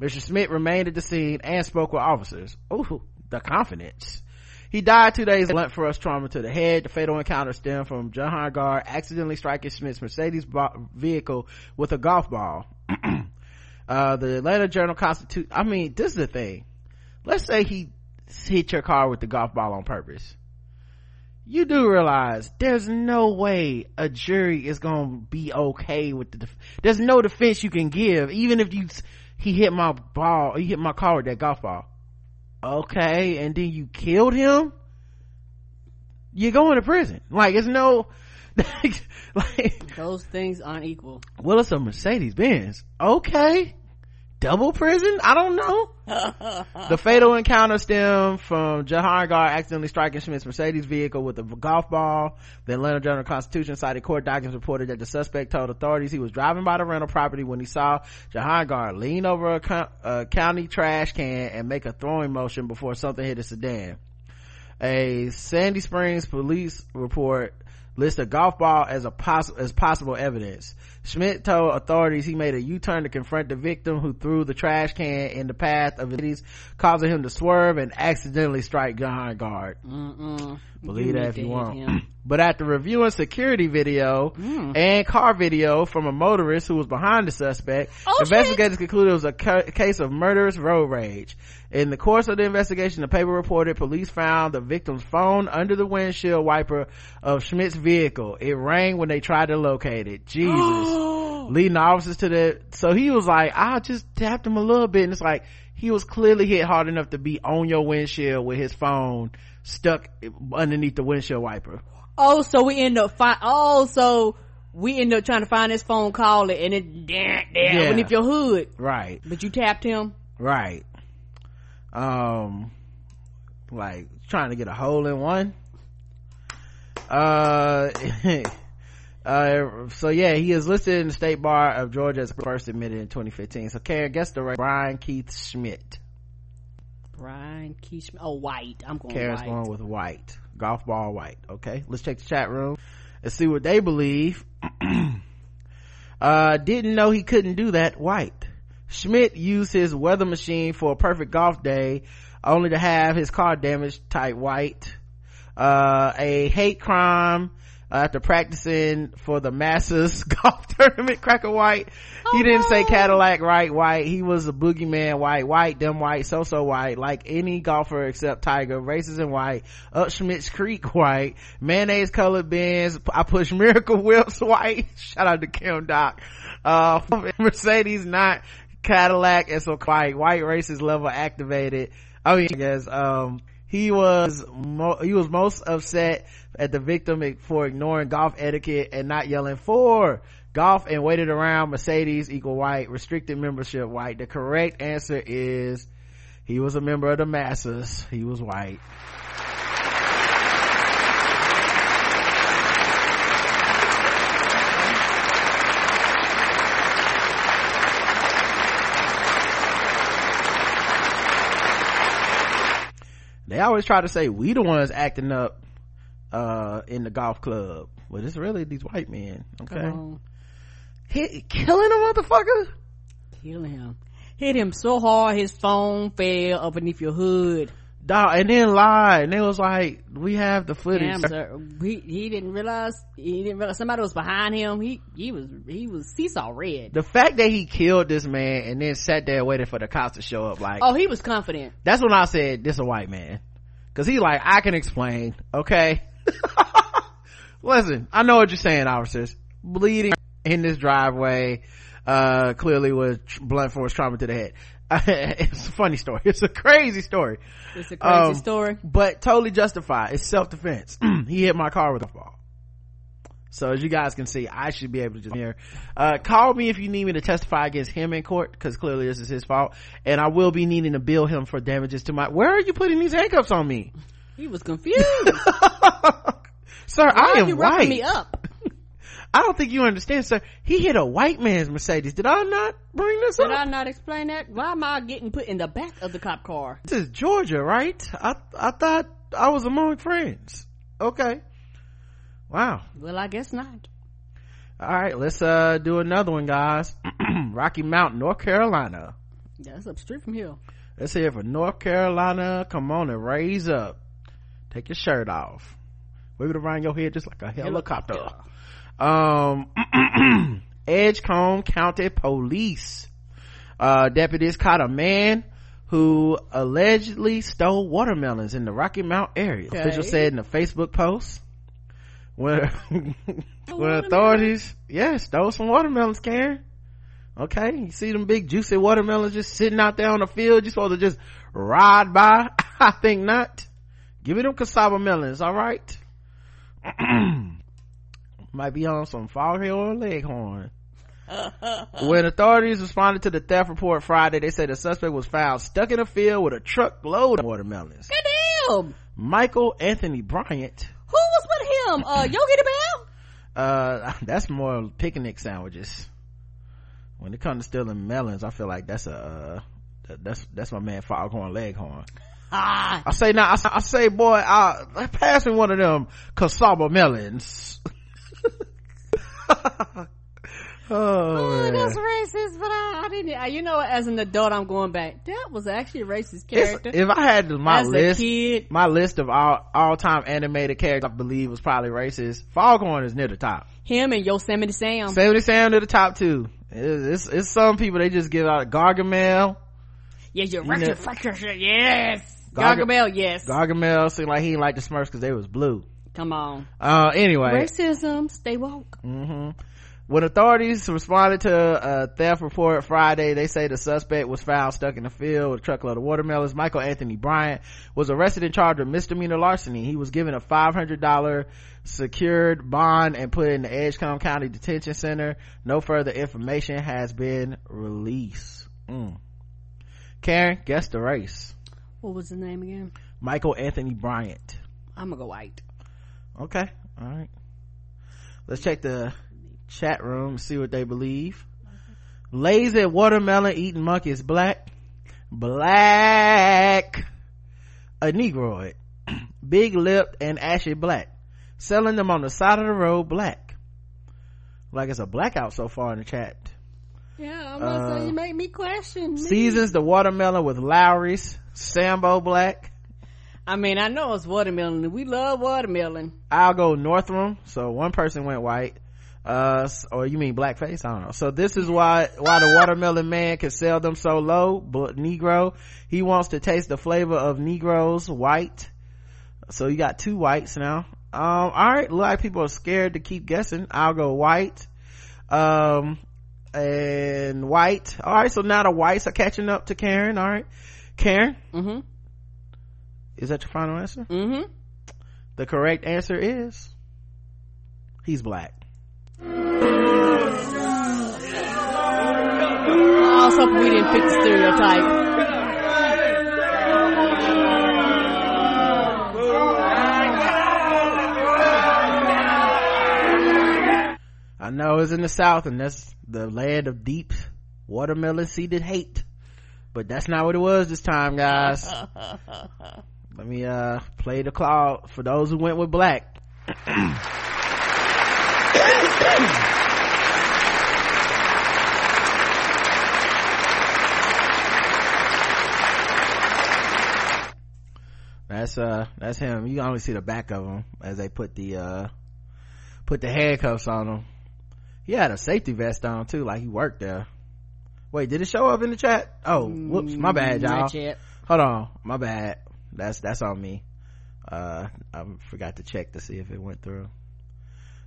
Mr. Smith remained at the scene and spoke with officers. Ooh, the confidence. He died two days blunt force trauma to the head. The fatal encounter stemmed from Jahangar accidentally striking Smith's Mercedes vehicle with a golf ball. uh, the Atlanta Journal Constitute, I mean, this is the thing. Let's say he hit your car with the golf ball on purpose. You do realize there's no way a jury is gonna be okay with the, def- there's no defense you can give, even if you, he hit my ball, he hit my car with that golf ball. Okay, and then you killed him? You're going to prison. Like, it's no, like, Those things aren't equal. well, it's a Mercedes Benz. Okay. double prison i don't know the fatal encounter stemmed from Jahangir accidentally striking Schmidt's Mercedes vehicle with a golf ball. The Atlanta Journal Constitution cited court documents reported that the suspect told authorities he was driving by the rental property when he saw Jahangir lean over a, co- a county trash can and make a throwing motion before something hit a sedan. A Sandy Springs police report lists a golf ball as a poss- as possible evidence. Schmidt told authorities he made a U-turn to confront the victim who threw the trash can in the path of his, causing him to swerve and accidentally strike Jahangard. Believe You that if you want. But after reviewing security video Mm. and car video from a motorist who was behind the suspect, Oh, investigators concluded it was a ca- case of murderous road rage. In the course of the investigation, the paper reported police found the victim's phone under the windshield wiper of Schmidt's vehicle. It rang when they tried to locate it. Jesus. Leading the officers to the, so he was like, I just tapped him a little bit and it's like, he was clearly hit hard enough to be on your windshield with his phone stuck underneath the windshield wiper. Oh, so we end up fi- Oh, so we end up trying to find his phone, call it, and it damn, damn, Yeah. underneath your hood. Right. But you tapped him. Right. Um, like trying to get a hole in one. Uh, uh, so yeah, he is listed in the state bar of Georgia as first admitted in 2015. So Karen, guess the right Brian Keith Schmidt. Brian Keith. Oh, white. I'm going Karen's white. going with white. Golf ball white. Okay. Let's check the chat room and see what they believe. uh, didn't know he couldn't do that white. Schmidt used his weather machine for a perfect golf day, only to have his car damaged tight white. Uh, a hate crime uh, after practicing for the Masters golf tournament, Cracker White. he didn't say Cadillac right white. He was a boogeyman white, white, dumb white, so-so white, like any golfer except Tiger, races in white, up Schmidt's Creek white, mayonnaise colored bins. I push Miracle Whips white. Shout out to Kim Doc. Uh, Mercedes not Cadillac and so white, white races level activated. Oh yeah, yes, um, he was mo- he was most upset at the victim for ignoring golf etiquette and not yelling for golf and waited around mercedes equal white restricted membership. White the correct answer is he was a member of the masses. He was white they always try to say we the ones acting up uh in the golf club but it's really these white men okay. Hit, killing a motherfucker Kill him. Hit him so hard his phone fell underneath your hood. Dog and then lied and they was like we have the footage Damn. He, he didn't realize he didn't realize somebody was behind him. He he was he was he saw red. the fact that he killed this man and then sat there waiting for the cops to show up like Oh, he was confident. that's when i said this a white man because he like i can explain okay listen i know what you're saying officers bleeding in this driveway uh clearly was blunt force trauma to the head it's a funny story. It's a crazy story. It's a crazy Um, story. but totally justified. It's self-defense. He hit my car with a ball so as you guys can see i should be able to just here uh call me if you need me to testify against him in court because clearly this is his fault. And i will be needing to bill him for damages to my where are you putting these handcuffs on me? He was confused. sir Why i are am you white me up? I don't think you understand sir. He hit a white man's mercedes. Did i not bring this Did up? Did I not explain that? Why am I getting put in the back of the cop car? this is georgia right? I i thought i was among friends. Okay. Wow. Well, I guess not. all right let's uh do another one guys. Rocky mountain north carolina. Yeah, That's up street from here. let's hear it for north carolina. Come on and raise up. Take your shirt off. Wave it around your head just like a helicopter um edgecombe county police. Uh deputies caught a man who allegedly stole watermelons in the rocky mount area. Okay. officials said in a facebook post when when authorities yeah stole some watermelons karen. Okay you see them big juicy watermelons just sitting out there on the field you supposed to just ride by? I think not. Give me them casaba melons all right might be on some Foghorn Leghorn when authorities responded to the theft report Friday, they said the suspect was found stuck in a field with a truckload of watermelons. Goddamn. Michael Anthony Bryant. Who was with him? Uh, Yogi the Bell? Uh, that's more picnic sandwiches. When it comes to stealing melons, I feel like that's a, uh, that's, that's my man Foghorn Leghorn. Ah. I say now, I, say- I say, boy, I, pass me one of them casaba melons. oh, Oh, that's racist, but I, I didn't. You know, as an adult, I'm going back. That was actually a racist It's- character. if I had my As list, kid. my list of all all time animated characters, I believe was probably racist. Foghorn is near the top. Him and Yosemite Sam. Yosemite Sam to the top too. It's, it's, it's some people they just give out Gargamel. Yeah, you're You right. You're fuck your shit. Yes. Garga- Gargamel, yes. Gargamel seemed like he didn't like the Smurfs because they was blue. Come on. Uh, anyway, Racism. Stay woke. hmm When authorities responded to a theft report Friday, they say the suspect was found stuck in the field with a truckload of watermelons. Michael Anthony Bryant was arrested and charged with misdemeanor larceny. He was given a $500 secured bond and put in the Edgecombe County Detention Center. No further information has been released. Mm. Karen, guess the race. What was the name again? Michael Anthony Bryant. I'm gonna go white. Okay. All right. Let's check the chat room see what they believe. Lazy watermelon eating monkey is black. Black. A negroid. Big lipped and ashy black. Selling them on the side of the road black. Like it's a blackout so far in the chat. Yeah, I'm gonna Uh, you make me question. me. Seasons the watermelon with Lawry's. Sambo black. I mean, I know it's watermelon. We love watermelon. I'll go Northam. So one person went white. Uh, or you mean blackface? I don't know. So this is why, why the watermelon man can sell them so low. But Negro, he wants to taste the flavor of Negroes white. So you got two whites now. Um, alright. Look like people are scared to keep guessing. I'll go white. Um, and white. Alright. So now the whites are catching up to Karen. Alright. Karen, Mm-hmm. Is that your final answer? Mm-hmm. The correct answer is he's black. I was hoping we didn't fit the stereotype. I know it's in the South and that's the land of deep watermelon seeded hate. But that's not what it was this time, guys. Let me, uh, play the cloud for those who went with black. That's, uh, that's him. You can only see the back of him as they put the, uh, put the handcuffs on him. He had a safety vest on too, like he worked there. Wait, did it show up in the chat? Oh, whoops, my bad, y'all. Not yet. Hold on, my bad. That's that's on me. Uh, I forgot to check to see if it went through.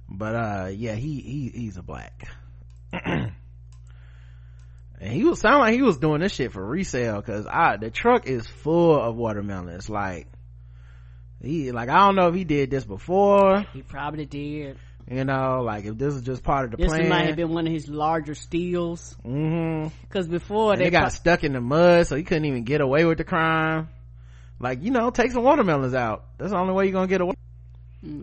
But uh, yeah, he he he's a black. and he was sound like he was doing this shit for resale because I the truck is full of watermelons. Like he like I don't know if he did this before. He probably did. You know, like if this is just part of the This plan. might have been one of his larger steals. mm-hmm. Cause before they, they got pro- stuck in the mud, so he couldn't even get away with the crime. Like, you know, take some watermelons out. That's the only way you're gonna get away.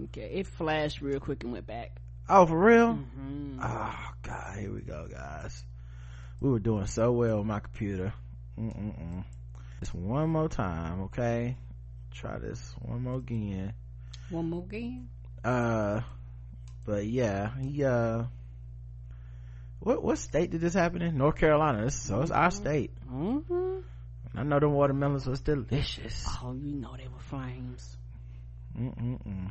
okay, it flashed real quick and went back. Oh, for real? Mhm. Oh, God, here we go, guys. We were doing so well with my computer. Mm-mm-mm. Just one more time, okay? Try this one more again. One more game. Uh, but yeah, he, uh, what, what state did this happen in? North Carolina. This, so it's our state. Mm-hmm. I know them watermelons was delicious. Oh, you know they were flames. Mm-mm-mm.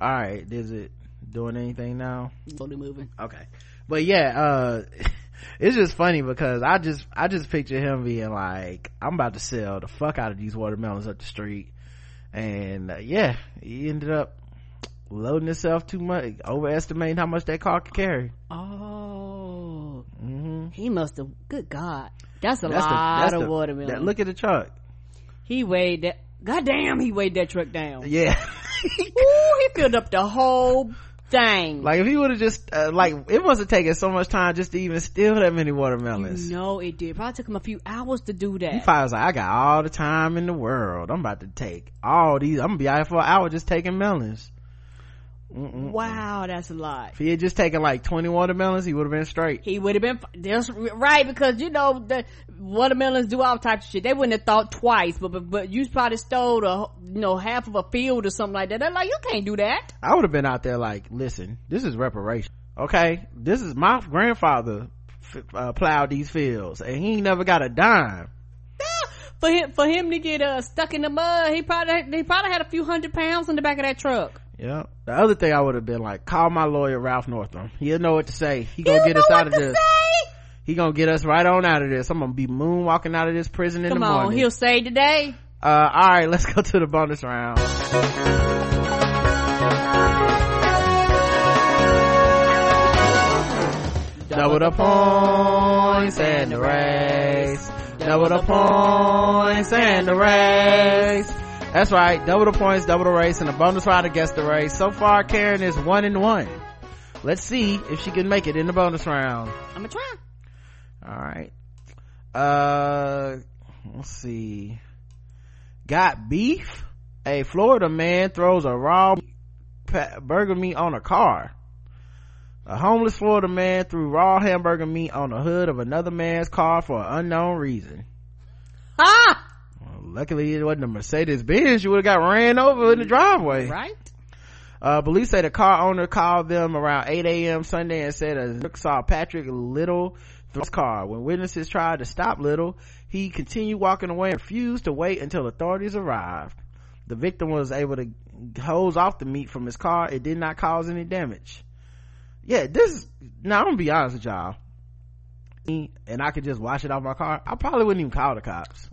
All right, is it doing anything now? Slowly moving. Okay, but yeah, uh, it's just funny because I just I just picture him being like, I'm about to sell the fuck out of these watermelons up the street, and uh, yeah, he ended up loading himself too much, overestimating how much that car could carry. Oh, he must have. Good God, that's a That's the lot that's of the watermelon. that- look at the truck. he weighed that. God damn, he weighed that truck down. Yeah, Ooh, he filled up the whole thing. Like if he would have just uh, like it must have taken so much time just to even steal that many watermelons. You know it did. Probably took him a few hours to do that. He probably was like, I got all the time in the world. I'm about to take all these. I'm gonna be out here for an hour just taking melons. Mm-mm. Wow, that's a lot. If he had just taken like 20 watermelons, he would have been straight. He would have been that's right because you know the watermelons do all types of shit. They wouldn't have thought twice, but but, but you probably stole a you know half of a field or something like that. They're like, you can't do that. I would have been out there like, listen, this is reparation. Okay, this is my grandfather uh, plowed these fields, and he never got a dime. For him, for him to get uh, stuck in the mud, he probably he probably had a few hundred pounds in the back of that truck. Yeah. The other thing I would have been like, call my lawyer Ralph Northam. He'll know what to say. He gonna get us out of this. Say? He gonna get us right on out of this. I'm gonna be moonwalking out of this prison in Come the morning. Come on, he'll say today. Uh, all right, let's go to the bonus round. Double the points and the race. Double the points and the race. That's right. Double the points, double the race, and a bonus round against the race. So far, Karen is one and one. Let's see if she can make it in the bonus round. I'm gonna try. All right. Uh, let's see. Got beef? A Florida man throws a raw burger meat on a car. A homeless Florida man threw raw hamburger meat on the hood of another man's car for an unknown reason. Ah! Luckily it wasn't a mercedes benz you would have got ran over in the driveway. Right. Uh, police say the car owner called them around 8 a.m sunday and said a saw patrick little through his car. When witnesses tried to stop little he continued walking away and refused to wait until authorities arrived. The victim was able to hose off the meat from his car. It did not cause any damage. Yeah this now i'm gonna be honest with y'all. And i could just wash it off my car. I probably wouldn't even call the cops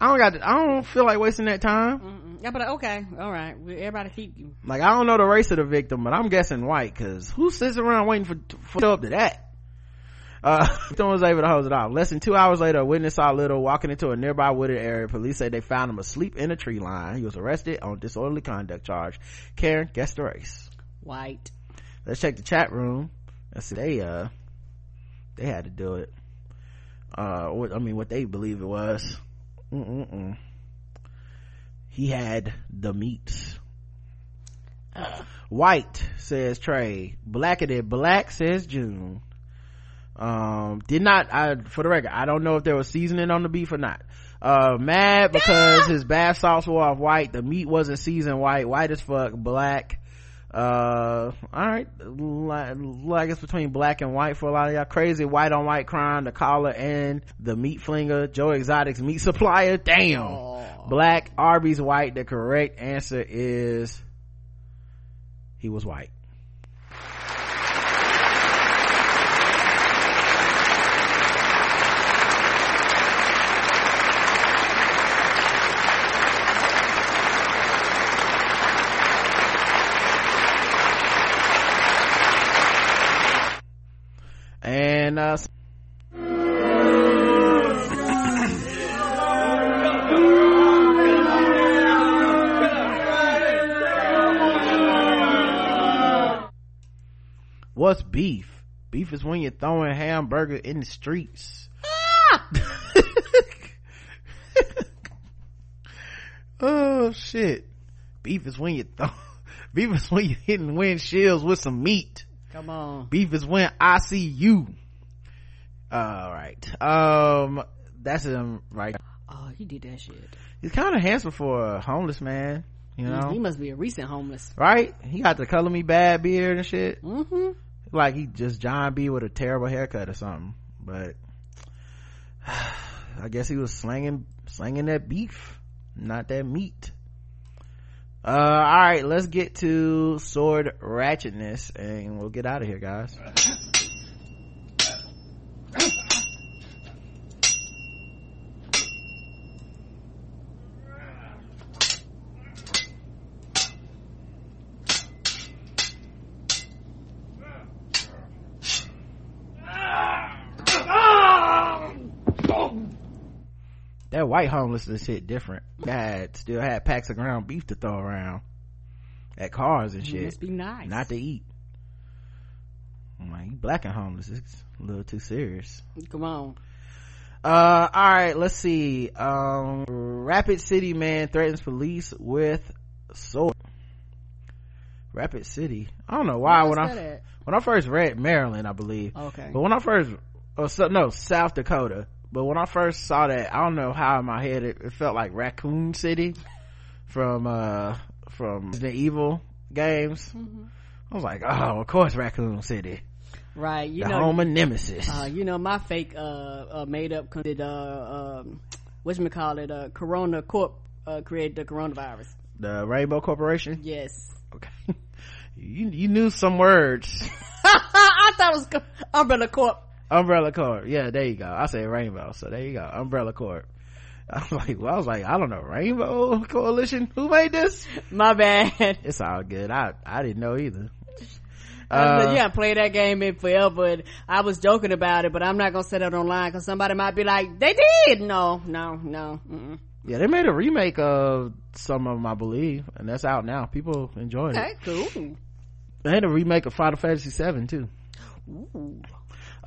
I don't got. To, I don't feel like wasting that time. Mm-mm. Yeah, but okay, all right. Everybody keep you. Like I don't know the race of the victim, but I'm guessing white. Cause who sits around waiting for for up to that? Uh, victim was able to hose it off. Less than two hours later, a witness saw Little walking into a nearby wooded area. Police say they found him asleep in a tree line. He was arrested on disorderly conduct charge. Karen, guess the race. White. Let's check the chat room. Let's see. They uh, they had to do it. Uh, what I mean, what they believe it was. Mm-mm-mm. He had the meats. White says Trey. Blackety black says June. Um, did not, I, for the record, I don't know if there was seasoning on the beef or not. Uh, mad because his bath sauce wore off white. The meat wasn't seasoned white. White as fuck. Black uh all right like, like it's between black and white for a lot of y'all. Crazy white on white crime. The collar and the meat flinger. Joe Exotic's meat supplier. Damn. Aww. black arby's white. The correct answer is he was white and uh what's beef beef is when you're throwing hamburger in the streets ah! oh shit beef is when you throw beef is when you're hitting windshields with some meat Come on. Beef is when I see you. All right. Um, that's him, right? Oh, he did that shit. He's kind of handsome for a homeless man, you know? He must be a recent homeless. Right? He got the Color Me Badd beard and shit. Mm-hmm. Like he just John B with a terrible haircut or something. But I guess he was slanging, slanging that beef, not that meat uh all right let's get to sword ratchetness and we'll get out of here guys white homelessness hit different. Had still had packs of ground beef to throw around. at cars and shit must be nice. not to eat I'm like, you black and homeless it's a little too serious Come on. uh all right let's see um rapid city man threatens police with sword rapid city i don't know why when i at? when i first read maryland i believe Okay. but when i first oh so, no south dakota but when i first saw that i don't know how in my head it, it felt like raccoon city from uh from the evil games Mm-hmm. i was like oh of course raccoon city Right. You the know, home of nemesis uh, you know, my fake, uh, uh, made up, did, uh, um, call it, uh, Corona Corp, uh, created the coronavirus. the rainbow corporation Yes. okay you you knew some words I thought it was Umbrella Corp. umbrella corp yeah there you go i said rainbow so there you go umbrella corp i was like well i was like i don't know rainbow coalition who made this My bad. it's all good i i didn't know either I was like, Uh, you haven't played that game in forever. And I was joking about it, but I'm not gonna set that online because somebody might be like, "They did." No, no, no. Mm-mm. yeah they made a remake of some of them i believe and that's out now people enjoy Okay, it cool. they had a remake of final fantasy 7 too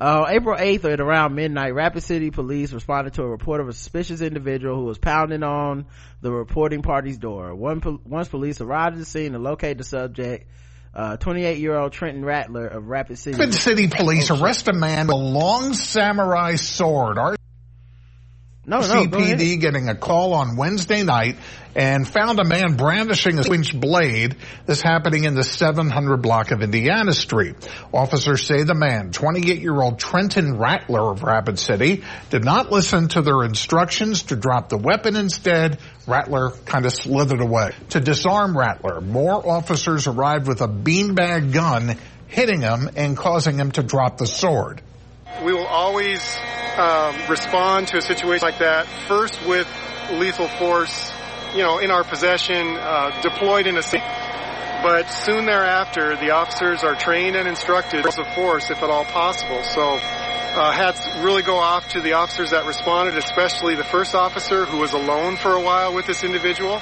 Uh, April 8th at around midnight, Rapid City police responded to a report of a suspicious individual who was pounding on the reporting party's door. One, once police arrived at the scene to locate the subject, uh, 28 year old Trenton Rattler of Rapid City. Rapid City Police arrest a man with a long samurai sword. No, no. CPD getting a call on Wednesday night and found a man brandishing a inch blade. This happening in the 700 block of Indiana Street. Officers say the man, 28 year old Trenton Rattler of Rapid City, did not listen to their instructions to drop the weapon instead. Rattler kind of slithered away. To disarm Rattler, more officers arrived with a beanbag gun hitting him and causing him to drop the sword. We will always um, respond to a situation like that first with lethal force, you know, in our possession, uh, deployed in a scene. But soon thereafter, the officers are trained and instructed of force, if at all possible. So uh, hats really go off to the officers that responded, especially the first officer who was alone for a while with this individual.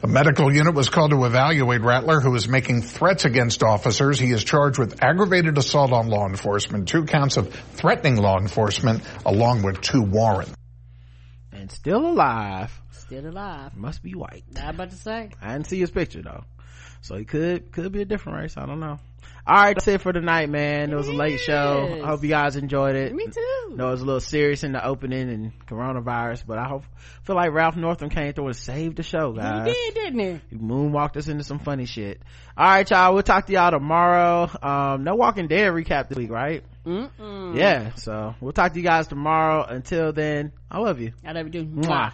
A medical unit was called to evaluate Rattler, who is making threats against officers. He is charged with aggravated assault on law enforcement, two counts of threatening law enforcement, along with two warrants. And still alive. Still alive. Must be white. Not about to say. I didn't see his picture though. So he could, could be a different race. I don't know. Alright, that's it for tonight, man. It was a late show. I hope you guys enjoyed it. Me too. No, it was a little serious in the opening and coronavirus, but I hope, feel like Ralph Northam came through and saved the show, guys. He did, didn't he? He moonwalked us into some funny shit. Alright, y'all. We'll talk to y'all tomorrow. Um, no Walking Dead recap this week, right? Mm-mm. Yeah. So we'll talk to you guys tomorrow. Until then, I love you. I love you. too. Mwah.